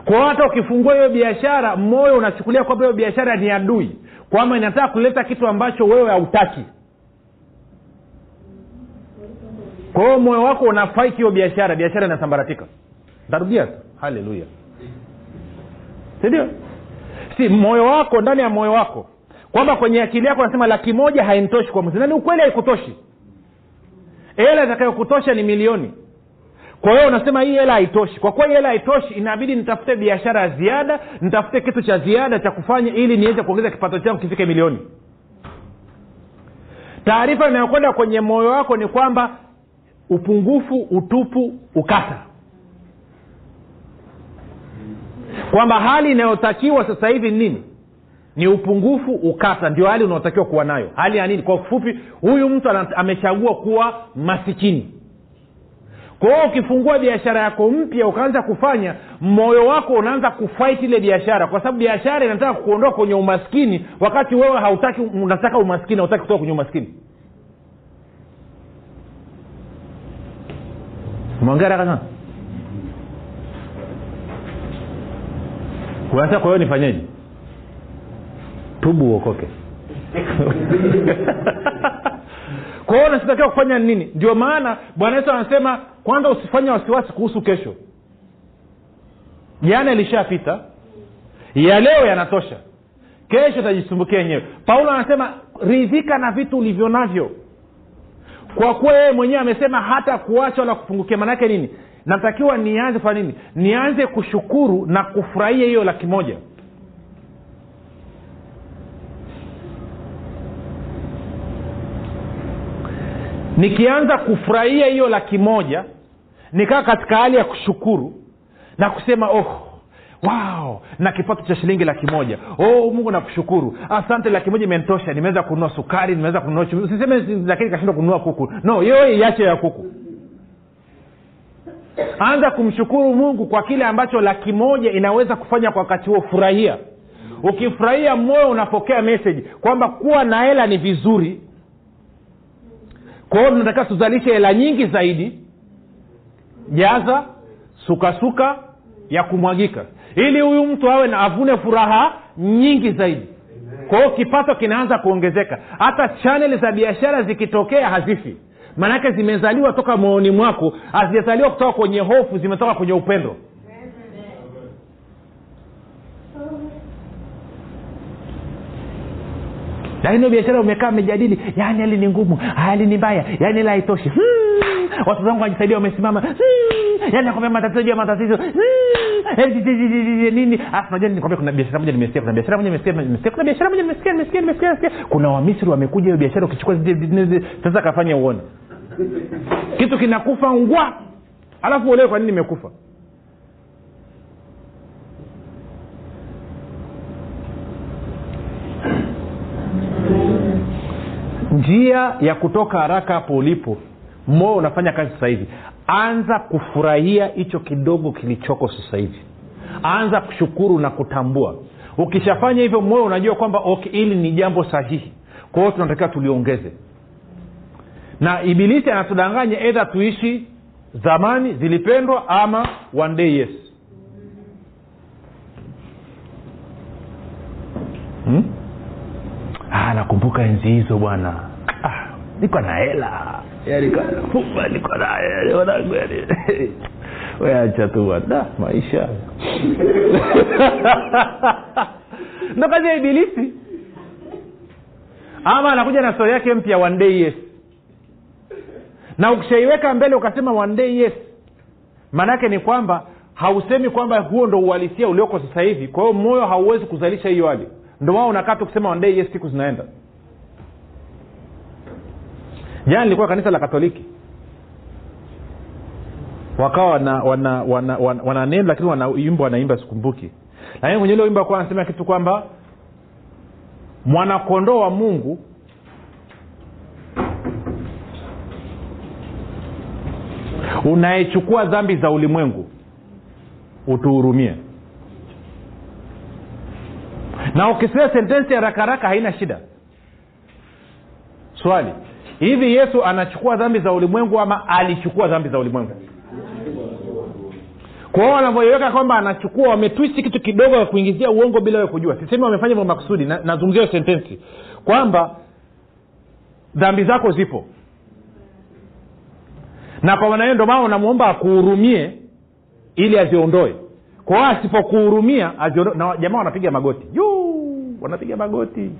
kwa hiyo hata ukifungua hiyo biashara moyo unachukulia kwamba hiyo biashara ni adui. Kwamba inataka kuleta kitu ambacho wewe hautaki kwa hiyo moyo wako unafaiki hiyo biashara biashara inasambaratika. Tarudia tu. Haleluya. Sindio si moyo wako ndani ya moyo wako kwamba kwenye akili yako anasema laki moja hainitoshi kwa mwezi. Nani ukweli haikutoshi. Hela itakayokutosha ni milioni. Kwa hiyo unasema hii hela haitoshi. Kwa kuwa hii hela haitoshi inabidi nitafute biashara ya ziada nitafute kitu cha ziada cha kufanya ili niweze kuongeza kipato changu kifike milioni. Taarifa inayokwenda kwenye moyo wako ni kwamba upungufu utupu ukata. Kwamba hali inayotakiwa sasa hivi ni nini? Ni upungufu ukata. Ndio hali unaotakiwa kuwa nayo. Hali ya nini? Kwa kifupi huyu mtu amechagua kuwa masikini. Kwahio ukifungua biashara yako mpya ukaanza kufanya moyo wako unaanza kufight ile biashara. Kwa sababu biashara inataka kuondoa kwenye umaskini wakati wewe hautaki unataka umaskini hautaki kutoka kwenye umaskini umeongea haraka sana unasema kwa hiyo nifanyeje? Tubu uokoke. Kwa hiyo nasitakiwa kufanya ni nini? Ndio maana bwana yesu anasema kwanza usifanye wasiwasi kuhusu kesho. Jana ilishapita. Ya leo yanatosha. Kesho itajisumbukia yenyewe. Paulo anasema ridhika na vitu ulivyo navyo kwa kuwa yeye mwenyewe amesema hata kuacha wala kupungukia maanaake nini? Natakiwa nianze kwa nini? Nianze kushukuru na kufurahia hiyo laki moja. Nikianza kufurahia hiyo laki moja nikaa katika hali ya kushukuru na kusema oh wow. Na kipato cha shilingi laki moja. Oh mungu nakushukuru. Asante laki moja imenitosha. Nimeweza kununua sukari nimeweza kununua chumvi. usiseme lakini kashindwa kununua kuku. No hiyo iache ya kuku. Anza kumshukuru mungu kwa kile ambacho laki moja inaweza kufanya kwa wakati huo. Furahia. Ukifurahia moyo unapokea meseji kwamba kuwa na hela ni vizuri. Kwa hiyo tunatakiwa tuzalishe hela nyingi zaidi. Jaza sukasuka ya kumwagika ili huyu mtu awe na avune furaha nyingi zaidi. Kwa hiyo kipato kinaanza kuongezeka. Hata chaneli za biashara zikitokea hazifi. Maanake zimezaliwa toka moyoni mwako hazijazaliwa kutoka kwenye hofu zimetoka kwenye upendo lakini hiyo biashara umekaa amejadili yani hali ni ngumu hali ni mbaya yani hela haitoshi. Hmm, watoto wangu wajisaidia wamesimama. Hmm, yani nakwambia matatizo juu ya matatizo. Hmm, ji- nini? Kuna biashara moja nimesikia kuna biashara kuna wamisri wamekuja hiyo biashara ukichukua sasa kafanya uone. Kitu kinakufa ngwa. Alafu uelewe kwa nini imekufa njia ya kutoka haraka hapo ulipo moyo unafanya kazi sasa hivi. Anza kufurahia hicho kidogo kilichoko sasa hivi. Anza kushukuru na kutambua. Ukishafanya hivyo moyo unajua kwamba okay, hili ni jambo sahihi. Kwa hiyo tunatakiwa tuliongeze. Na ibilisi anatudanganya edha tuishi zamani zilipendwa ama one day yes. Hmm? Ah, nakumbuka enzi hizo bwana. Ah, niko na hela. Yani niko na fupa, niko na hela, wanangu, tu bwana. Maisha. Ndo kazi ya ibilisi. Ama anakuja na stori yake mpya one day yes. Na ukishaiweka mbele ukasema one day yes. Maanaake ni kwamba hausemi kwamba huo ndo uhalisia ulioko sasa hivi. Kwa hiyo moyo hauwezi kuzalisha hiyo hali ndo wao unakaa tu kusema one siku zinaenda. Jana nilikuwa kanisa la katoliki. Wakawa wana wana wana, wana, wana neno lakini wanaimba wanaimba sikumbuki. Lakini kwenye ile wimbo kuwa anasema kitu kwamba mwanakondoo wa mungu unayechukua dhambi za ulimwengu utuhurumie na ukisema sentensi haraka haraka haina shida. Swali. Hivi yesu anachukua dhambi za ulimwengu ama alichukua dhambi za ulimwengu? Kwao wanavyoiweka kwamba anachukua wametwisti kitu kidogo ya kuingizia uongo bila we kujua. Sisemi wamefanya kwa makusudi nazungumzia na sentensi. Kwamba dhambi zako zipo. Na kwa maana hiyo ndio maana unamwomba akuhurumie ili aziondoe. Kwao asipokuhurumia aziondoe. Jamaa wanapiga magoti. Juu wanapiga magoti.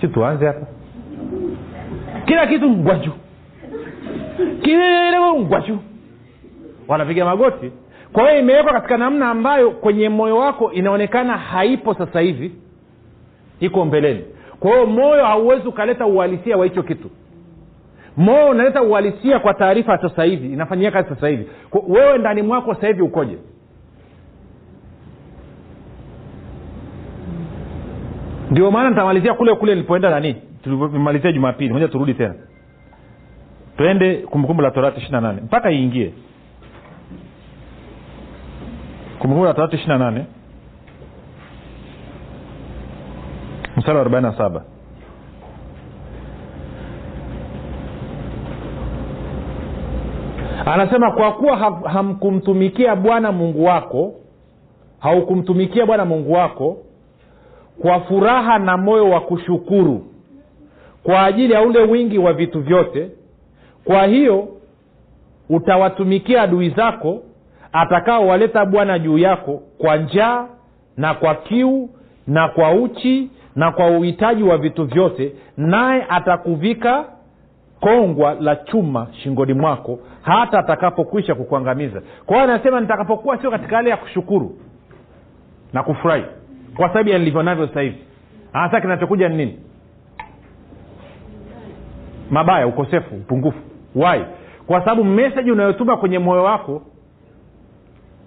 Si tuanze hapa. Kila kitu ngwaju. Kile ngwaju. Wanapiga magoti. Kwa hiyo imewekwa katika namna ambayo kwenye moyo wako inaonekana haipo sasa hivi iko mbeleni. Kwa hiyo moyo hauwezi ukaleta uhalisia wa hicho kitu. Moyo unaleta uhalisia kwa taarifa sasa hivi inafanyia kazi sasa hivi. Wewe ndani mwako sasa hivi ukoje ndio maana nitamalizia kule kule nilipoenda nani? Tulimalizia jumapili. Moja turudi tena. Twende kumbukumbu la torati ishiri na nane. Mpaka iingie. Kumbukumbu la torati ishiri na nane. Mstari wa arobaini na saba. Anasema kwa kuwa ha- hamkumtumikia bwana mungu wako haukumtumikia bwana mungu wako kwa furaha na moyo wa kushukuru kwa ajili ya ule wingi wa vitu vyote. Kwa hiyo utawatumikia adui zako atakaowaleta bwana juu yako kwa njaa na kwa kiu na kwa uchi na kwa uhitaji wa vitu vyote naye atakuvika kongwa la chuma shingoni mwako hata atakapokwisha kukuangamiza. Kwa hiyo anasema nitakapokuwa sio katika hali ya kushukuru na kufurahi kwa sababu ya nilivyo navyo sasa hivi. Hasa kinachokuja ni nini? Mabaya ukosefu upungufu. Wai kwa sababu meseji unayotuma kwenye moyo wako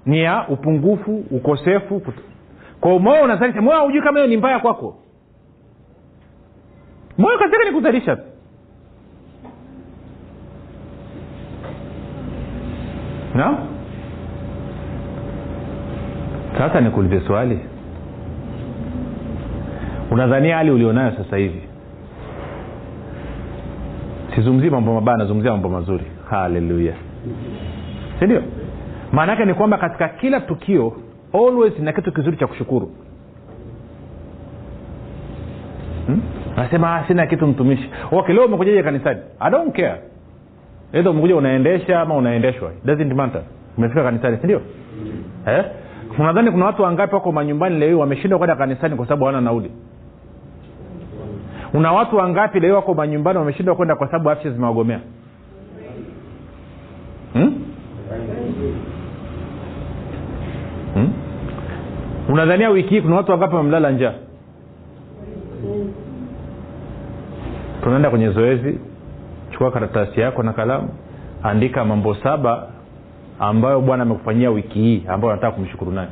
ni ya upungufu ukosefu kut- kwa moyo unazalisha. Moyo haujui kama hiyo ni mbaya kwako. Moyo kazi yake ni kuzalisha tu. Na sasa nikuulize swali unadhania hali ulionayo sasa hivi? Sizungumzii mambo mabaya nazungumzia mambo mazuri. Haleluya sindio? Maana yake ni kwamba katika kila tukio always na kitu kizuri cha kushukuru. Hmm? nasema "Ah, sina kitu mtumishi. Okay leo umekujaje kanisani? I don't care. Edha umekuja unaendesha ama unaendeshwa. Doesn't matter. Umefika kanisani sindio? Eh? unadhani kuna watu wangapi wako manyumbani leo wameshindwa kwenda kanisani kwa sababu hawana nauli una watu wangapi leo wako manyumbani wameshindwa kwenda kwa sababu afya zimewagomea hmm? hmm? unadhania wiki hii kuna watu wangapi wamemlala njaa tunaenda kwenye zoezi chukua karatasi yako na kalamu andika mambo saba ambayo bwana amekufanyia wiki hii ambayo nataka kumshukuru nayo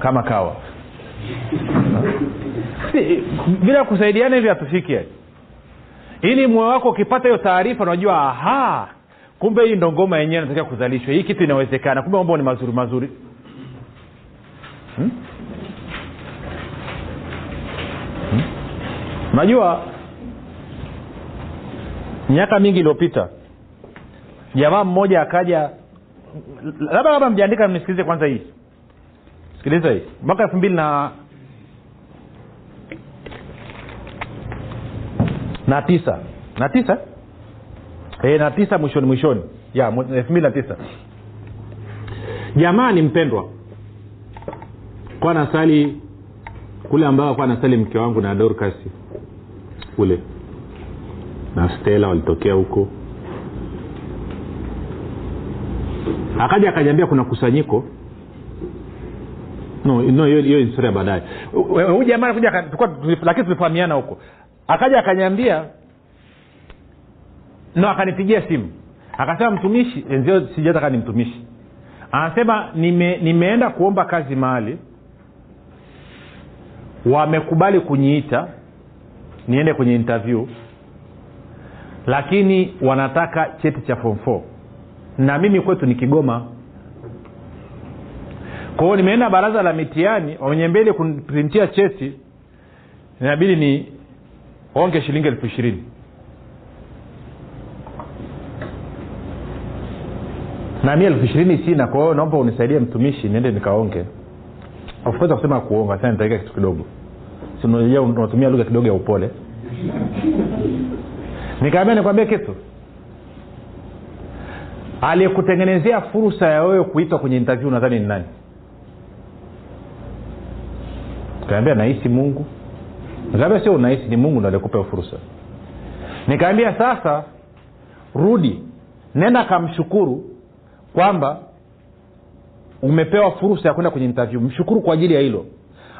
kama kawa bila kusaidiana hivi hatufiki ili moyo wako ukipata hiyo taarifa unajua aha kumbe hii ndo ngoma yenyewe natakiwa kuzalishwa hii kitu inawezekana kumbe mambo ni mazuri mazuri hmm? Hmm? miaka mingi iliyopita jamaa mmoja akaja labda labda mjaandika mnisikilize kwanza hii sikiliza hii. Mwaka elfu mbili na na tisa. Na tisa? E, na tisa mwishoni mwishoni. Ya elfu mbili na tisa. Jamaa ni mpendwa kwa nasali kule ambao kwa nasali mke wangu na dorcas kule. Na stela walitokea huko. Akaja akanyambia kuna kusanyiko no no hiyo historia baadaye. Huyu jamaa tulif- lakini tulifahamiana huko. Akaja akanyambia no akanipigia simu. Akasema mtumishi enzio sijataka ni mtumishi. Anasema nime, nimeenda kuomba kazi mahali. Wamekubali kunyiita niende kwenye interview. Lakini wanataka cheti cha form 4 na mimi kwetu ni kigoma kwa nimeenda baraza la mitihani wamenyembele kuniprintia cheti inabidi ni onge shilingi elfu ishirini. Na elfu ishirini sina kwa hiyo naomba unisaidie mtumishi niende nikaonge. Of course kusema kuonga sasa nitaweka kitu kidogo. Sinajua unatumia lugha kidogo ya upole. Nikaambia nikwambie kitu. Aliyekutengenezea fursa ya wewe kuitwa kwenye intervyu nadhani ni nani kaambia nahisi mungu. Nikaambia sio unahisi ni mungu ndo alikupa fursa. Nikaambia sasa rudi nenda kamshukuru kwamba umepewa fursa ya kwenda kwenye interview. Mshukuru kwa ajili ya hilo.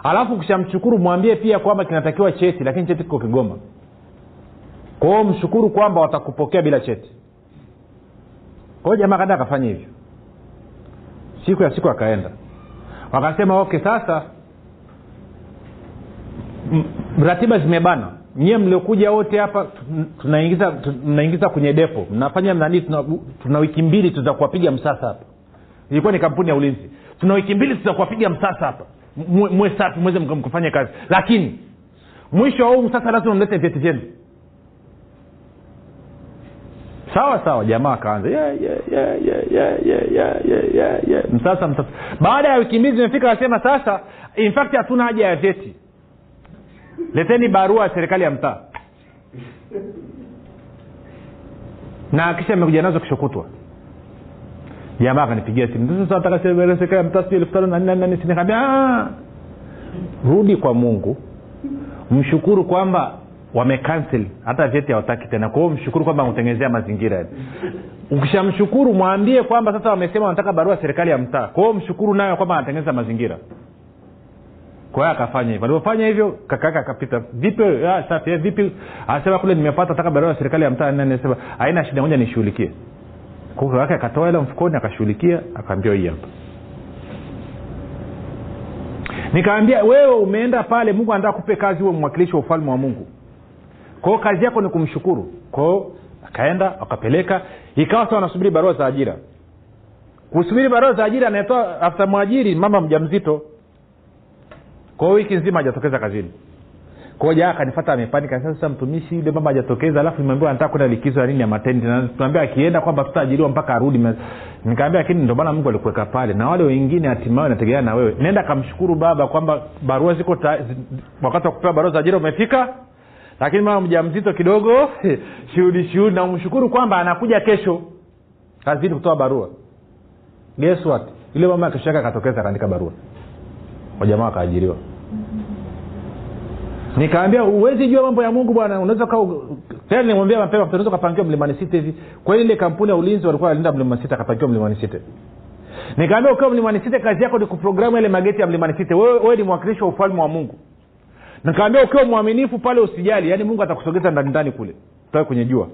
Alafu ukishamshukuru mwambie pia kwamba kinatakiwa cheti lakini cheti kiko kigoma. Kwao mshukuru kwamba watakupokea bila cheti. Kwao jamaa kaenda akafanya hivyo. Siku ya siku akaenda. Wakasema okay sasa ratiba zimebana. Nyie mliokuja wote hapa tunaingiza mnaingiza kwenye depo. Mnafanya nani tuna, tuna wiki mbili tutakuwapiga msasa hapa. Ilikuwa ni kampuni ya ulinzi. Tuna wiki mbili tuza kuwapiga msasa hapa. Mwe safi mweze mka- kazi. Lakini mwisho huu msasa lazima mlete vyeti vyenu. Sawa sawa jamaa akaanza. Yeah, yeah, yeah, yeah, yeah, yeah, yeah, yeah, yeah. msasa msasa. Baada ya wiki mbili zimefika akasema sasa in fact hatuna haja ya vyeti leteni barua ya serikali ya mtaa. Na kisha amekuja nazo kishokutwa jamaa akanipigia simu na nini "Ah, rudi kwa mungu. Mshukuru kwamba wamekansel hata vyeti hawataki tena. Kwa hiyo mshukuru kwamba amekutengenezea mazingira ukishamshukuru mwambie kwamba sasa wamesema wanataka barua serikali ya mtaa. Kwa hiyo mshukuru nayo kwamba anatengeneza mazingira kwa akafanya hivyo. Alipofanya hivyo kakaka akapita vipi ah, safi eh, vipi? Anasema kule nimepata taka barua ya serikali ya mtaa nasema haina shida moja nishughulikie. Kwa kaka akatoa hela mfukoni akashughulikia akaambia hii hapa. Nikaambia wewe umeenda pale mungu anataka kupe kazi huwe mwakilishi wa ufalme wa mungu. Kwao kazi yako ni kumshukuru. Kwao akaenda akapeleka. Ikawa sa wanasubiri barua za ajira. Kusubiri barua za ajira anatoa afta mwajiri mama mja mzito kwa wiki nzima hajatokeza kazini. Koja akanifata amepanika. Sasa mtumishi yule mama hajatokeza alafu nimeambiwa anataka kwenda likizo ya nini ya matendi na tunaambia akienda kwamba tutaajiriwa mpaka arudi. Nikaambia lakini ndio maana mungu alikuweka pale. Na wale wengine hatimaye nategemea na wewe. Nenda kamshukuru baba kwamba barua ziko ta, zi, wakati wa kupewa barua za ajira umefika. Lakini mama mja mzito kidogo shuhudi shuhudi. Na umshukuru kwamba anakuja kesho kazini kutoa barua. Guess what? Yule mama kesho akatokeza akaandika barua wajamaa wakaajiriwa nikaambia huwezi jua mambo ya mungu bwana. Unaweza kaa tena nimwambia mapema unaweza ukapangiwa mlimani sita hivi. Kwa ile kampuni ya ulinzi walikuwa walinda mlimani sita akapangiwa mlimani sita. Nikaambia ukiwa mlimani sita kazi yako ni kuprogramu ile mageti ya mlimani sita. Wewe, ni mwakilishi wa ufalme wa mungu. Nikaambia ukiwa mwaminifu pale usijali yaani mungu atakusogeza ndani ndani kule. Toe kwenye jua.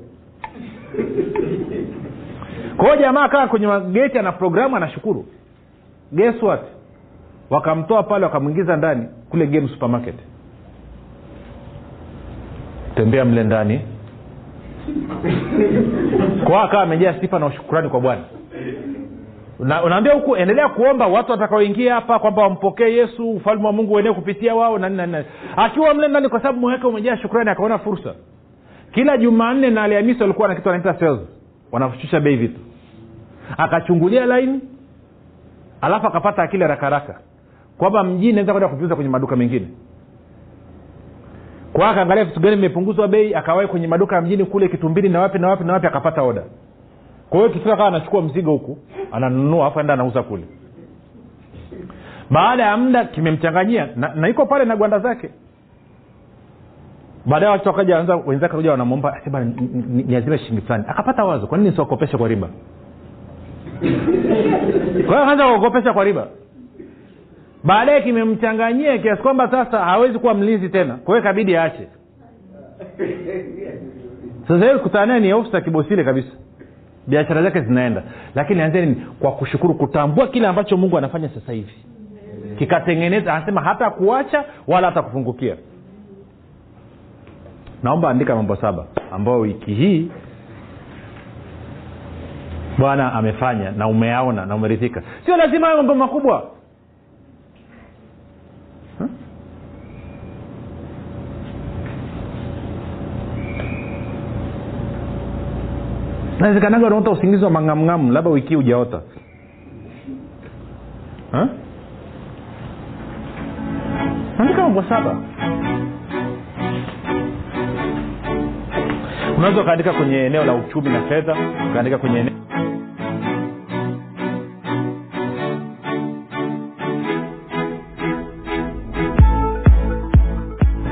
Kwa jamaa kaa kwenye mageti ana programu anashukuru. Guess what wakamtoa pale wakamwingiza ndani kule game supermarket. Tembea mle ndani. Kwao akawa amejaa sifa na ushukurani kwa bwana. Una- unaambia huku endelea kuomba watu watakaoingia hapa kwamba wampokee yesu ufalme wa mungu uenee kupitia wao na nini na akiwa mle ndani kwa sababu moyo wake umejaa shukrani akaona fursa. Kila jumanne na alhamisi walikuwa na kitu wanaita sales. Wanashusha bei vitu. Akachungulia laini alafu akapata akili haraka kwamba mjini naweza kwenda kuviuza kwenye maduka mengine. Kwa akaangalia vitu gani vimepunguzwa bei akawahi kwenye maduka ya mjini kule kitumbili na wapi na wapi na wapi akapata oda kwa hiyo kifika kawa anachukua mzigo huku ananunua afu enda anauza kule. Baada ya muda kimemchanganyia na, na iko pale na gwanda zake. Baadaye watu wakaja anza wenzake kuja wanamwomba "Sema, ni- ni- niazime shilingi fulani. Akapata wazo kwa nini siwakopeshe kwa riba? Kwa hiyo akaanza kuokopesha kwa riba baadaye kimemchanganyia kiasi kwamba sasa hawezi kuwa mlinzi tena. Kwa hiyo kabidi aache. Sasa hivi kutana ni ofisa kibosile kabisa. Biashara zake zinaenda. Lakini anzia nini? Kwa kushukuru kutambua kile ambacho mungu anafanya sasa hivi. Kikatengeneza anasema hata kuacha wala hata kufungukia. Naomba andika mambo saba ambayo wiki hii bwana amefanya na umeaona na umeridhika. Sio lazima hayo mambo makubwa nawezekanaga unaota usingizi wa mangamngamu labda wiki ujaota andika mambo saba. Unaweza ukaandika kwenye eneo la uchumi na fedha ukaandika kwenye eneo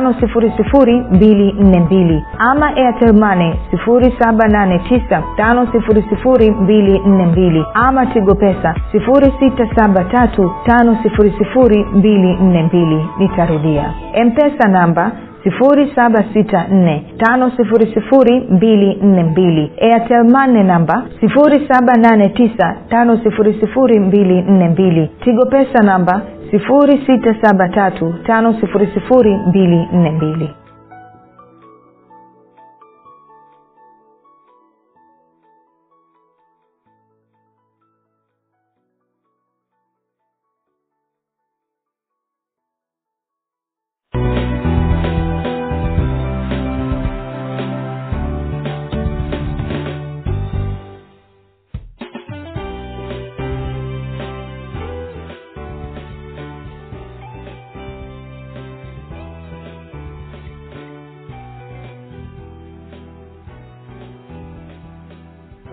5242 ama airtelmane 7895242 ama tigo pesa 6735242 nitarudia. Mpesa namba 7645242 airtelmane namba 7895242 tigo pesa namba 6735242